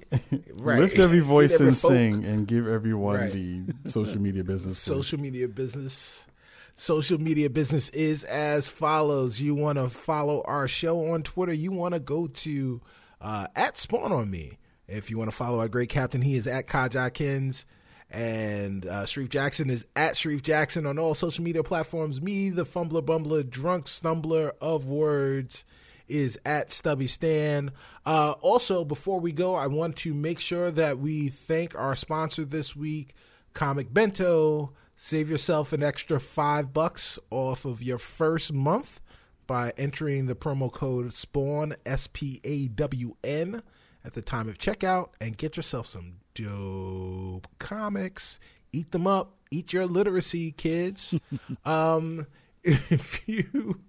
Right.
Lift every voice
every
and
folk.
sing, and give everyone
Right.
the social media business. for-
social media business. Social media business is as follows. You want to follow our show on Twitter. You want to go to uh, at Spawn on Me. If you want to follow our great captain, he is at Kajakins. And uh, Shareef Jackson is at Shareef Jackson on all social media platforms. Me, the fumbler, bumbler, drunk stumbler of words, is at Stubby Stan. Uh, also, before we go, I want to make sure that we thank our sponsor this week, Comic Bento. Save yourself an extra five bucks off of your first month by entering the promo code SPAWN, S P A W N, at the time of checkout and get yourself some dope comics. Eat them up. Eat your literacy, kids. [LAUGHS] um, if you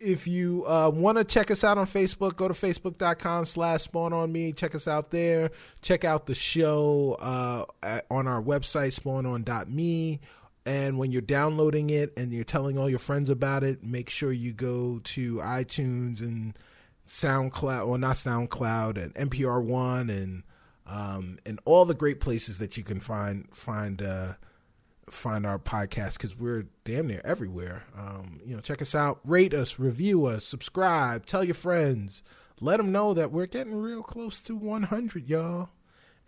if you uh, want to check us out on Facebook, go to facebook.com slash spawn on me. Check us out there. Check out the show uh, at, on our website, spawnon.me. And when you're downloading it and you're telling all your friends about it, make sure you go to iTunes and SoundCloud, or not SoundCloud, and NPR One, and um, and all the great places that you can find find uh, find our podcast because we're damn near everywhere. Um, you know, check us out, rate us, review us, subscribe, tell your friends, let them know that we're getting real close to 100, y'all.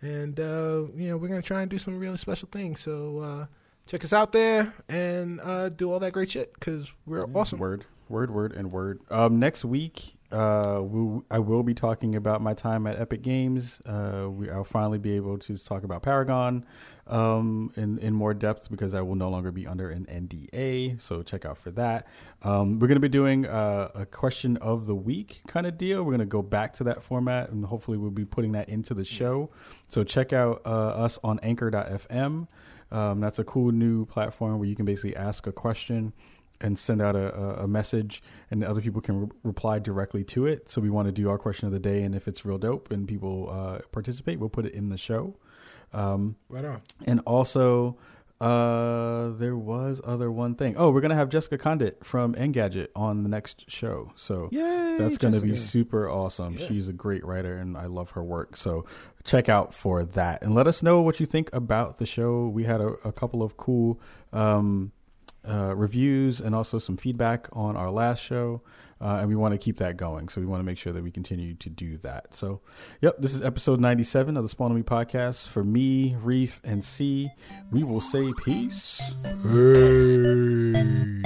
And uh, you know, we're gonna try and do some really special things. So uh, check us out there and uh, do all that great shit because we're awesome.
Word, word, word, and word. Um, next week, uh, we'll, I will be talking about my time at Epic Games. Uh, we, I'll finally be able to talk about Paragon um, in in more depth because I will no longer be under an NDA. So check out for that. Um, we're going to be doing uh, a question of the week kind of deal. We're going to go back to that format, and hopefully we'll be putting that into the show. So check out uh, us on Anchor.fm. Um, that's a cool new platform where you can basically ask a question and send out a, a message, and other people can re- reply directly to it. So we want to do our question of the day, and if it's real dope and people uh, participate, we'll put it in the show. Um,
Right on.
and also, uh, there was other one thing. Oh, we're gonna have Jessica Conditt from Engadget on the next show. So
Yay,
that's gonna be super awesome. She's a great writer, and I love her work. So check out for that, and let us know what you think about the show. We had a, a couple of cool. Um, uh, reviews and also some feedback on our last show. Uh, and we want to keep that going. So we want to make sure that we continue to do that. So, yep, this is episode 97 of the Spawn on Me podcast. For me, Reef, and C, we will say peace.
Hey.